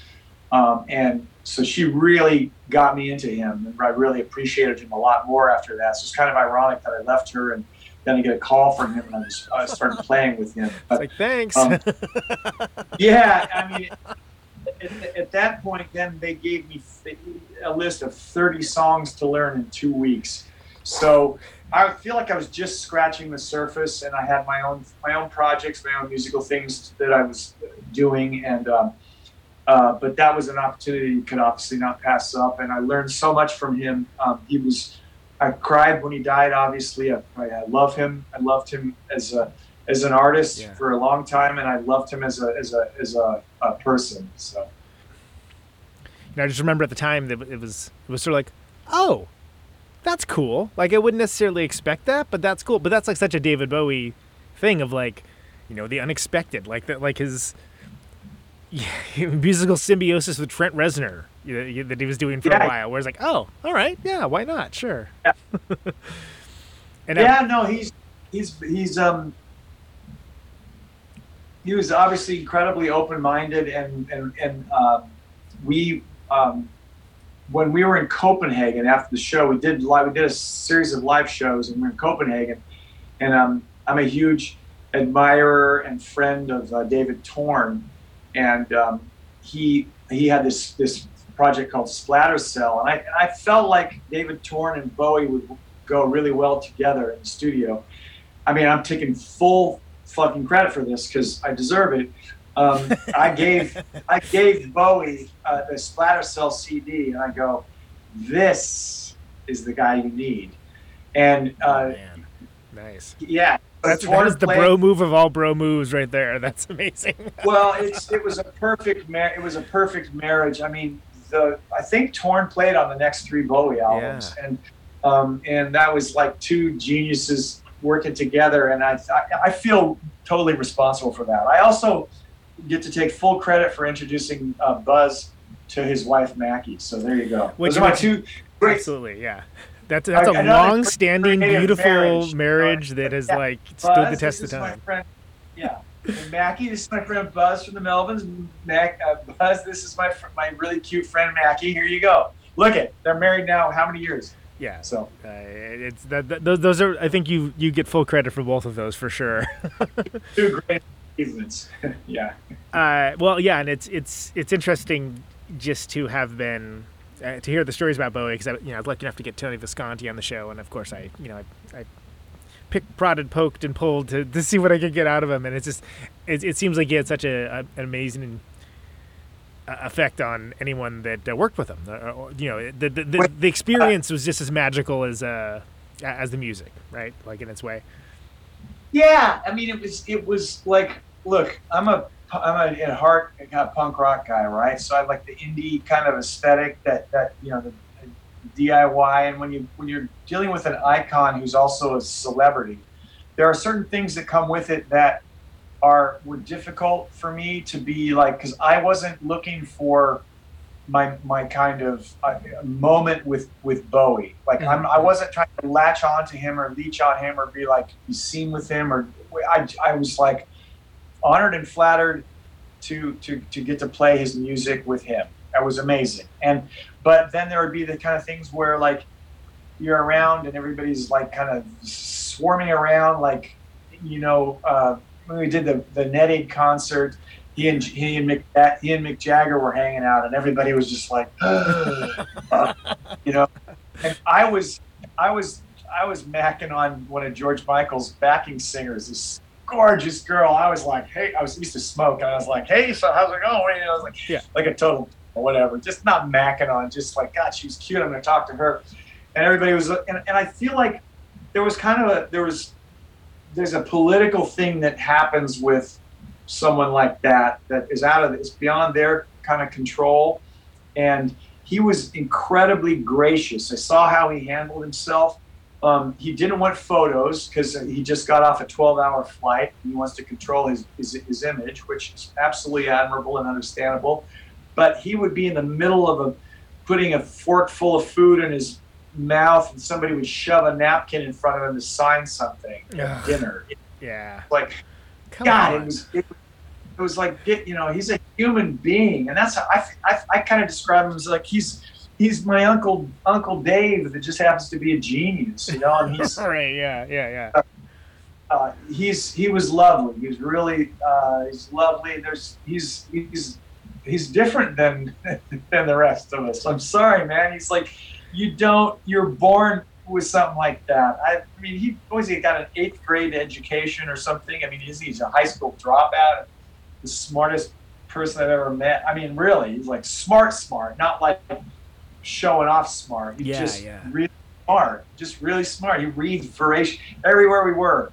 um, and so she really got me into him, and I really appreciated him a lot more after that. So it's kind of ironic that I left her, and then I get a call from him, and I, was, I started (laughs) playing with him. It's But like thanks. um, (laughs) yeah, I mean, at, at that point, then they gave me th- a list of 30 songs to learn in two weeks. So I feel like I was just scratching the surface, and I had my own my own projects, my own musical things that I was doing, and um, uh, but that was an opportunity you could obviously not pass up, and I learned so much from him. Um, he was, I cried when he died. Obviously, I, I love him. I loved him as a as an artist Yeah. for a long time, and I loved him as a as a as a, a person. So And I just remember at the time that it was it was sort of like, oh, that's cool. Like I wouldn't necessarily expect that, but that's cool. But that's like such a David Bowie thing of like, you know, the unexpected, like that, like his yeah, (laughs) musical symbiosis with Trent Reznor you know, that he was doing for Yeah. a while. Where it's like, oh, all right, yeah, why not? Sure. Yeah. (laughs) and yeah, no, he's he's he's um he was obviously incredibly open-minded and and and um, we um, when we were in Copenhagen after the show, we did live we did a series of live shows and we are in Copenhagen, and um, I'm a huge admirer and friend of uh, David Torn, and um, he he had this this project called Splatter Cell, and I and I felt like David Torn and Bowie would go really well together in the studio. I mean, I'm taking full fucking credit for this because I deserve it. Um, (laughs) I gave I gave Bowie uh, the Splatter Cell CD, and I go, "This is the guy you need." And oh, uh, man, nice. yeah, That's Torn that is the played- bro move of all bro moves right there. (laughs) That's amazing. well, (laughs) it's it was a perfect mar- it was a perfect marriage. I mean, the I think Torn played on the next three Bowie albums, and um, and that was like two geniuses working together, and I I, I feel totally responsible for that. I also get to take full credit for introducing uh, Buzz to his wife Mackie. So there you go. Which- Those are my two great. Absolutely, yeah. That's that's a long-standing, beautiful marriage, marriage. that has Yeah. like stood Buzz, the test this of is my time. friend. Yeah, and Mackie. This is my friend Buzz from the Melvins. Mac, uh, Buzz. This is my fr- my really cute friend Mackie. Here you go. Look it. They're married now. How many years? Yeah, So uh, it's that, that those, those are. I think you you get full credit for both of those for sure. two great achievements. (laughs) yeah. Uh, well, yeah, and it's it's it's interesting just to have been uh, to hear the stories about Bowie because I, you know, I was lucky enough to get Tony Visconti on the show, and of course I, you know, I, I picked, prodded, poked, and pulled to, to see what I could get out of him, and it's just it, it seems like he had such a, a an amazing uh, effect on anyone that uh, worked with him. Uh, or, you know, the the, the, the experience was just as magical as uh as the music, right? Like in its way. Yeah. I mean, it was it was like, look, I'm a I'm a at heart a kind of punk rock guy, right? So I like the indie kind of aesthetic that that you know the, the DIY, and when you when you're dealing with an icon who's also a celebrity, there are certain things that come with it that are were difficult for me to be like because I wasn't looking for my my kind of uh, moment with with Bowie. Like I'm, I wasn't trying to latch on to him or leech on him or be like be seen with him or I I was like honored and flattered to to to get to play his music with him. That was amazing. And but then there would be the kind of things where like you're around and everybody's like kind of swarming around, like you know uh, when we did the the Net Aid concert. He and he and Mick he and Mick Jagger were hanging out, and everybody was just like, uh, (laughs) you know. And I was, I was, I was macking on one of George Michael's backing singers, this gorgeous girl. I was like, hey, I was used to smoke, and I was like, hey, so how's it going? And I was like, Yeah. like a total or whatever, just not macking on, just like, God, she's cute. I'm gonna talk to her, and everybody was, and, and I feel like there was kind of a there was there's a political thing that happens with someone like that that is out of it's beyond their kind of control and he was incredibly gracious i saw how he handled himself um, he didn't want photos because he just got off a 12 hour flight he wants to control his, his, his image which is absolutely admirable and understandable but he would be in the middle of a putting a fork full of food in his mouth and somebody would shove a napkin in front of him to sign something at Ugh. dinner Yeah. like Come God, on. it was it, it was like get you know he's a human being, and that's how I I, I kind of describe him as like he's he's my uncle Uncle Dave that just happens to be a genius, you know, and (laughs) he's right. Yeah. Yeah. Yeah. uh, he's he was lovely. He was really uh, he's lovely. There's he's he's he's different than (laughs) than the rest of us. I'm sorry, man. He's like you don't you're born with something like that. I, I mean, he was he got an eighth grade education or something. I mean, he's he's a high school dropout, the smartest person I've ever met. I mean, really, he's like smart, smart, not like showing off smart. He's Yeah, just yeah. really smart, just really smart. He reads voracious everywhere we were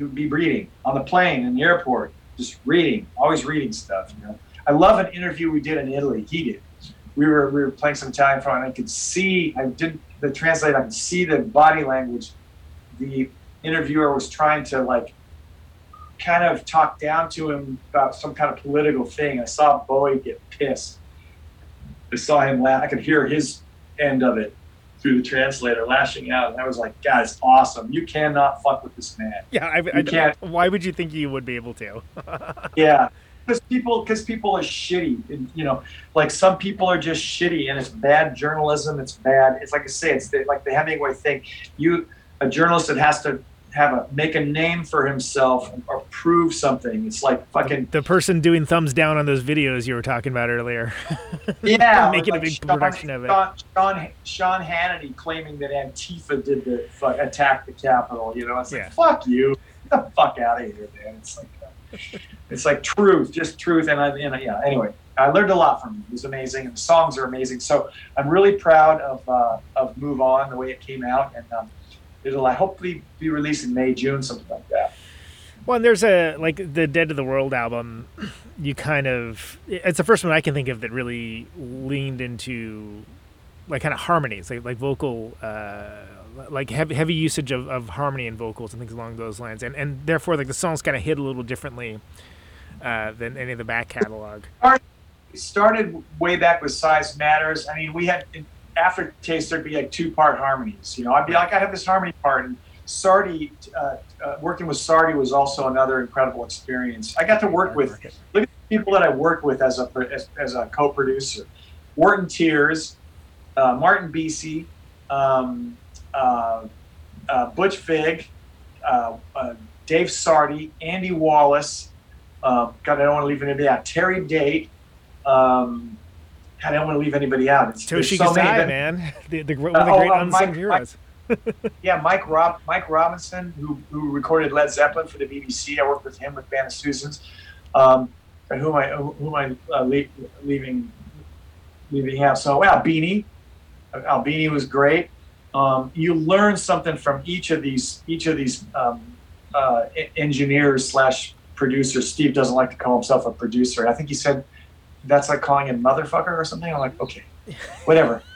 he would be reading on the plane in the airport, just reading, always reading stuff. You know, I love an interview we did in Italy. He did. We were we were playing some Italian film, and I could see. I did the translate. I could see the body language. The interviewer was trying to like kind of talk down to him about some kind of political thing. I saw Bowie get pissed. I saw him laugh. I could hear his end of it through the translator lashing out. And I was like, God, it's awesome. You cannot fuck with this man. Yeah. I, I, can't- Why would you think you would be able to? (laughs) Yeah, because people because people are shitty. And, you know, like some people are just shitty, and it's bad journalism. It's bad. It's like I say, it's the, like the Hemingway thing. You a journalist that has to have a make a name for himself or prove something. It's like fucking the person doing thumbs down on those videos you were talking about earlier. (laughs) (laughs) yeah, Making a big Sean- production of it. Sean, Sean Sean Hannity claiming that Antifa did the fuck, attack the Capitol. You know, it's like Yeah. fuck you, get the fuck out of here, man. It's like uh, it's like truth, just truth. And I, and yeah. Anyway, I learned a lot from him. It was amazing, and the songs are amazing. So I'm really proud of uh, of Move On, the way it came out, and um, it'll hopefully be released in May, June, something like that. Well, and there's a like the Dead to the World album. You kind of it's the first one I can think of that really leaned into like kind of harmonies, like like vocal, uh, like heavy heavy usage of, of harmony and vocals and things along those lines, and and therefore like the songs kind of hit a little differently uh, than any of the back catalog. it started way back with Size Matters. I mean, we had Aftertaste there'd be like two part harmonies. You know, I'd be like, I have this harmony part, and Sardi, uh, uh, working with Sardi was also another incredible experience. I got to work with look at the people that I worked with as a as, as a co-producer: Wharton Tiers, uh, Martin Bisi, um, uh, uh, Butch Vig, uh, uh, Dave Sardi, Andy Wallace. Uh, God, I don't want to leave anybody out. Terry Date. Um, God, I don't want to leave anybody out. It's, Toshi so many Kasai, that- man, (laughs) the, the, one of the Uh, oh, great uh, unsung Mike- heroes. (laughs) yeah, Mike Rob, Mike Robinson, who, who recorded Led Zeppelin for the BBC. I worked with him with Band of Susans. Um, and who am I who am I uh, leave, leaving leaving out? So Albini, Albini was great. Um, you learn something from each of these each of these um, uh, engineers slash producers. Steve doesn't like to call himself a producer. I think he said that's like calling him motherfucker or something. I'm like, okay, whatever. (laughs)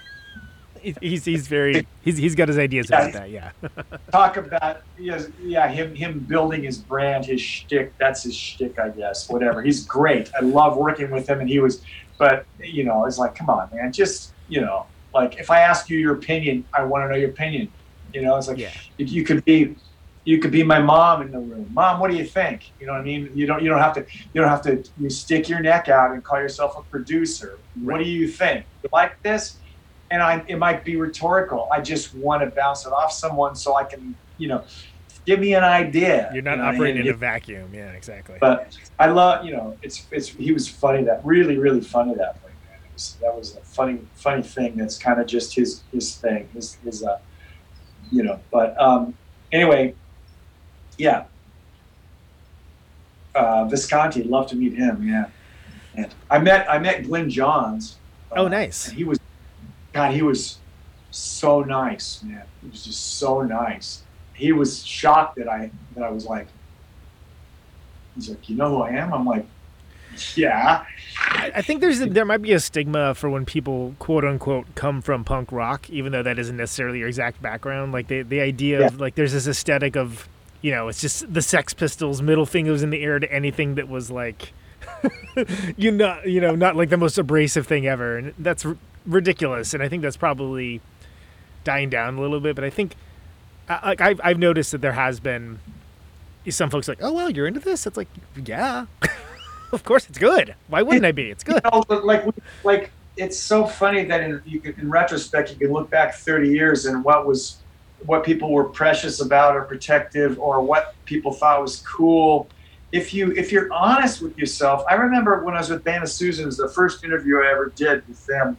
He's- He's very he's he's got his ideas Yeah. about that. Yeah. (laughs) talk about yes, yeah, him him building his brand, his shtick. That's his shtick, I guess. Whatever. He's great. I love working with him, and he was. But you know, it's like, come on, man. Just you know, like if I ask you your opinion, I want to know your opinion. You know, it's like Yeah. if you could be you could be my mom in the room. Mom, what do you think? You know what I mean? You don't you don't have to you don't have to you stick your neck out and call yourself a producer. What do you think? You like this? And I it might be rhetorical. I just want to bounce it off someone so I can, you know, give me an idea. You're not you know, operating in a vacuum. Yeah, exactly. but I love, you know, it's it's he was funny that really really funny that way, man. It was, that was a funny funny thing. That's kind of just his his thing, his his uh, you know. But um, anyway, yeah. Uh, Visconti, love to meet him. Yeah, and I met I met Glyn Johns. uh, Oh, nice. he was, God, he was so nice, man. He was just so nice. He was shocked that I that I was like, he's like, you know who I am? I'm like, yeah. I think there's a, there might be a stigma for when people quote unquote come from punk rock, even though that isn't necessarily your exact background. Like the the idea of like there's this aesthetic of you know it's just the Sex Pistols, middle fingers in the air to anything that was like (laughs) you not you know not like the most abrasive thing ever, and that's r- ridiculous. And I think that's probably dying down a little bit. But I think I- like I've I've noticed that there has been some folks like, oh well, you're into this. It's like yeah. (laughs) Of course, it's good. Why wouldn't I be? It's good. (laughs) You know, like like it's so funny that in you in retrospect you can look back 30 years and what was what people were precious about or protective or what people thought was cool. If you if you're honest with yourself, I remember when I was with Band of Susans, the first interview I ever did with them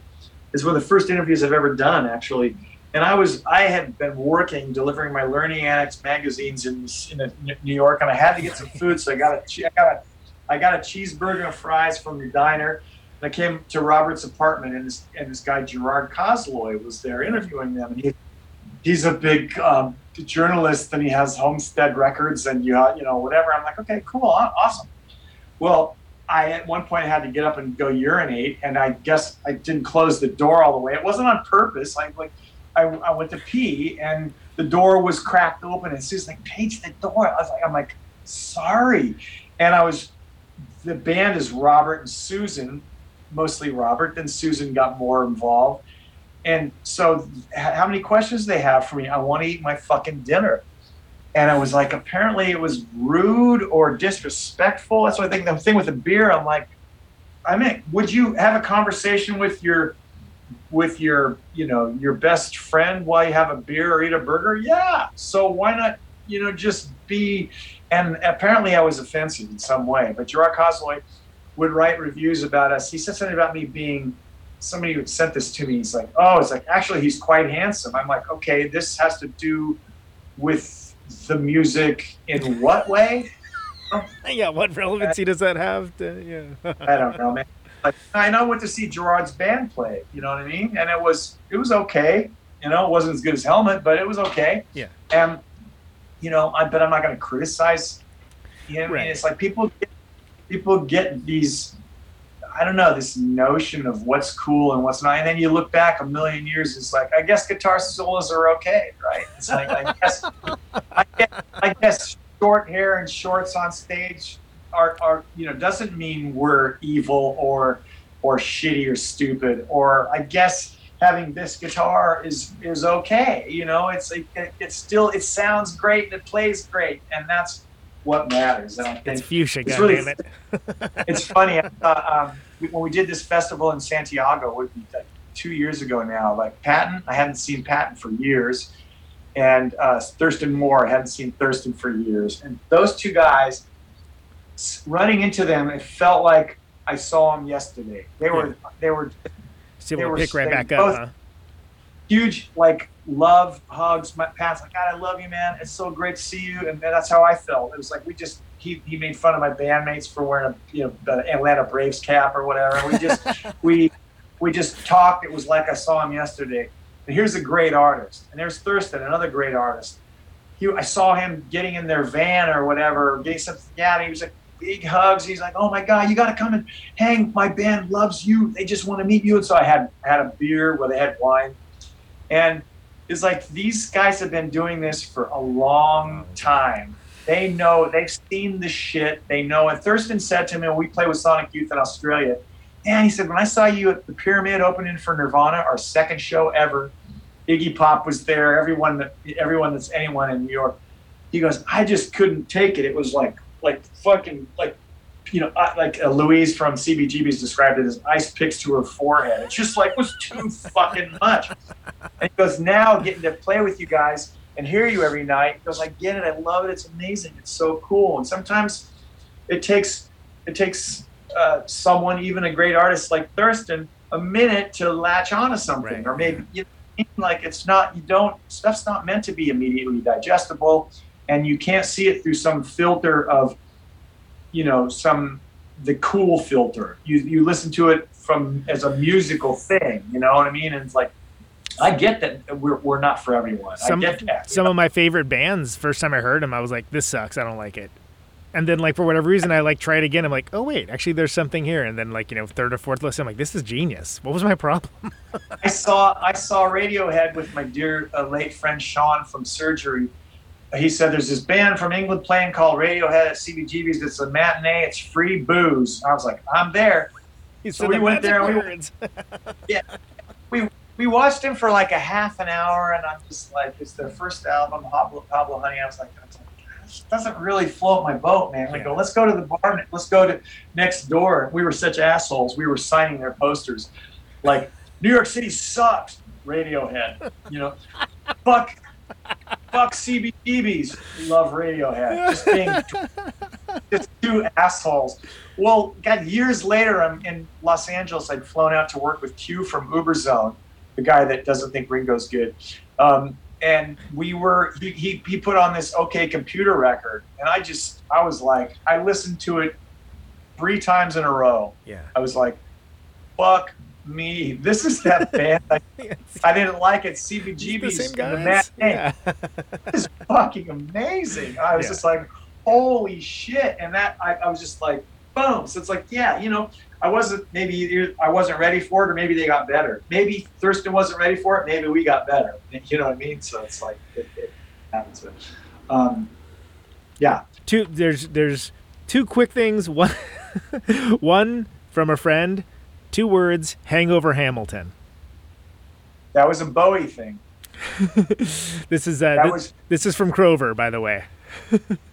is one of the first interviews I've ever done actually. And I was I had been working delivering my Learning Annex magazines in in New York, and I had to get some food, so I got a got a I got a cheeseburger and fries from the diner. And I came to Robert's apartment, and this and this guy Gerard Cosloy was there interviewing them, and he he's a big um, journalist, and he has Homestead Records, and you you know whatever. I'm like, okay, cool, awesome. Well, I at one point had to get up and go urinate, and I guess I didn't close the door all the way. It wasn't on purpose. I like I, I went to pee, and the door was cracked open, and Susan's like, Page, the door. I was like, I'm like, sorry, and I was the band is Robert and Susan, mostly Robert. Then Susan got more involved. And so, how many questions they have for me? I want to eat my fucking dinner. And I was like, apparently it was rude or disrespectful. That's what I think. The thing with the beer, I'm like, I mean, would you have a conversation with your, with your, you know, your best friend while you have a beer or eat a burger? Yeah. So why not, you know, just be and apparently I was offensive in some way. But Gerard Cosloy would write reviews about us. He said something about me being somebody who sent this to me. He's like, "Oh, it's like actually he's quite handsome." I'm like, "Okay, this has to do with the music in what way?" (laughs) yeah, what relevancy does that have? To, yeah, (laughs) I don't know, man. Like, I know what to see Gerard's band play. You know what I mean? And it was it was okay. You know, it wasn't as good as Helmet, but it was okay. Yeah. And you know, I but I'm not going to criticize him. Right. It's like people get, people get these. I don't know this notion of what's cool and what's not, and then you look back a million years. It's like I guess guitar solos are okay, right? It's like I guess I guess, I guess short hair and shorts on stage are, are you know doesn't mean we're evil or or shitty or stupid or I guess having this guitar is is okay you know it's like it, it's still it sounds great and it plays great and that's what matters and I think it's fuchsia. it's really damn it. (laughs) it's funny. I thought, um, when we did this festival in Santiago, would be like two years ago now. Like Patton, I hadn't seen Patton for years, and uh, Thurston Moore, I hadn't seen Thurston for years. And those two guys, running into them, it felt like I saw them yesterday. They were they were able they were- pick right back up. Huh? huge like love hugs. My Pat's like, God, I love you, man. It's so great to see you. And that's how I felt. It was like we just he, he made fun of my bandmates for wearing a you know the Atlanta Braves cap or whatever. We just (laughs) we we just talked. It was like I saw him yesterday. And here's a great artist. And there's Thurston, another great artist. He, I saw him getting in their van or whatever, getting something. Yeah, he was like big hugs. He's like, "Oh my God, you got to come and hang. My band loves you. They just want to meet you." And so I had had a beer where they had wine, and it's like these guys have been doing this for a long time. They know they've seen the shit. They know. And Thurston said to me, we played with Sonic Youth in Australia, and he said, when I saw you at the Pyramid opening for Nirvana, our second show ever, Iggy Pop was there. Everyone that everyone that's anyone in New York. he goes, I just couldn't take it. It was like like fucking like you know, like Louise from CBGB's described it as ice picks to her forehead. It's just like was too fucking much. And he goes, now getting to play with you guys and hear you every night. because I get it. I love it. It's amazing. It's so cool. And sometimes it takes it takes uh, someone, even a great artist like Thurston, a minute to latch onto something, Right. or maybe you know, like it's not. You don't stuff's not meant to be immediately digestible, and you can't see it through some filter of, you know, some the cool filter. You you listen to it from as a musical thing. You know what I mean? And it's like. I get that we're, we're not for everyone. Some I get that. some of my favorite bands. First time I heard them, I was like, "This sucks. I don't like it." And then, like for whatever reason, I like try it again. I'm like, "Oh wait, actually, there's something here." And then, like you know, third or fourth listen, I'm like, "This is genius. What was my problem?" (laughs) I saw I saw Radiohead with my dear uh, late friend Sean from Surgery. He said there's this band from England playing called Radiohead at CBGB's. It's a matinee. It's free booze. I was like, I'm there. He So said we the went there and we- words. (laughs) We we watched him for like a half an hour, and I'm just like, it's their first album, Pablo, Pablo Honey. I was like, this doesn't really float my boat, man. We Yeah. go, let's go to the bar. Let's go to next door. We were such assholes. We were signing their posters, like New York City sucks. Radiohead, you know, (laughs) fuck, fuck CBGBs. Love Radiohead. Just being (laughs) just two assholes. Well, God, years later, I'm in Los Angeles. I'd flown out to work with Q from Uberzone, the guy that doesn't think Ringo's good. Um, and we were, he, he, he put on this OK Computer record. And I just, I was like, I listened to it three times in a row. Yeah. I was like, fuck me. This is that (laughs) band. I, I didn't like it. The CBGB's the guys. matinee Yeah. (laughs) is fucking amazing. I was Yeah. just like, holy shit. And that, I, I was just like, boom. So it's like, yeah, you know, I wasn't, maybe either I wasn't ready for it or maybe they got better. Maybe Thurston wasn't ready for it. Maybe we got better. (laughs) You know what I mean? So it's like, it, it happens. But, um, yeah. two there's there's two quick things (laughs) one one from a friend two words hangover hamilton That was a Bowie thing. (laughs) this is uh That thi- was- this is from crover by the way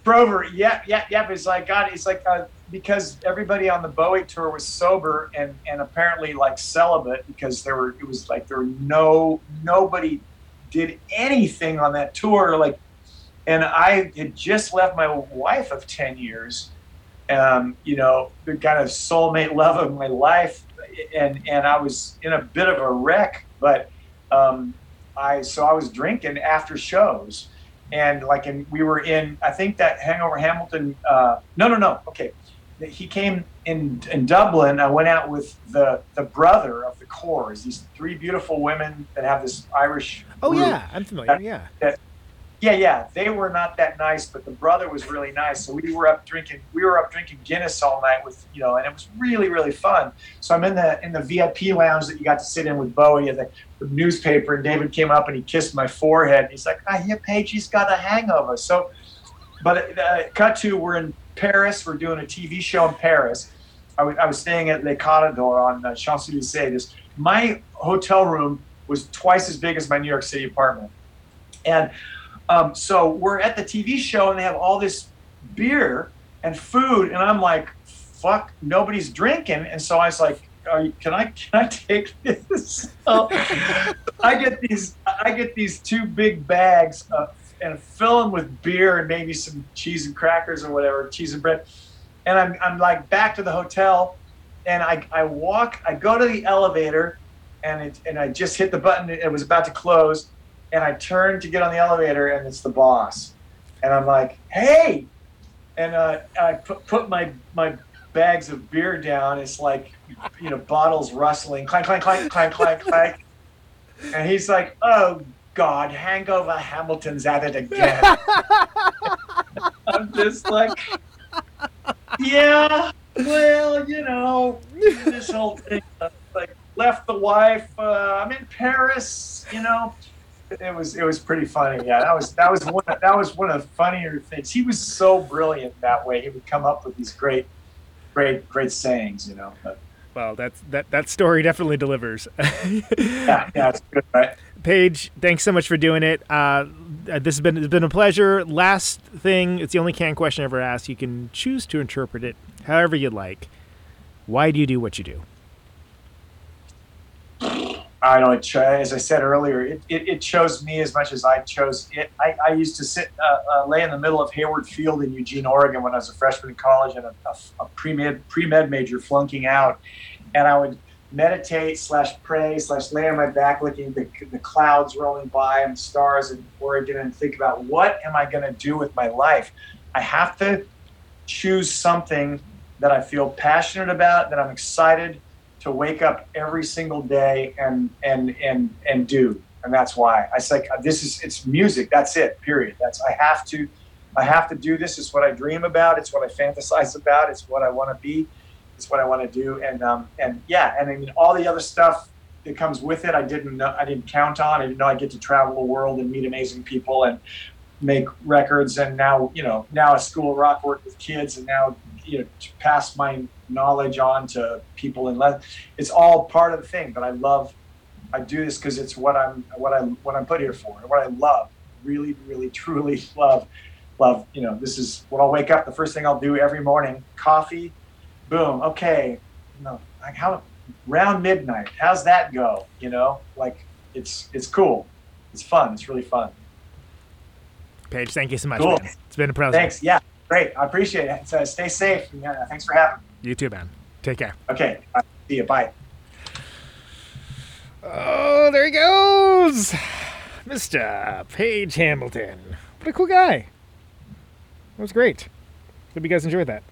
Crover, yeah, yeah, yeah. It's like God, it's like uh, because everybody on the Bowie tour was sober and and apparently like celibate because there were it was like there were no nobody did anything on that tour like, and I had just left my wife of ten years, um, you know, the kind of soulmate (laughs) love of my life, and and I was in a bit of a wreck, but um, I so I was drinking after shows and like and we were in i think that hangover hamilton uh no no no okay he came in in dublin i went out with the the brother of the Corrs these three beautiful women that have this irish oh yeah i'm familiar yeah. yeah yeah they were not that nice but the brother was really nice so we were up drinking we were up drinking guinness all night with you know and it was really really fun. So i'm in the in the vip lounge that you got to sit in with bowie and the, the newspaper and david came up and he kissed my forehead And he's like i hear Page he's got a hangover. So but uh, cut to we're in paris. We're doing a tv show in paris. I was, staying at le Catador on uh, champs-elysees This- my hotel room was twice as big as my new york city apartment. And um, so we're at the TV show and they have all this beer and food, and I'm like, fuck, nobody's drinking. And so I was like, Are you, can I can I take this? (laughs) So I get these I get these two big bags and fill them with beer and maybe some cheese and crackers or whatever, cheese and bread. And I'm, I'm like back to the hotel, and I, I walk, I go to the elevator, and it, and I just hit the button. It was about to close, and I turn to get on the elevator, and it's the boss, and I'm like, hey, and uh, I put, put my my bags of beer down. It's like, you know, bottles rustling, clank, clank, clank, clank, clank, clank, and he's like, oh God, Hangover Hamilton's at it again. (laughs) I'm just like, yeah, well, you know, this whole thing, uh, like, left the wife. Uh, I'm in Paris, you know. It was it was pretty funny. Yeah, that was that was one of, that was one of the funnier things. He was so brilliant that way. He would come up with these great, great, great sayings. You know. But, well that's that that story definitely delivers (laughs) yeah, yeah, it's good, right? Page, thanks so much for doing it. Uh, uh, this has been it's been a pleasure. Last thing, it's the only can question I ever asked. You can choose to interpret it however you'd like. Why do you do what you do? I don't cho- as I said earlier, it, it, it chose me as much as I chose it. I, I used to sit, uh, uh, lay in the middle of Hayward Field in Eugene, Oregon, when I was a freshman in college and a, a, a pre med major flunking out, and I would meditate slash pray slash lay on my back, looking at the, the clouds rolling by and the stars in Oregon, and think about what am I going to do with my life. I have to choose something that I feel passionate about, that I'm excited to wake up every single day and and and and do. And that's why. I say uh, this is it's music. That's it period. That's i have to i have to do this. It's what i dream about. It's what i fantasize about. It's what i want to be it's what i want to do and um and yeah and i mean all the other stuff that comes with it i didn't know i didn't count on. I didn't know i get to travel the world and meet amazing people and make records and now you know now a school of rock work with kids and now you know to pass my knowledge on to people and let it's all part of the thing but i love i do this because it's what i'm what i'm what i'm put here for and what i love really really (laughs) truly love love you know this is what i'll wake up the first thing i'll do every morning coffee boom okay you know like how round midnight how's that go you know like it's it's cool it's fun it's really fun Page, thank you so much. Cool. Man. It's been a pleasure. thanks yeah great i appreciate it so stay safe and, uh, thanks for having me You too, man. Take care. okay Bye. see you bye Oh, there he goes, Mr. Page Hamilton. What a cool guy. That was great. Hope you guys enjoyed that.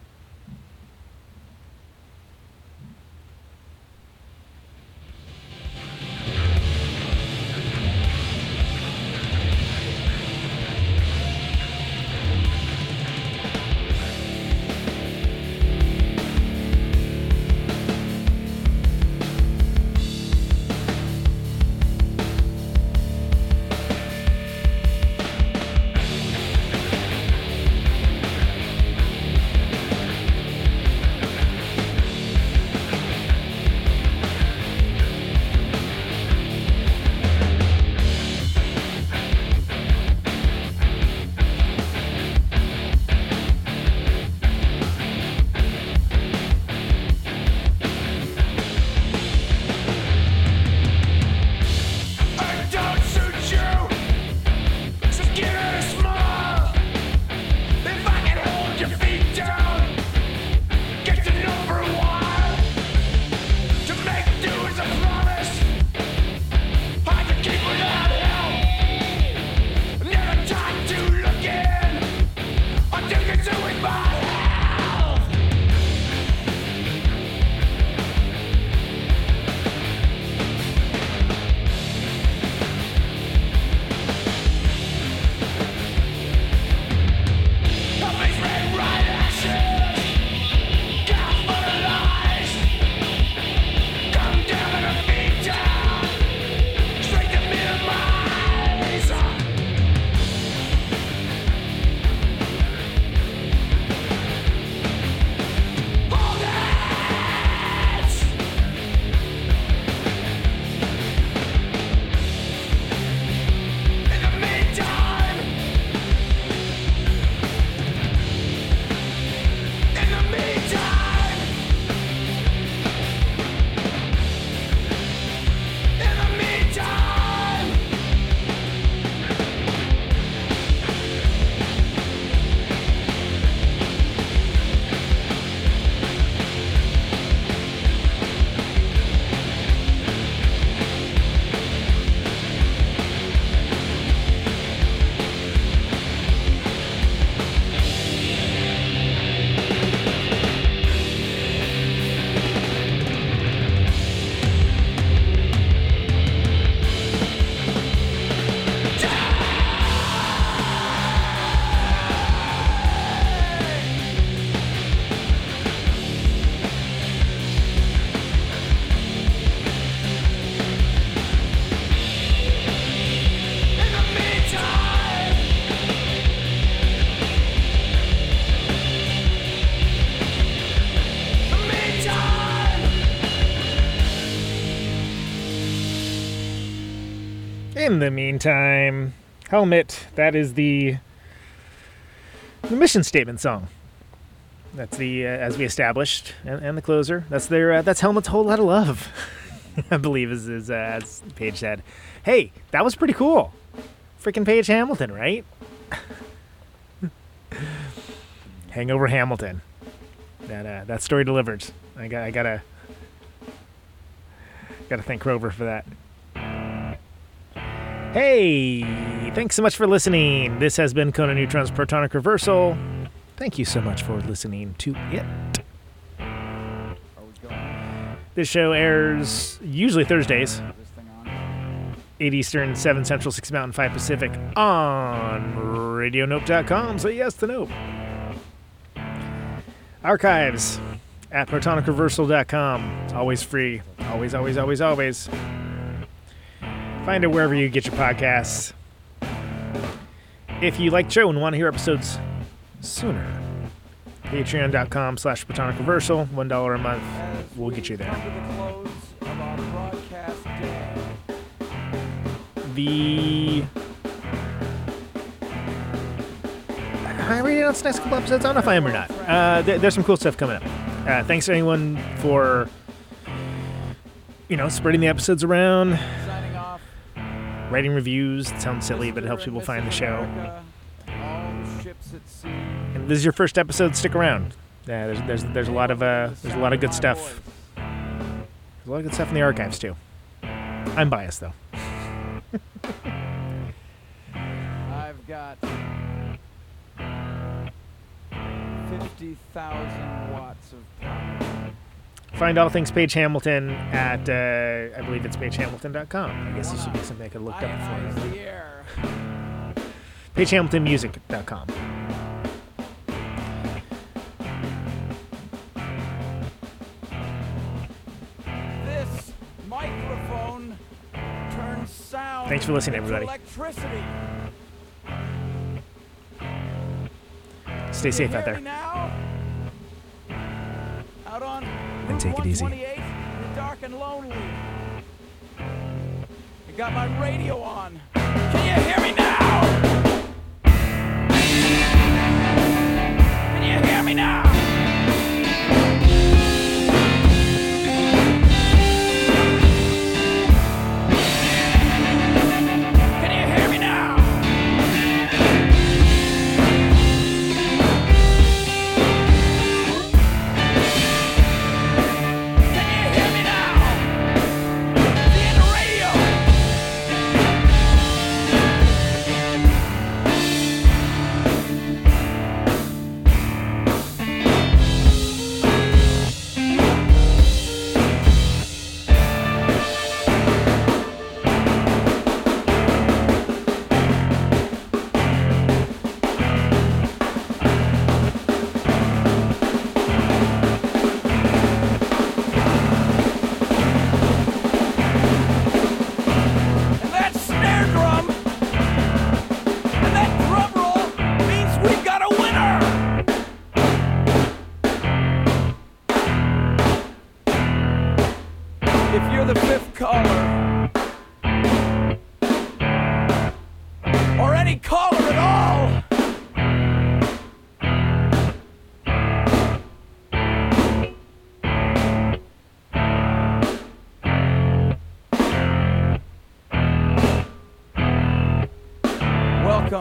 In the meantime, Helmet, that is the the mission statement song. That's the uh, as we established, and, and the closer. That's their uh, that's Helmet's whole lot of love, (laughs) I believe, is, is uh, as Page said. Hey, that was pretty cool. Freaking Page Hamilton, right? (laughs) Hangover Hamilton. That uh, that story delivered. I got I gotta gotta thank Rover for that. Hey, thanks so much for listening. This has been Conan Neutron's Protonic Reversal. Thank you so much for listening to it. This show airs usually Thursdays, 8 Eastern, 7 Central, 6 Mountain, 5 Pacific on RadioNope.com. So, yes, the Nope. Archives at ProtonicReversal.com. Always free. Always, always, always, always. Find it wherever you get your podcasts. If you like the show and want to hear episodes sooner, patreon.com slash Protonic Reversal. $1 a month will get you there. The... I ready to announce the next couple episodes? I don't know if I am or not. Uh, there, there's some cool stuff coming up. Uh, thanks to anyone for, you know, spreading the episodes around writing reviews. It sounds silly, but it helps people find the show. And this is your first episode. Stick around. Yeah, there's there's there's a lot of uh, there's a lot of good stuff. There's a lot of good stuff in the archives too. I'm biased though. I've got fifty thousand watts of power. Find all things Page Hamilton at uh, I believe it's pagehamilton.com. I guess this should be something I could look up for you. PageHamiltonMusic.com. This microphone turns sound Thanks for listening, everybody. Electricity. Stay safe out there. now? Out on And take it easy. dark and lonely. I got my radio on. Can you hear me now? Can you hear me now?